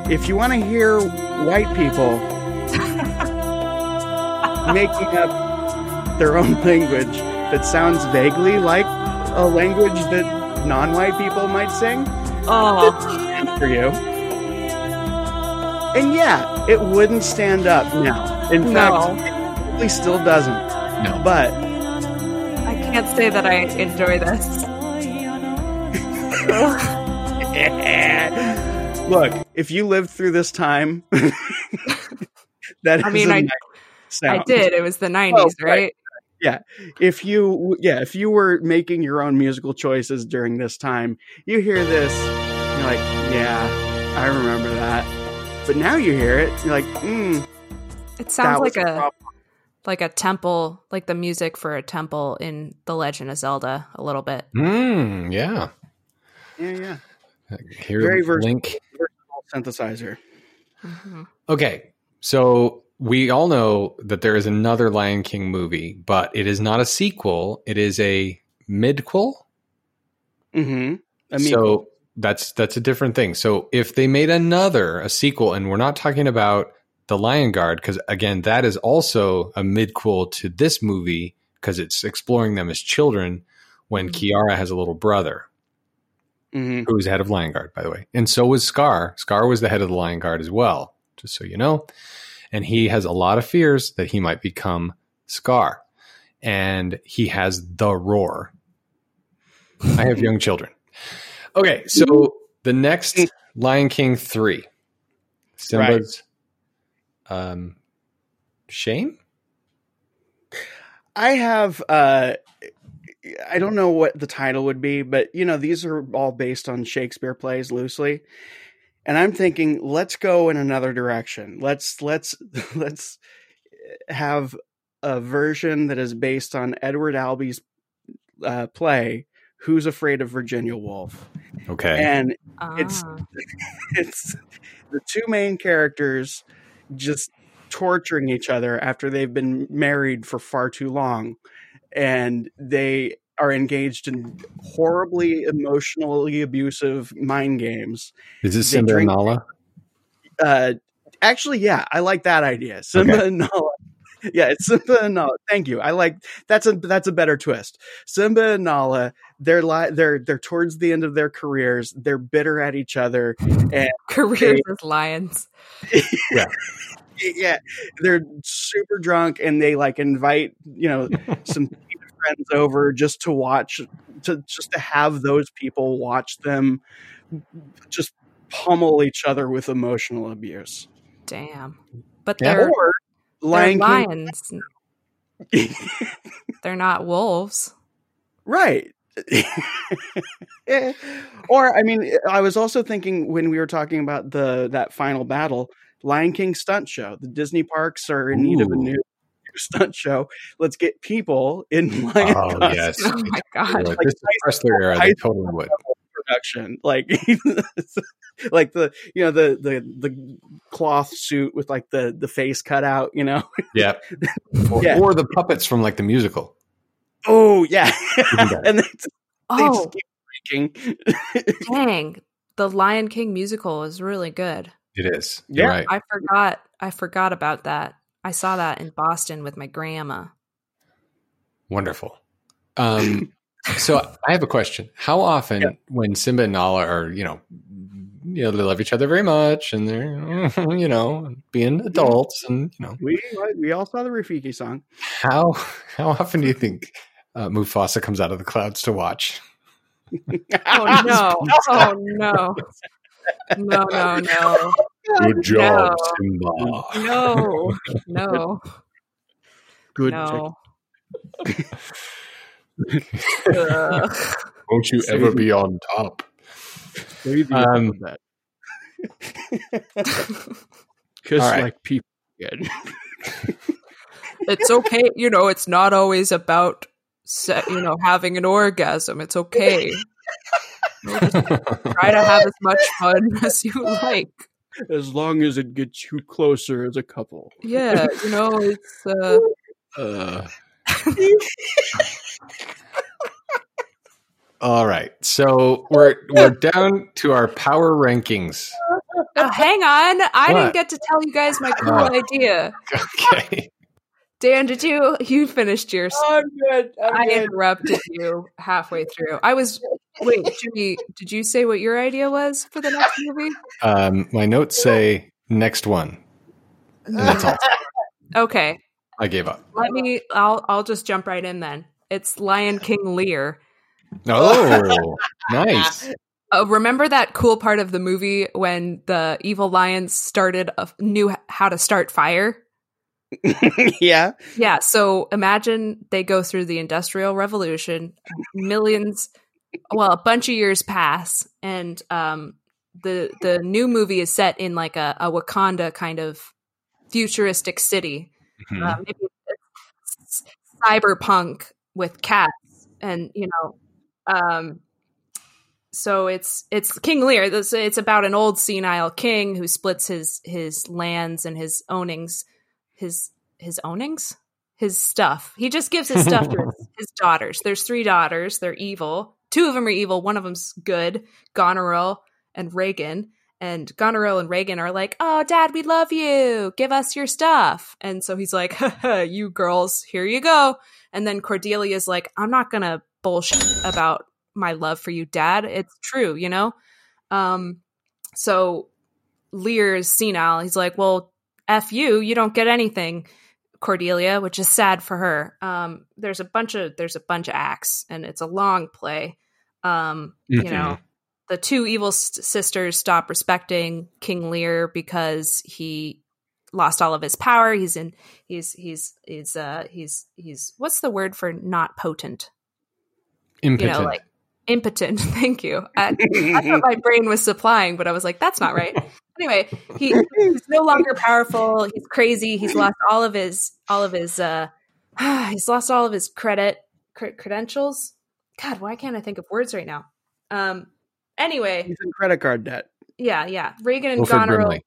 B: if you want to hear white people making up their own language that sounds vaguely like a language that non-white people might sing,
C: Oh,
B: for you. And yeah, it wouldn't stand up now. In
C: No.
B: fact, it probably still doesn't.
D: No.
B: But
C: I can't say that I enjoy this.
B: look, if you lived through this time, that
C: I mean,
B: a
C: I-
B: nice sound.
C: I did. It was the 90s,
B: Oh,
C: right?
B: right. If you, yeah, if you were making your own musical choices during this time, you hear this, you're like, yeah, I remember that. But now you hear it, you're like, mm,
C: It sounds like
B: a
C: a
B: problem.
C: Like a temple, like the music for a temple in The Legend of Zelda a little bit.
D: Mm, yeah.
B: Yeah, yeah.
D: Here,
B: Very versatile.
D: link.
B: Synthesizer.
C: Mhm.
D: Okay, so we all know that there is another Lion King movie, but it is not a sequel. It is a midquel.
B: Mm-hmm. I mean,
D: so that's that's a different thing. So if they made another a sequel, and we're not talking about the Lion Guard, because again, that is also a midquel to this movie because it's exploring them as children when
C: Mhm.
D: Kiara has a little brother
B: mhm.
D: who was head of Lion Guard, by the way, and so was Scar. Scar was the head of the Lion Guard as well, just so you know. And he has a lot of fears that he might become Scar, and he has the roar. I have young children. Okay, so the next Lion King three, Simba's um, shame.
B: I have uh I don't know what the title would be, but you know, these are all based on Shakespeare plays loosely. And I'm thinking, let's go in another direction. Let's let's let's have a version that is based on Edward Albee's uh, play, Who's Afraid of Virginia Woolf?
D: Okay,
B: And It's-
C: Ah.
B: it's the two main characters just torturing each other after they've been married for far too long and they are engaged in horribly emotionally abusive mind games
D: is it
B: they
D: Simba and Nala?
B: uh actually yeah i like that idea simba
D: Okay.
B: and nala yeah it's simba and nala. Thank you. I like that's a that's a better twist. Simba and nala they're li- they're they're towards the end of their careers. They're bitter at each other and
C: Careers as lions.
B: yeah. Yeah, they're super drunk and they like invite you know some friends over just to watch to just to have those people watch them just pummel each other with emotional abuse.
C: Damn. But they're,
B: or
C: they're
B: Lion
C: lions. They're not wolves.
B: right or i mean i was also thinking when we were talking about the that final battle lion king stunt show the disney parks are in need of a new stunt show let's get people in lion
D: Oh
B: costumes.
D: yes,
C: Oh my god.
D: like,
B: Like
D: this is Presley era. They totally would.
B: Production like like the you know the the the cloth suit with like the the face cut out you know
D: Yeah. Or,
B: Yeah.
D: or the puppets from like the musical.
B: oh yeah and they, they
C: Oh,
B: just keep breaking
C: dang. The Lion King musical is really good.
D: It is.
B: Yeah.
D: right.
C: I forgot I forgot about that. I saw that in Boston with my grandma.
D: Wonderful. Um, so I have a question. How often,
B: Yeah.
D: when Simba and Nala are, you know, you know, they love each other very much, and they're, you know, being adults, and you know,
B: we we all saw the Rafiki song
D: how how often do you think uh, Mufasa comes out of the clouds to watch?
C: Oh no. Oh no. No, no, no.
D: Good
C: job,
D: Simba.
C: No. No.
B: good
C: No. Ugh.
D: Won't you ever be on top?
B: Say
D: Um,
B: alphabet.
I: Just
D: All right.
I: like people again.
C: it's okay. You know, it's not always about se- you know having an orgasm. It's okay. You know, just try to have as much fun as you like.
I: as long as it gets you closer as a couple.
C: Yeah, you know, it's uh,
D: Uh. All right, so we're we're down to our power rankings.
C: oh, hang on. I
D: What?
C: didn't get to tell you guys my cool
D: Oh.
C: idea.
D: Okay.
C: Dan, did you you finished yours?
I: I'm good.
C: I interrupted you halfway through. I was wait, Jimmy, did you say what your idea was for the next movie?
D: Um, my notes say next one, and that's all.
C: Okay.
D: I gave up.
C: Let me I'll I'll just jump right in then. It's Lion King Lear.
D: Oh, nice.
C: Uh, remember that cool part of the movie when the evil lions started a, knew how to start fire?
B: yeah.
C: Yeah, so imagine they go through the industrial revolution, millions well, a bunch of years pass and um the the new movie is set in like a, a Wakanda kind of futuristic city. Uh, maybe it's cyberpunk with cats and you know um so it's it's king lear. This- it's about an old senile king who splits his his lands and his ownings his his ownings? His stuff. He just gives his stuff to his, his daughters. There's three daughters. They're evil. Two of them are evil. One of them's good. Goneril and Regan and Goneril and Regan are like, "Oh, Dad, we love you. Give us your stuff." And so he's like, "You girls, here you go." And then Cordelia's like, "I'm not gonna bullshit about my love for you, Dad. It's true, you know." Um, so Lear is senile. He's like, "Well, f you. You don't get anything." Cordelia, which is sad for her. Um, there's a bunch of there's a bunch of acts, and it's a long play. Um, you
D: Mhm.
C: know, the two evil s- sisters stop respecting King Lear because he lost all of his power. He's in he's he's he's uh he's he's what's the word for not potent?
D: Impotent.
C: You know, like impotent. Thank you. I, I thought my brain was supplying, but I was like, that's not right. Anyway, he, he's no longer powerful. He's crazy. He's lost all of his all of his uh he's lost all of his credit cre- credentials. God, why can't I think of words right now? Um anyway,
B: He's in credit card debt.
C: yeah, yeah. Regan and
D: Wilford
C: Goneril.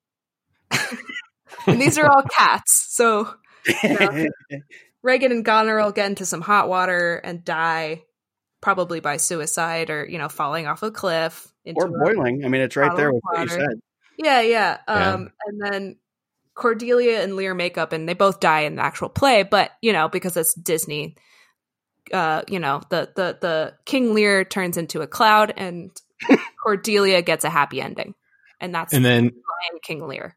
C: And these are all cats. So Regan and Goneril get into some hot water and die, probably by suicide or you know falling off a cliff into
B: or boiling. I mean, it's right there
C: of
B: with what you said.
C: Yeah, yeah.
D: Yeah.
C: Um, and then Cordelia and Lear make up, and they both die in the actual play. But you know, because it's Disney, uh, you know, the the the King Lear turns into a cloud, and Cordelia gets a happy ending, and that's
D: And then
C: Lion King Lear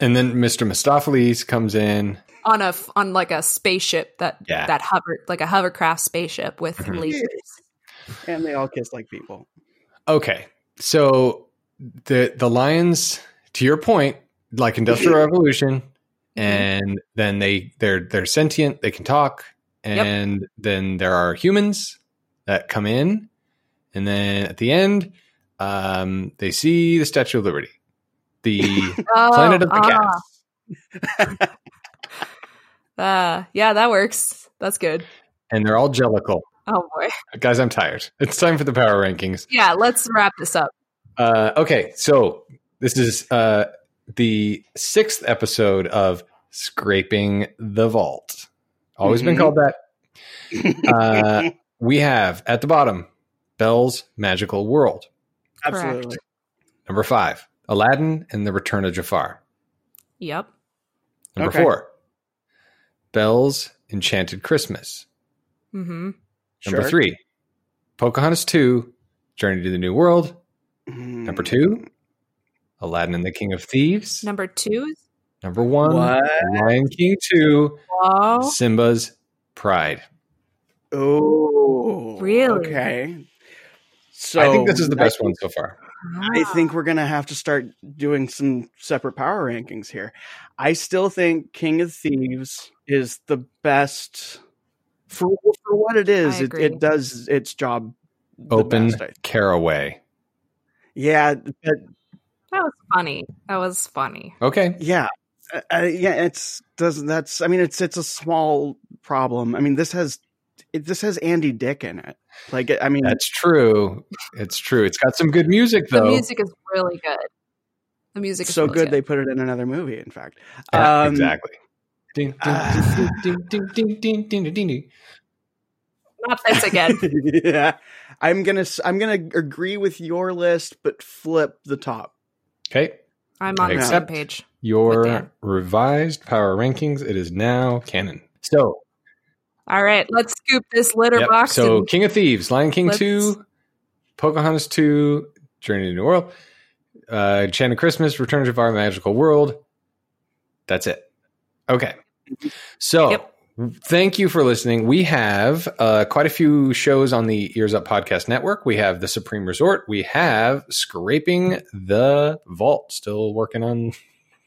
D: and then Mr. Mistoffelees comes in.
C: on a on like a spaceship that
D: Yeah.
C: that hovered like a hovercraft spaceship with
D: Mhm.
C: lasers.
B: And they all kiss like people.
D: Okay. So the the lions, to your point, like Industrial Revolution, and then they they're they're sentient, they can talk, and then there are humans that come in, and then at the end, um, they see the Statue of Liberty, the
C: Oh,
D: planet of the
C: ah,
D: cats,
C: uh, yeah, that works. That's good.
D: and they're all jellicle.
C: Oh boy.
D: Guys, I'm tired. It's time for the power rankings.
C: Yeah, let's wrap this up.
D: Uh, okay, so this is uh, the sixth episode of Scraping the Vault. Always been
B: Mhm.
D: called that. Uh, we have at the bottom Belle's Magical World.
B: Absolutely.
D: Number five, Aladdin and the Return of Jafar.
C: Yep.
D: Number
B: Okay.
D: four, Belle's Enchanted Christmas.
C: Mm-hmm.
D: Number
B: Sure.
D: three, Pocahontas 2, Journey to the New World.
B: Mm.
D: Number two, Aladdin and the King of Thieves.
C: Number two.
D: Number one,
B: What?
D: Lion King 2,
C: Whoa.
D: Simba's Pride.
B: Oh,
C: Really?
B: Okay. So
D: I think this is the best one so far.
B: I think we're gonna have to start doing some separate power rankings here. I still think King of Thieves is the best for for what it is. It, it does its job the
D: Open
B: best,
D: caraway.
B: yeah, but
C: That was funny. That was funny.
D: Okay.
B: yeah, uh, uh, yeah. It's doesn't that's. I mean, it's it's a small problem. I mean, this has it, this has Andy Dick in it. Like, I mean,
D: That's true. It's true. It's got some good music though.
C: The music is really good. The music is
B: so
C: really
B: good they put it in another movie. In fact,
D: Yeah,
B: Um,
D: exactly. Ding, ding, ding, ding, ding, ding, ding, ding, ding.
C: Not this again.
B: yeah, I'm gonna s- I'm gonna agree with your list, but flip the top.
D: Okay.
C: I'm on the same page.
D: Your revised power rankings. It is now canon. So,
C: All right, let's scoop this litter
D: yep.
C: box.
D: so
C: and-
D: King of Thieves, Lion King
C: Let's-
D: 2, Pocahontas 2, Journey to New World, uh, Enchanted Christmas, Return to Our Magical World. That's it. Okay. So,
C: Yep.
D: thank you for listening. We have uh, quite a few shows on the Ears Up Podcast Network. We have The Supreme Resort. We have Scraping the Vault. Still working on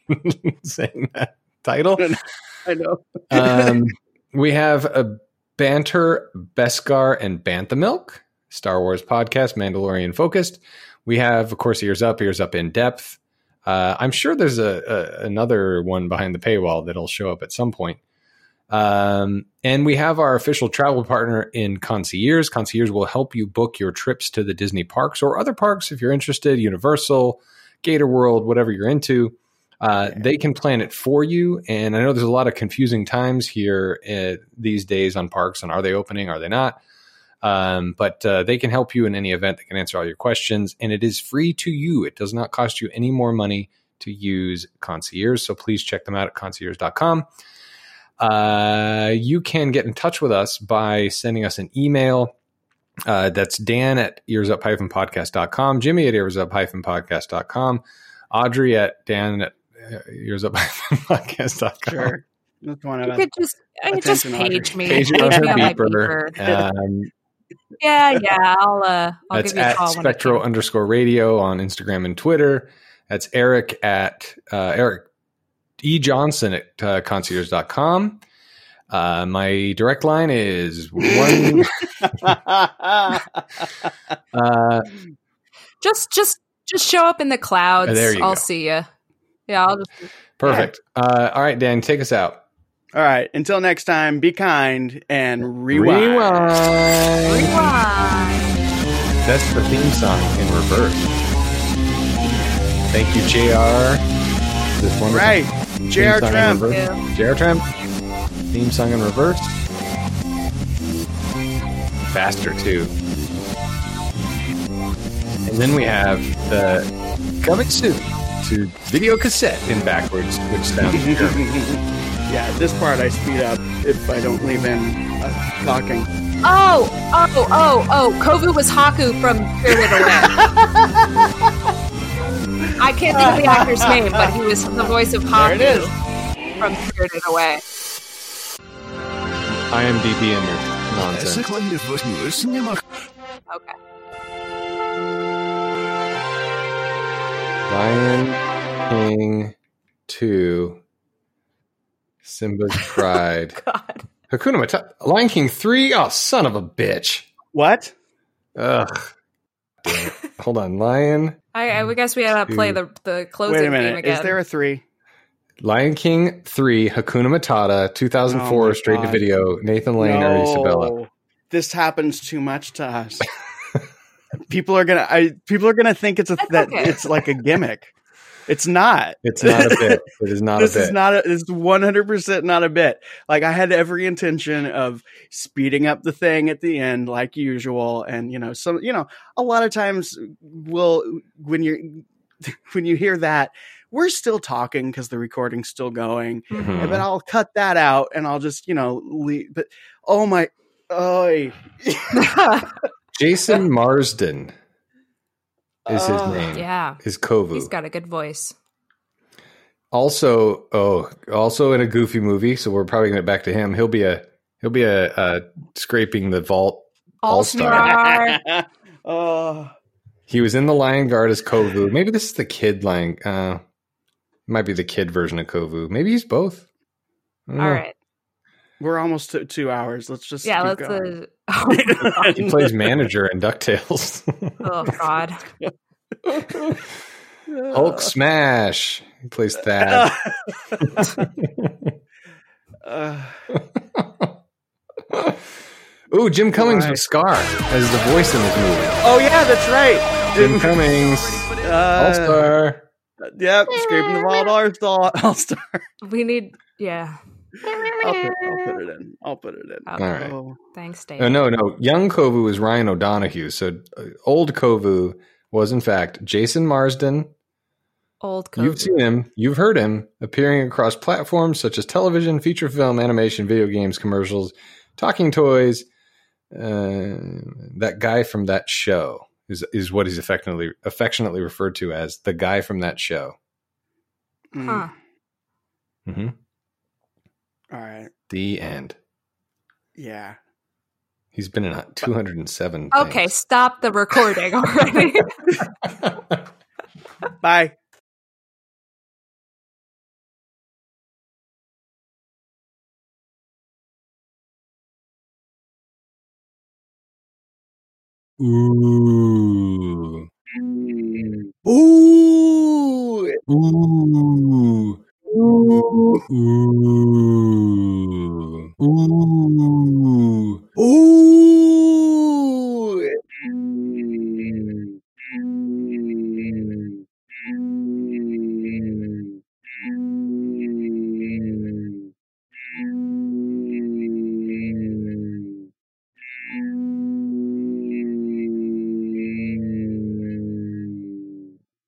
D: saying that title.
B: I know.
D: Um, we have a Banter, Beskar, and Bantha Milk, Star Wars podcast, Mandalorian focused. We have, of course, Ears Up, Ears Up in Depth. Uh, I'm sure there's a, a another one behind the paywall that'll show up at some point. Um, and we have our official travel partner in Concierge. Concierge will help you book your trips to the Disney parks or other parks if you're interested, Universal, Gator World, whatever you're into. Uh, They can plan it for you. And I know there's a lot of confusing times here uh, these days on parks and are they opening, are they not? Um, but uh, they can help you in any event. They can answer all your questions, and it is free to you. It does not cost you any more money to use Concierge. So please check them out at concierge.com. Uh, you can get in touch with us by sending us an email. Uh, that's Dan at earsup-podcast.com, Jimmy at earsup-podcast.com, Audrey at Dan at uh, earsup-podcast.com.
B: Sure. That's one of
C: you
B: us.
C: could just just page me.
D: Page
C: Page
D: on her
C: me on my
D: beeper.
C: beeper.
D: Um,
C: Yeah, yeah. I'll uh, I'll
D: That's
C: give you a
D: at
C: call when I
D: underscore radio on Instagram and Twitter. That's Eric at uh, Eric E. Johnson at uh, concierge.com. Uh, my direct line is one. uh,
C: Just just just show up in the clouds.
D: Oh, there you
C: I'll
D: go.
C: see you. Yeah, I'll just
D: perfect. Uh, all right, Dan, take us out.
B: All right. Until next time, be kind and rewind.
D: Rewind.
C: rewind.
D: That's the theme song in reverse. Thank you, JR. This wonderful
B: Right.
D: theme
B: J.R.
D: song
B: Trump.
D: JR Trump. Theme song in reverse. Faster too. And then we have the coming soon to video cassette in backwards, which sounds terrible.
B: yeah, this part I speed up if I don't leave in uh, talking.
C: Oh, oh, oh, oh! Kovu was Haku from Spirited Away. I can't think of the actor's name, but he was the voice of
B: There it
C: Haku from Spirited Away.
D: IMDb and your nonsense.
A: Sekundės.
C: Okay.
D: Lion King 2, Simba's oh, Pride.
C: God.
D: Hakuna Matata. Lion King 3? Oh, son of a bitch.
B: What?
D: Ugh. Hold on. Lion.
C: I, I guess we gotta play the the closing
B: Wait a
C: theme
B: minute.
C: again.
B: Is there a three?
D: Lion King 3, Hakuna Matata, 2004,
B: Oh my
D: straight to video. Nathan Lane Ernie Sabella.
B: This happens too much to us. people are gonna. I people are gonna think it's a
C: That's
B: that
C: okay.
B: it's like a gimmick. It's not.
D: It's not a bit. It is not
B: this
D: a bit.
B: is not a, it's 100% not a bit like i had every intention of speeding up the thing at the end like usual and you know some you know a lot of times will when you're when you hear that we're still talking because the recording's still going
D: Mhm.
B: but i'll cut that out and i'll just you know leave but oh my oh
D: Jason Marsden is his
B: Oh.
D: name.
C: yeah,
D: Is Kovu.
C: he's got a good voice.
D: also oh also in a goofy movie so we're probably going to get back to him he'll be a he'll be a, a scraping the vault all-star
C: All-star.
B: oh
D: he was in the lion guard as kovu maybe this is the kid lion uh might be the kid version of kovu maybe he's both I don't
C: All
D: know.
C: right.
B: we're almost to two hours let's just
C: Yeah,
B: keep
C: let's
B: going.
C: uh, Oh.
D: He plays manager in Ducktales.
C: oh God.
D: Hulk smash. He plays Thad.
B: Uh,
D: Ooh, Jim Cummings
B: Right.
D: was Scar as the voice in this movie.
B: oh yeah, that's right.
D: Jim Cummings, All
B: Uh,
D: Star.
B: yep, scraping the wild all star. All star.
C: We need. Yeah.
B: I'll put, I'll put it in. I'll put it in.
C: Oh,
D: All right.
B: Oh.
C: Thanks, Dave.
D: Oh, no, no. Young Kovu is Ryan O'Donohue. So uh, old Kovu was, in fact, Jason Marsden.
C: Old
D: You've seen him. You've heard him appearing across platforms such as television, feature film, animation, video games, commercials, talking toys. Uh, that guy from that show is is what he's affectionately affectionately referred to as the guy from that show.
B: Mm.
C: Huh.
D: hmm
B: All right.
D: The end.
B: Yeah.
D: He's been in 207.
C: Okay,
D: things.
C: stop the recording already.
B: Bye. Mm.
D: Ooh.
B: Ooh.
D: Ooh. Ooh.